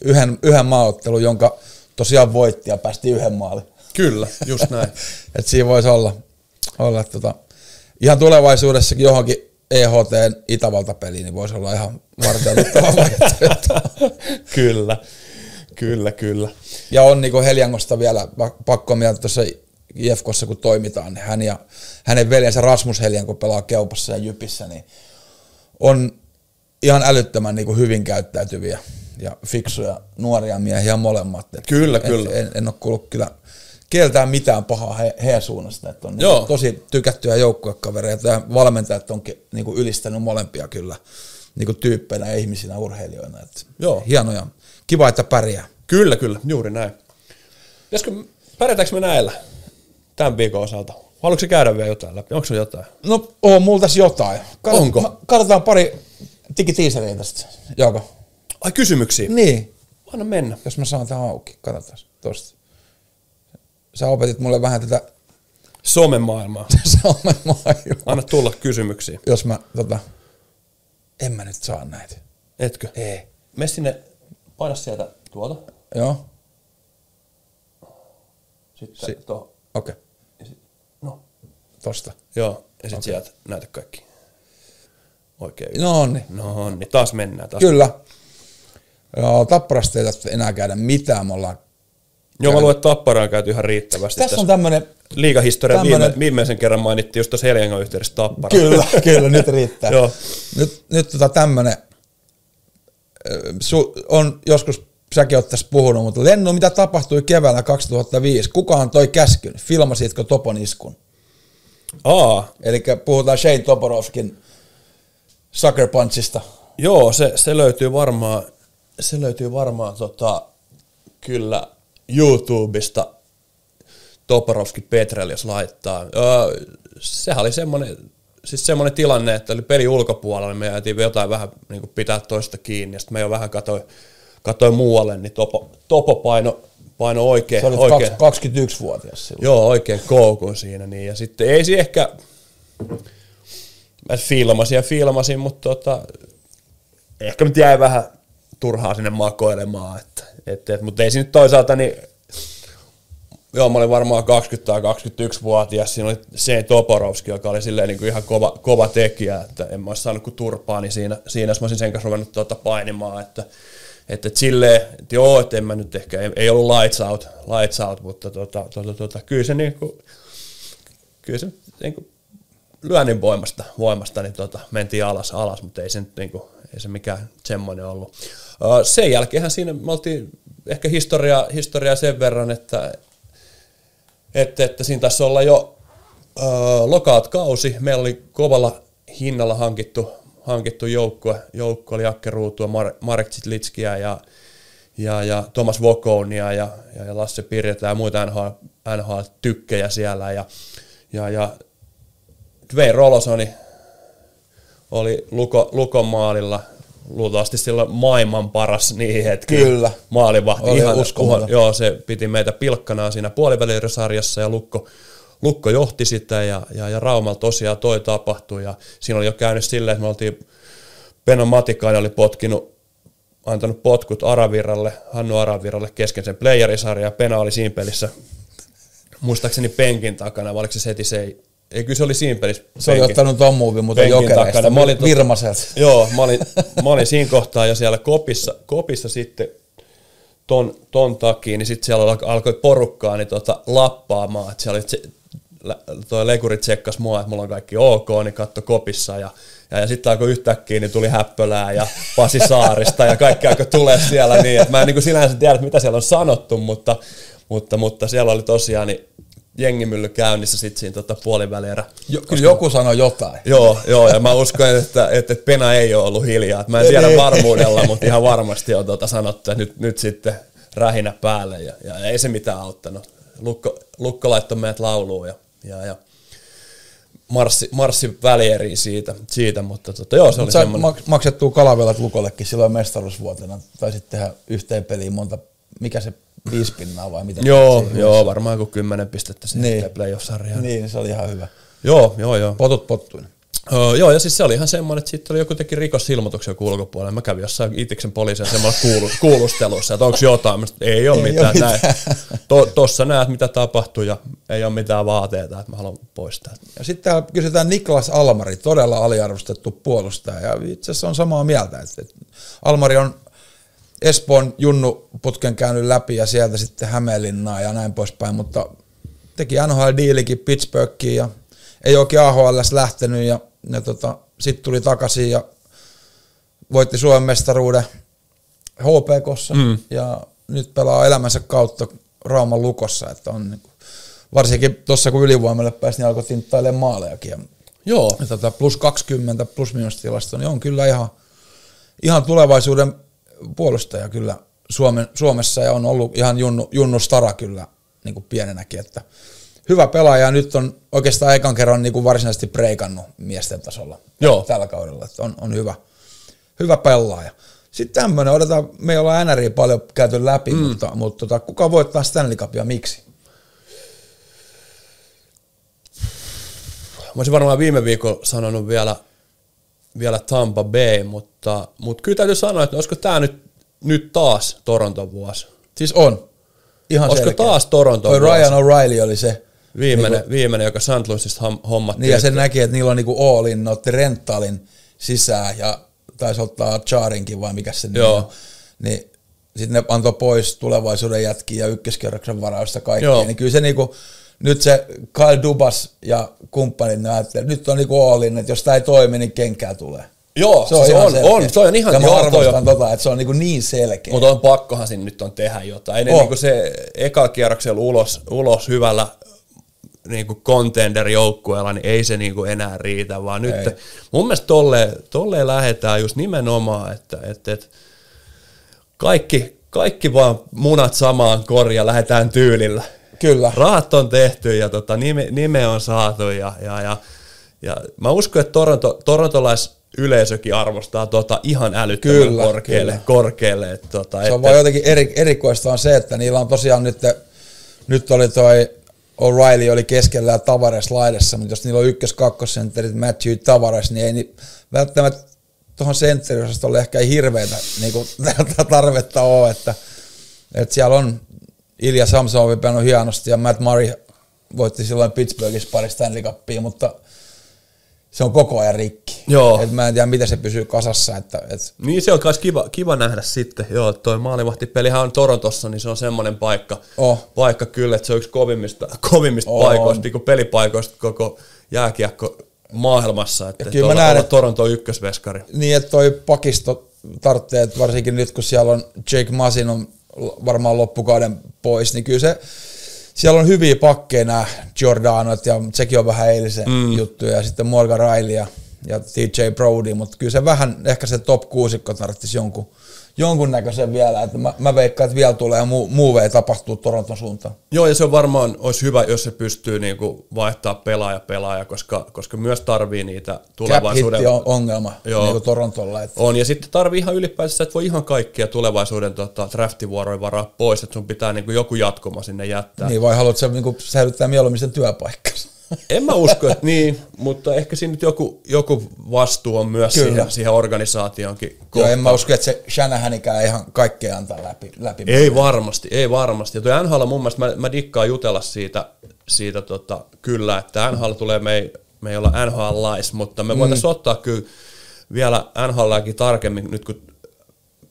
Yhden, yhden maaottelun, jonka tosiaan voitti ja päästi yhden maalin. kyllä, just näin. Et siinä voisi olla, olla tota, ihan tulevaisuudessakin johonkin EHT Itävalta-peliin, niin voisi olla ihan vaihtoehto. kyllä, kyllä, kyllä. Ja on niin Heljangosta vielä pa- pakko mieltä tuossa IFKssa, kun toimitaan, niin hän ja hänen veljensä Rasmus Heljanko pelaa Keupassa ja Jypissä, niin on ihan älyttömän niin kuin hyvin käyttäytyviä ja fiksuja nuoria miehiä molemmat. Et, Kyllä, kyllä. En, en ole kuullut kyllä kieltään mitään pahaa he, heidän suunnasta. Että on Joo. niin tosi tykättyjä joukkuekavereita ja valmentajat onkin niin kuin ylistänyt molempia kyllä niin kuin tyyppeinä ja ihmisinä, urheilijoina. Et Joo. Hienoja. Kiva, että pärjää. Kyllä, kyllä, juuri näin. Pitäisikö, pärjätäänkö me näillä tämän viikon osalta? Haluatko se käydä vielä jotain läpi? Onko se jotain? No, on mulla tässä jotain. Kat- Onko? mä- Katsotaan pari digitiiseriä tästä, Joko? Ai kysymyksiä? Niin, Anna mennä. jos mä saan tämän auki. Katsotaan tosta. Sä opetit mulle vähän tätä Somen maailmaa. Suomen maailmaa. Anna tulla kysymyksiä. Jos mä, tota, en mä nyt saa näitä. Etkö? Ei. Mene sinne, paina sieltä tuolta. Joo, Sitten Si- tuohon. okei. Okay. Ja sit, no, Tosta. joo. Ja sitten okay. sieltä näytä kaikki. Oikein. No niin. No niin, taas mennään. Taas. Kyllä. Joo, tapparasta ei tarvitse enää käydä mitään. Me ollaan... Joo, mä luulen, että Tappara on käyty ihan riittävästi. Tässä on tämmönen... Liigahistoria tämmönen- viime, viimeisen kerran mainittiin just tuossa Heljangon yhteydessä Tappara. Kyllä, kyllä, nyt riittää. Joo. Nyt, nyt tota tämmönen, ö, su, on joskus säkin oot tässä puhunut, mutta Lennu, mitä tapahtui keväällä 2005? Kukaan toi käskyn? Filmasitko Topon iskun? Aa, Eli puhutaan Shane Toporovskin Sucker Punchista. joo, se, se löytyy varmaan, se löytyy varmaan tota, kyllä YouTubesta Toporovski Petrel, jos laittaa. Öö, sehän oli semmoinen, siis semmoinen tilanne, että oli peli ulkopuolella, niin me jäätiin jotain vähän niin kuin pitää toista kiinni, ja sitten me jo vähän katsoin, katsoin muualle, niin Topo, topo paino, paino oikein, Se oli oikein, 21-vuotias silloin. Joo, oikein koukun siinä. Niin. Ja sitten ei se ehkä, mä filmasin ja filmasin, mutta tota, ehkä nyt jäi vähän turhaa sinne makoilemaan. Että, et, et, mutta ei siinä nyt toisaalta, niin joo, mä olin varmaan 20 tai 21-vuotias. Siinä oli se Toporovski, joka oli silleen niin kuin ihan kova, kova tekijä, että en mä olisi saanut kuin turpaa, niin siinä, siinä mä olisin sen kanssa ruvennut tuota painimaan, että että et silleen, että joo, että en mä nyt ehkä, ei, ollut lights out, lights out mutta tota, tota, tota, kyllä se niinku, kyllä se niinku lyönnin voimasta, voimasta niin tota, mentiin alas, alas, mutta ei se nyt niinku, ei se mikään semmoinen ollut. Sen jälkeenhän siinä me oltiin ehkä historiaa, historiaa sen verran, että, että, että siinä taisi olla jo ö, lockout-kausi. Meillä oli kovalla hinnalla hankittu, hankittu joukkue. Joukkue oli Jakke Ruutua, Mar- Marek ja, ja, ja Thomas Vokounia ja, ja, ja Lasse Pirjetä ja muita NHL, NHL-tykkejä siellä. Ja, ja, ja Dwayne Rolosoni oli Luko, Lukon maalilla luultavasti silloin maailman paras niihin hetkiin. Kyllä. Maalivahti. Oli Ihan, uskomaton. joo, se piti meitä pilkkanaa siinä puolivälirysarjassa ja Lukko, Lukko johti sitä ja, ja, ja Raumalla tosiaan toi tapahtui ja siinä oli jo käynyt silleen, että me oltiin, Peno Matikainen oli potkinut, antanut potkut Aravirralle, Hannu Aravirralle kesken sen playerisarjan ja Pena oli siinä pelissä muistaakseni penkin takana, vai oliko se heti se ei, kyllä se oli siinä pelissä Se oli ottanut ton muuvin, mutta jokereista. Mä olin tota- Virmaselta. Joo, mä olin, mä olin siinä kohtaa jo siellä kopissa, kopissa sitten ton, ton takia, niin sitten siellä alkoi, porukkaa niin tota, lappaamaan, että siellä oli lä- toi lekuri tsekkas mua, että mulla on kaikki ok, niin katto kopissa ja ja, ja sitten alkoi yhtäkkiä, niin tuli Häppölää ja Pasi Saarista ja kaikki alkoi tulee siellä niin, että mä en niin sinänsä tiedä, mitä siellä on sanottu, mutta, mutta, mutta siellä oli tosiaan niin jengimylly käynnissä sitten siinä tota puolivälierä. Jo, kyllä joku sanoi jotain. Joo, joo, ja mä uskon, että, että Pena ei ole ollut hiljaa. Mä en tiedä varmuudella, mutta ihan varmasti on tuota sanottu, että nyt, nyt sitten rähinä päälle, ja, ja ei se mitään auttanut. Lukko, Lukko laittoi meidät lauluun, ja, ja, ja marssi, marssi välieriin siitä, siitä mutta tota, joo, se oli Sait semmoinen. mak- maksettua kalavelat Lukollekin silloin mestaruusvuotena. Taisit tehdä yhteen peliin monta, mikä se viisi pinnaa vai mitä? Joo, Siinä joo, varmaan kuin kymmenen pistettä sitten Niin. niin. playoff-sarjaan. Niin, se oli ihan hyvä. Joo, joo, joo. Potut pottuina. Öö, joo, ja siis se oli ihan semmoinen, että sitten oli joku teki rikosilmoituksia joku ulkopuolella. Mä kävin jossain Itiksen poliisin semmoisella kuulu, kuulustelussa, että onko jotain. Mä sanoin, ei ole Ei mitään. Näin. mitään. To, tossa näet, mitä tapahtuu ja ei ole mitään vaateita, että mä haluan poistaa. Ja sitten täällä kysytään Niklas Almari, todella aliarvostettu puolustaja. Ja itse asiassa on samaa mieltä, että Almari on Espoon Junnu-putken käynyt läpi ja sieltä sitten Hämeenlinnaa ja näin poispäin, mutta teki NHL-diilikin Pittsburghiin ja ei oikein AHLs lähtenyt ja, ja tota, sitten tuli takaisin ja voitti Suomen mestaruuden HPKssa mm. ja nyt pelaa elämänsä kautta Rauman lukossa, että on niin kuin, varsinkin tuossa kun ylivoimalle pääsi, niin alkoi tinttailemaan maalejakin. Ja, Joo, ja tota, plus 20 plus minus tilasto, niin on kyllä ihan, ihan tulevaisuuden puolustaja kyllä Suomen, Suomessa ja on ollut ihan junnu, junnu stara kyllä niin kuin pienenäkin, että hyvä pelaaja ja nyt on oikeastaan ekan kerran niin kuin varsinaisesti breikannut miesten tasolla Joo. tällä kaudella, että on, on hyvä, hyvä pelaaja. Sitten tämmöinen, odotetaan, me ei olla NRI paljon käyty läpi, mm. mutta, mutta tota, kuka voittaa Stanley Cupia, miksi? mä olisin varmaan viime viikolla sanonut vielä, vielä Tampa Bay, mutta, mutta kyllä täytyy sanoa, että olisiko tämä nyt, nyt taas Toronton vuosi. Siis on. Ihan Olisiko selkeä. taas Toronton Toi vuosi? Ryan O'Reilly oli se. Viimeinen, Niinku- viimeinen joka St. Louisista hommattiin. Niin ja sen näki, että niillä on niinku all in, otti rentalin sisään ja taisi ottaa Charinkin vai mikä se Joo. on. Niin sitten ne antoi pois tulevaisuuden jätkiä ja ykköskerroksen varausta kaikkea. Joo. Niin kyllä se niinku, nyt se Kyle Dubas ja kumppanit, ne ajattelee, nyt on niinku all in, että jos tämä ei toimi, niin kenkää tulee. Joo, Se on, ihan on, selkeä. on, toi on ihan- ja mä joo, arvostan tota, että se on niinku niin selkeä. Mutta on pakkohan siinä nyt on tehdä jotain. Ei ne Oh. niinku se eka kierroksella ulos, ulos hyvällä niinku contender-joukkueella, niin ei se niinku enää riitä, vaan nyt Ei. mun mielestä tolleen, tolleen lähdetään just nimenomaan, että, että, että kaikki, kaikki vaan munat samaan korjaan, lähdetään tyylillä. Kyllä. Rahat on tehty ja tota, nime, nime on saatu ja, ja, ja, ja mä uskon, että Toronto, torontolais yleisökin arvostaa tota ihan älyttömän Kyllä, korkealle. kyllä. korkealle että tota, Se on vaan jotenkin eri, erikoista on se, että niillä on tosiaan nyt, nyt oli toi O'Reilly oli keskellä ja Tavares laidassa, mutta jos niillä on ykkös kakkosentterit Matthew Tavares, niin ei niin välttämättä tuohon sentteriosastolle ehkä ei hirveätä niin kuin, tarvetta ole, että, että siellä on Ilja Samsonov pelannut hienosti ja Matt Murray voitti silloin Pittsburghissa pari Stanley Cupia, mutta se on koko ajan rikki. Joo. Et mä en tiedä, miten se pysyy kasassa. Että, et, Niin se on myös kiva, kiva nähdä sitten. Joo, toi maalivahtipelihän on Torontossa, niin se on semmoinen paikka, Oh. paikka kyllä, että se on yksi kovimmista, kovimmista On. paikoista, niin kuin pelipaikoista koko jääkiekko maailmassa. Että, kyllä mä näen, että- Toronto ykkösveskari. Niin, että toi pakisto tarvitsee, varsinkin nyt kun siellä on Jake Masin on varmaan loppukauden pois, niin kyllä se, siellä on hyviä pakkeja nämä Jordanot ja sekin on vähän eilisen mm. juttu ja sitten Morgan Riley ja, ja TJ Brody, mutta kyllä se vähän, ehkä se top kuusikko tarvitsisi jonkun, jonkun näköisen vielä, että mä, mä veikkaan, että vielä tulee muu, muuveja tapahtuu Toronton suuntaan. Joo, ja se on varmaan, olisi hyvä, jos se pystyy niinku vaihtaa pelaaja pelaaja, koska, koska myös tarvii niitä Cap tulevaisuuden... hitti on ongelma Joo. niin kuin Torontolla. Että On, ja sitten tarvii ihan ylipäänsä, että voi ihan kaikkia tulevaisuuden tota, draftivuoroja varaa pois, että sun pitää niinku joku jatkoma sinne jättää. niin vai haluatko sä niin säilyttää mieluummin sen työpaikkansa? En mä usko, että niin, mutta ehkä siinä nyt joku, joku vastuu on myös Kyllä. siihen, siihen organisaatioonkin. Joo, en mä usko, että se Shanahanikään ihan kaikkea antaa läpi. läpi. Ei varmasti, ei varmasti. Ja tuo NHL mun mielestä, mä, mä dikkaan jutella siitä, siitä tota, kyllä, että NHL tulee, me ei, me ei olla NHL-lais, mutta me voitaisiin ottaa kyllä vielä NHLäkin tarkemmin, nyt kun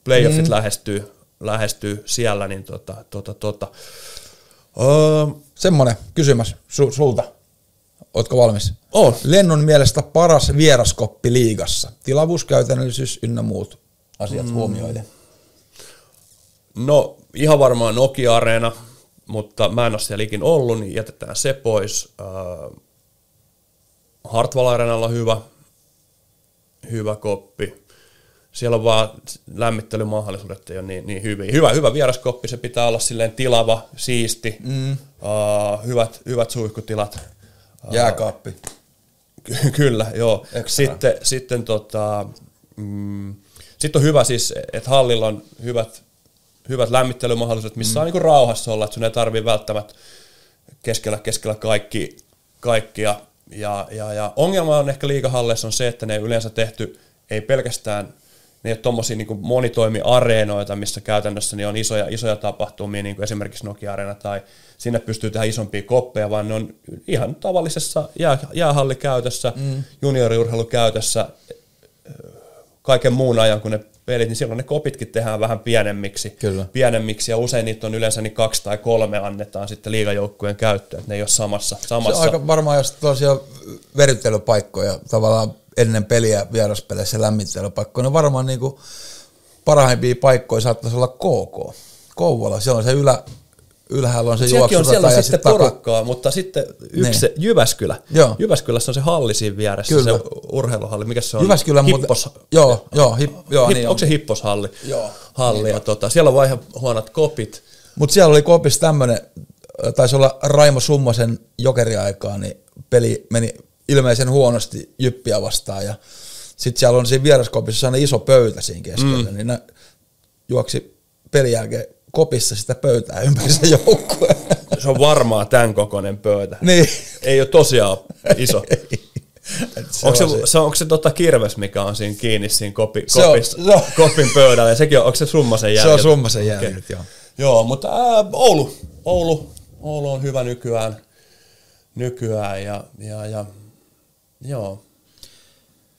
playoffit mm. lähestyy, lähestyy siellä, niin tota, tota, tota. Öö, Semmonen kysymys su- sulta. Ootko valmis? On. Lennon mielestä paras vieraskoppi liigassa. Tilavuuskäytännöllisyys ynnä muut asiat mm. huomioiden. No ihan varmaan Nokia-areena, mutta mä en ole siellä ikin ollut, niin jätetään se pois. Äh, Hartwall Areenalla hyvä, hyvä koppi. Siellä on vaan lämmittelymahdollisuudet ei ole niin, niin hyviä. Hyvä, hyvä vieraskoppi, se pitää olla silleen tilava, siisti, mm. uh, hyvät, hyvät suihkutilat. Jääkaappi. Ky- Kyllä, joo. Extra. Sitten, sitten tota, mm, sit on hyvä siis, että hallilla on hyvät, hyvät lämmittelymahdollisuudet, missä mm. on niin rauhassa olla, että sun ei tarvii välttämättä keskellä, keskellä kaikki, kaikkia. Ja, ja, ja ongelma on ehkä liikahalleissa on se, että ne ei yleensä tehty, ei pelkästään, ne ei ole tuommoisia niin monitoimiareenoita, missä käytännössä niin on isoja, isoja tapahtumia, niin kuin esimerkiksi Nokia-areena, tai sinne pystyy tehdä isompia koppeja, vaan ne on ihan tavallisessa jää, jäähallikäytössä, mm. junioriurheilukäytössä, kaiken muun ajan, kun ne pelit, niin silloin ne kopitkin tehdään vähän pienemmiksi. Kyllä. pienemmiksi ja usein niitä on yleensä niin kaksi tai kolme annetaan sitten liigajoukkueen käyttöön, että ne ei ole samassa. Se samassa. on aika varmaan, jos tosiaan veryttelypaikkoja tavallaan ennen peliä vieraspeleissä lämmittelypaikkoja, niin varmaan niin kuin parhaimpia paikkoja saattaisi olla KK. Kouvola, siellä on se ylä, ylhäällä on se Sielläkin on juoksurata siellä on ja sitten taka- porukkaa, mutta sitten yksi Niin. se Jyväskylä. Joo. Jyväskylässä on se halli siinä vieressä, Kyllä. se urheiluhalli. Mikä se on? Jyväskylän muuten- Hippos. Joo, joo, hip, joo Hip, niin on. onko se Hipposhalli? Joo. Halli, ja tota, siellä on ihan huonot kopit. Mutta siellä oli kopissa tämmöinen, taisi olla Raimo Summasen jokeriaikaa, niin peli meni ilmeisen huonosti jyppiä vastaan ja sitten siellä on siinä vieraskopissa sellainen iso pöytä siinä keskellä, mm. niin ne juoksi pelin jälkeen kopissa sitä pöytää ympäri se joukkue. Se on varmaan tämän kokoinen pöytä. niin. Ei ole tosiaan iso. Se onko se, se- se, onko se tota kirves, mikä on siinä kiinni siinä kopi, Se on- se on- kopin pöydällä, ja sekin on, onko se summasen Se jälkeen? on Summasen jälkeen, Okei. joo. Joo, mutta ää, Oulu, Oulu, Oulu on hyvä nykyään, nykyään ja, ja, ja joo.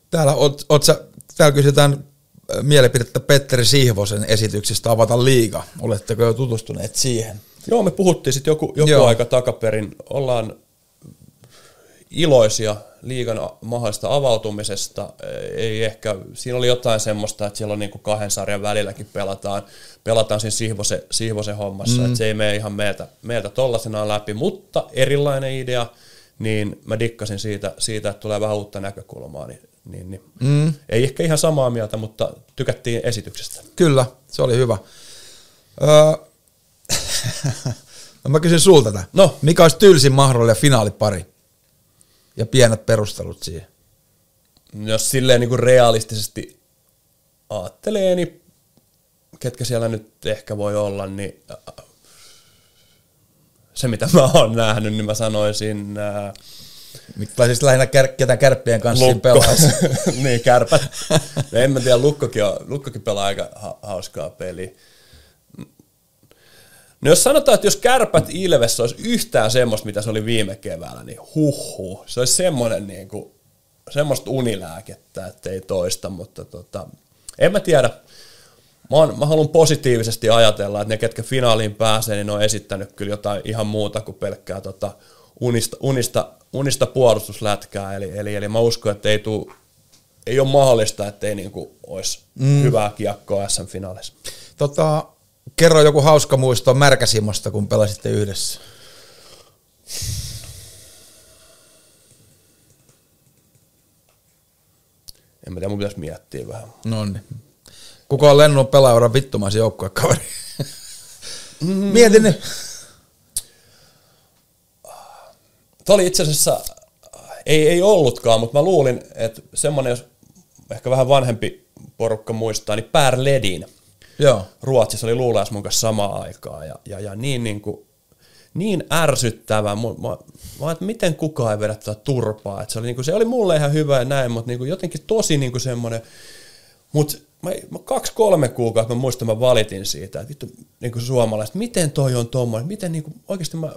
Täällä, oot, oot sä, täällä kysytään äh, mielipidettä Petteri Sihvosen esityksestä avata liiga. Oletteko jo tutustuneet siihen? Joo, me puhuttiin sitten joku, joku Joo. aika takaperin. Ollaan iloisia liigan mahdollisesta avautumisesta. Ei ehkä, siinä oli jotain semmoista, että siellä on niinku kahden sarjan välilläkin pelataan, pelataan siinä Sihvosen, Sihvosen hommassa, mm. että se ei mene ihan meiltä, meiltä tollasenaan läpi, mutta erilainen idea, niin mä dikkasin siitä, siitä että tulee vähän uutta näkökulmaa, niin, niin, niin. Mm. ei ehkä ihan samaa mieltä, mutta tykättiin esityksestä. Kyllä, se oli hyvä. Öö, no mä kysyn sulta tätä. No. Mikä olisi tylsin mahdollinen finaalipari? Ja pienet perustelut siihen. jos silleen niin kuin realistisesti ajattelee, niin ketkä siellä nyt ehkä voi olla, niin se mitä mä oon nähnyt, niin mä sanoisin äh, Tai siis lähinnä kär, ketä kärppien kanssa Lukko. pelaisi. niin, kärpät. No en mä tiedä, Lukkokin, on, Lukkokin pelaa aika ha- hauskaa peliä. No jos sanotaan, että jos kärpät Ilves olisi yhtään semmoista, mitä se oli viime keväällä, niin huhhuh. Se olisi semmoinen niin kuin, semmoista unilääkettä, että ei toista, mutta tota, en mä tiedä. Mä, oon, mä haluan positiivisesti ajatella, että ne, ketkä finaaliin pääsee, niin ne on esittänyt kyllä jotain ihan muuta kuin pelkkää tota, unista, unista, unista puolustuslätkää. Eli, eli, eli mä uskon, että ei, tuu, ei ole mahdollista, että ei niinku olisi mm. hyvää kiekkoa SM-finaalissa. tota, kerro joku hauska muisto Märkäsimosta, kun pelasitte yhdessä. En mä tiedä, mun pitäisi miettiä vähän. No niin. Kuka on lennut pelaajan vittumaisen joukkuekaveri? Mm. Mietin nyt. Tämä oli itse asiassa, ei, ei ollutkaan, mutta mä luulin, että semmoinen, jos ehkä vähän vanhempi porukka muistaa, niin Per Ledin. Joo. Ruotsissa oli luulaas mun kanssa samaan aikaan ja, ja, ja niin, niin, kuin, niin ärsyttävää. Mä, mä, mä että miten kukaan ei vedä tätä turpaa. Et se, oli, niin kuin, se oli mulle ihan hyvä ja näin, mutta niin kuin, jotenkin tosi niin kuin semmoinen. Mutta mä, mä kaksi-kolme kuukautta mä muistan, mä valitin siitä, että vittu niin kuin suomalaiset, miten toi on tommoinen, miten niin kuin, oikeasti mä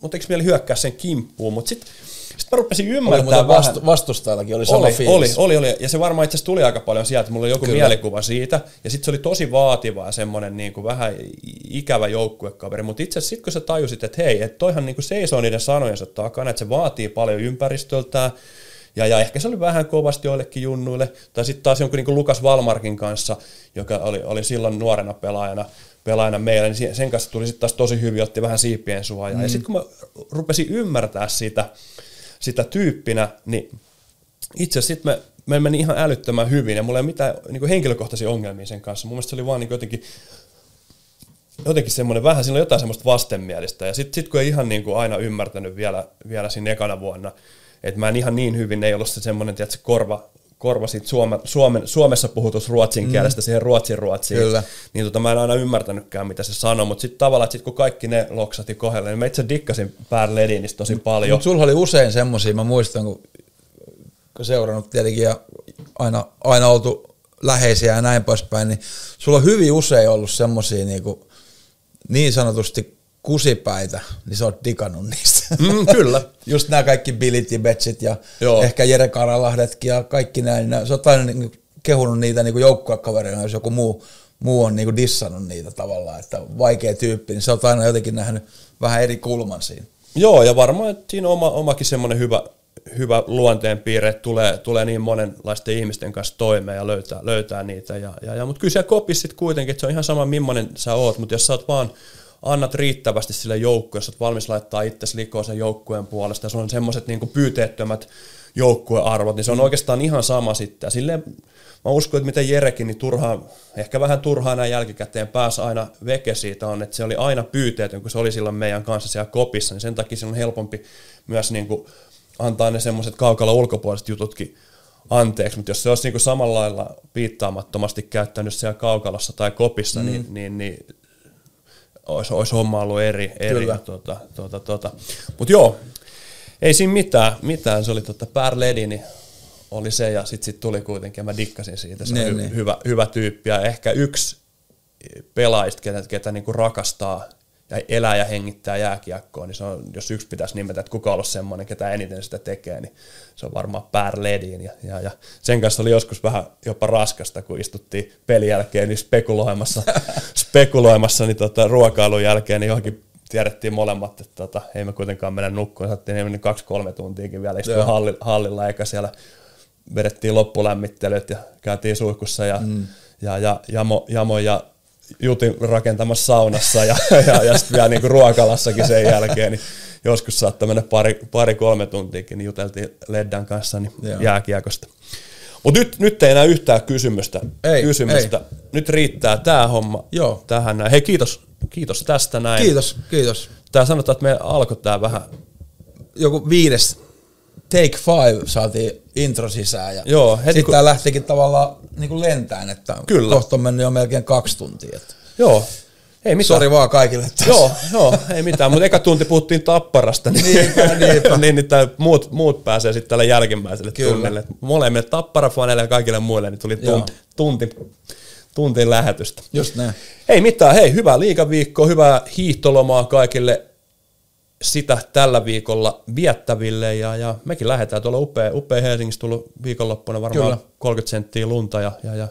mun tekisi mieli hyökkää sen kimppuun, mutta sitten sit mä rupesin Oli muuten vähän. vastu, vastustajallakin, oli sama Oli, fiilis. oli, oli, oli, ja se varmaan itse asiassa tuli aika paljon sieltä, mulla oli joku. Kyllä. mielikuva siitä, ja sitten se oli tosi vaativa ja semmoinen niin kuin vähän ikävä joukkuekaveri, mutta itse asiassa sitten kun sä tajusit, että hei, että toihan niin kuin seisoo niiden sanojensa takana, että se vaatii paljon ympäristöltään, ja, ja ehkä se oli vähän kovasti joillekin junnuille, tai sitten taas jonkun niin kuin Lukas Valmarkin kanssa, joka oli, oli silloin nuorena pelaajana, pelaajana meillä, niin sen kanssa tuli sitten taas tosi hyvin, otti vähän siipien suojaa. Mm. Ja sitten kun mä rupesin ymmärtää sitä, sitä tyyppinä, niin itse asiassa sitten me, me meni ihan älyttömän hyvin ja mulla ei ole mitään niin kuin henkilökohtaisia ongelmia sen kanssa. Mun mielestä se oli vaan niin jotenkin, jotenkin semmoinen vähän, siinä on jotain semmoista vastenmielistä. Ja sitten sit kun ei ihan niin kuin aina ymmärtänyt vielä, vielä siinä ekana vuonna, että mä en ihan niin hyvin, ei ollut se semmoinen, tiedätkö, se korva, korva siitä Suome, Suomen, Suomessa puhutus ruotsin mm. kielestä siihen ruotsin ruotsiin. Kyllä. Niin tota, mä en aina ymmärtänytkään, mitä se sanoi, mutta sitten tavallaan, että sit kun kaikki ne loksati kohdelle, niin mä itse dikkasin Per Ledinistä tosi paljon. Mutta sulla oli usein semmoisia, mä muistan, kun, kun seurannut tietenkin ja aina, aina oltu läheisiä ja näin poispäin, niin sulla on hyvin usein ollut semmoisia niin, niin sanotusti kusipäitä, niin sä oot digannut niistä. Mm, kyllä. Just nämä kaikki Billy Tibetsit ja Joo. ehkä Jere Karalahdetkin ja kaikki näin, niin sä oot aina niin kehunut niitä niin joukkuekavereina, jos joku muu, muu on niin dissannut niitä tavallaan, että vaikea tyyppi, niin sä oot aina jotenkin nähnyt vähän eri kulman siinä. Joo, ja varmaan että siinä on oma, omakin semmoinen hyvä, hyvä luonteenpiirre, että tulee, tulee niin monenlaisten ihmisten kanssa toimeen ja löytää, löytää niitä. Ja, ja, ja, mutta kyllä siellä kopissa kuitenkin, että se on ihan sama millainen sä oot, mutta jos sä oot vaan annat riittävästi sille joukkueelle, jos oot valmis laittaa itsesi likoon sen joukkueen puolesta, ja se on semmoiset niin pyyteettömät joukkuearvot, niin se on oikeastaan ihan sama sitten. Ja silleen, mä uskon, että miten Jerekin, niin turhaan, ehkä vähän turhaan näin jälkikäteen pääsi aina veke siitä on, että se oli aina pyyteetön, kun se oli silloin meidän kanssa siellä kopissa, niin sen takia se on helpompi myös niin kuin antaa ne semmoiset kaukalla ulkopuoliset jututkin anteeksi, mutta jos se olisi niin kuin samalla lailla piittaamattomasti käyttänyt siellä kaukalossa tai kopissa, mm. niin, niin, niin olisi, olisi homma ollut eri. eri Kyllä. tuota, tuota, tuota. Mutta joo, ei siinä mitään, mitään. se oli tota, Per Ledi, niin oli se ja sitten sit tuli kuitenkin ja mä dikkasin siitä, se on Niin, hy, niin. hyvä, hyvä tyyppi ja ehkä yksi pelaajista, ketä, ketä niinku rakastaa ja elää ja hengittää jääkiekkoa, niin se on, jos yksi pitäisi nimetä, että kuka on ollut semmoinen, ketä eniten sitä tekee, niin se on varmaan Per Ledin. Ja, ja, ja sen kanssa oli joskus vähän jopa raskasta, kun istuttiin pelin jälkeen niin spekuloimassa, spekuloimassa niin tota, ruokailun jälkeen, niin johonkin tiedettiin molemmat, että tota, ei me kuitenkaan mennä nukkuun. Sattiin mennyt kaksi-kolme tuntiakin vielä istua Joo. hallilla, hallilla, eikä siellä vedettiin loppulämmittelyt ja käytiin suihkussa ja, mm. ja, ja Jamo, Jamo ja Jutin rakentamassa saunassa ja, ja, ja sitten vielä niinku ruokalassakin sen jälkeen, niin joskus saattoi mennä pari, pari kolme tuntiakin, niin juteltiin Leddan kanssa niin Joo. jääkiekosta. Mutta nyt, nyt ei enää yhtään kysymystä. Ei, kysymystä. Nyt riittää tämä homma Joo. tähän näin. Hei kiitos, kiitos tästä näin. Kiitos, kiitos. Tää sanotaan, että me alkoi tää vähän Joku viides Take Five saatiin intro sisään ja Joo, heti sitten kun- tää lähtikin tavallaan niin kuin lentään, että Kyllä. kohta on mennyt jo melkein kaksi tuntia. Että. Joo, ei mitään. Sori vaan kaikille. Että Joo, joo, ei mitään, mutta eka tunti puhuttiin tapparasta, niin, Niinpä, niinpä. niin, niin tää muut, muut pääsee sitten tälle jälkimmäiselle Kyllä. tunnille. Molemmille tapparafaneille ja kaikille muille niin tuli tunti, tunti, tunti lähetystä. Just näin. Ei mitään, hei, hyvää liikaviikkoa, hyvää hiihtolomaa kaikille sitä tällä viikolla viettäville ja, ja mekin lähdetään tuolla upea, upea Helsingissä tullut viikonloppuna varmaan Kyllä. 30 senttiä lunta ja, ja, ja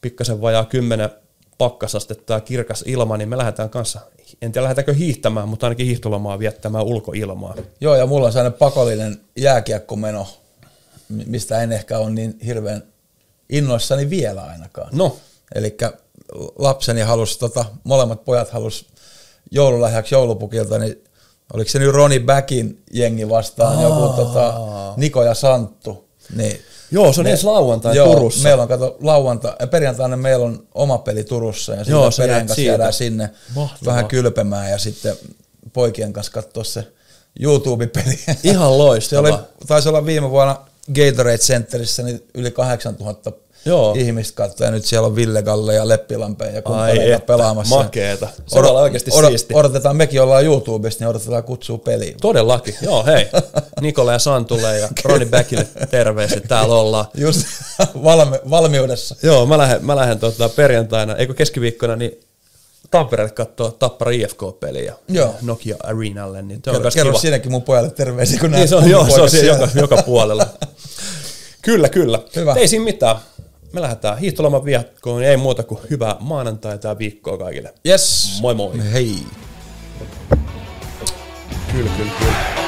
pikkasen vajaa 10 pakkasastetta ja kirkas ilma, niin me lähdetään kanssa, en tiedä lähdetäänkö hiihtämään, mutta ainakin hiihtolomaa viettämään ulkoilmaa. Joo, ja mulla on sellainen pakollinen jääkiekkomeno, mi- mistä en ehkä ole niin hirveän innoissani vielä ainakaan. No, Eli lapseni halusi, tota, molemmat pojat halus joululahjaksi joulupukilta, niin oliko se nyt Roni Backin jengi vastaan, joku tota, Niko ja Santtu. Niin, Joo, se on ensi lauantai joo, Turussa. Meillä on, kato, lauantai, ja perjantaina meillä on oma peli Turussa, ja Joo, perheen jäät kanssa jäädään sinne Mahtavaa. vähän kylpemään, ja sitten poikien kanssa katsoa se YouTube-peli. Ihan Se loistavaa. oli, taisi olla viime vuonna Gatorade Centerissä niin yli 8000 Joo. ihmiset katsoa. Ja nyt siellä on Ville Galle ja Leppilampeen ja kumppaneita pelaamassa. Makeeta. Se odot, on oikeasti odot, siisti. Odotetaan, mekin ollaan YouTubesta, niin odotetaan kutsua peliin. Todellakin, joo hei. Nikola ja Santule ja Roni Bäkille terveiset, täällä ollaan. Just valmi, valmiudessa. Joo, mä lähden, mä lähden tota perjantaina, eikö keskiviikkona, niin Tampereelle katsoa Tappara IFK-peliä joo. Nokia Arenalle. Niin kerro, kerro kiva. siinäkin mun pojalle terveisiä, kun niin, se on, joo, se on joka, joka puolella. kyllä, kyllä. Hyvä. Ei siinä mitään me lähdetään hiihtoloman viikkoon. Ei muuta kuin hyvää maanantaita ja viikkoa kaikille. Yes. Moi moi. Hei. Kyllä, kyllä, kyllä.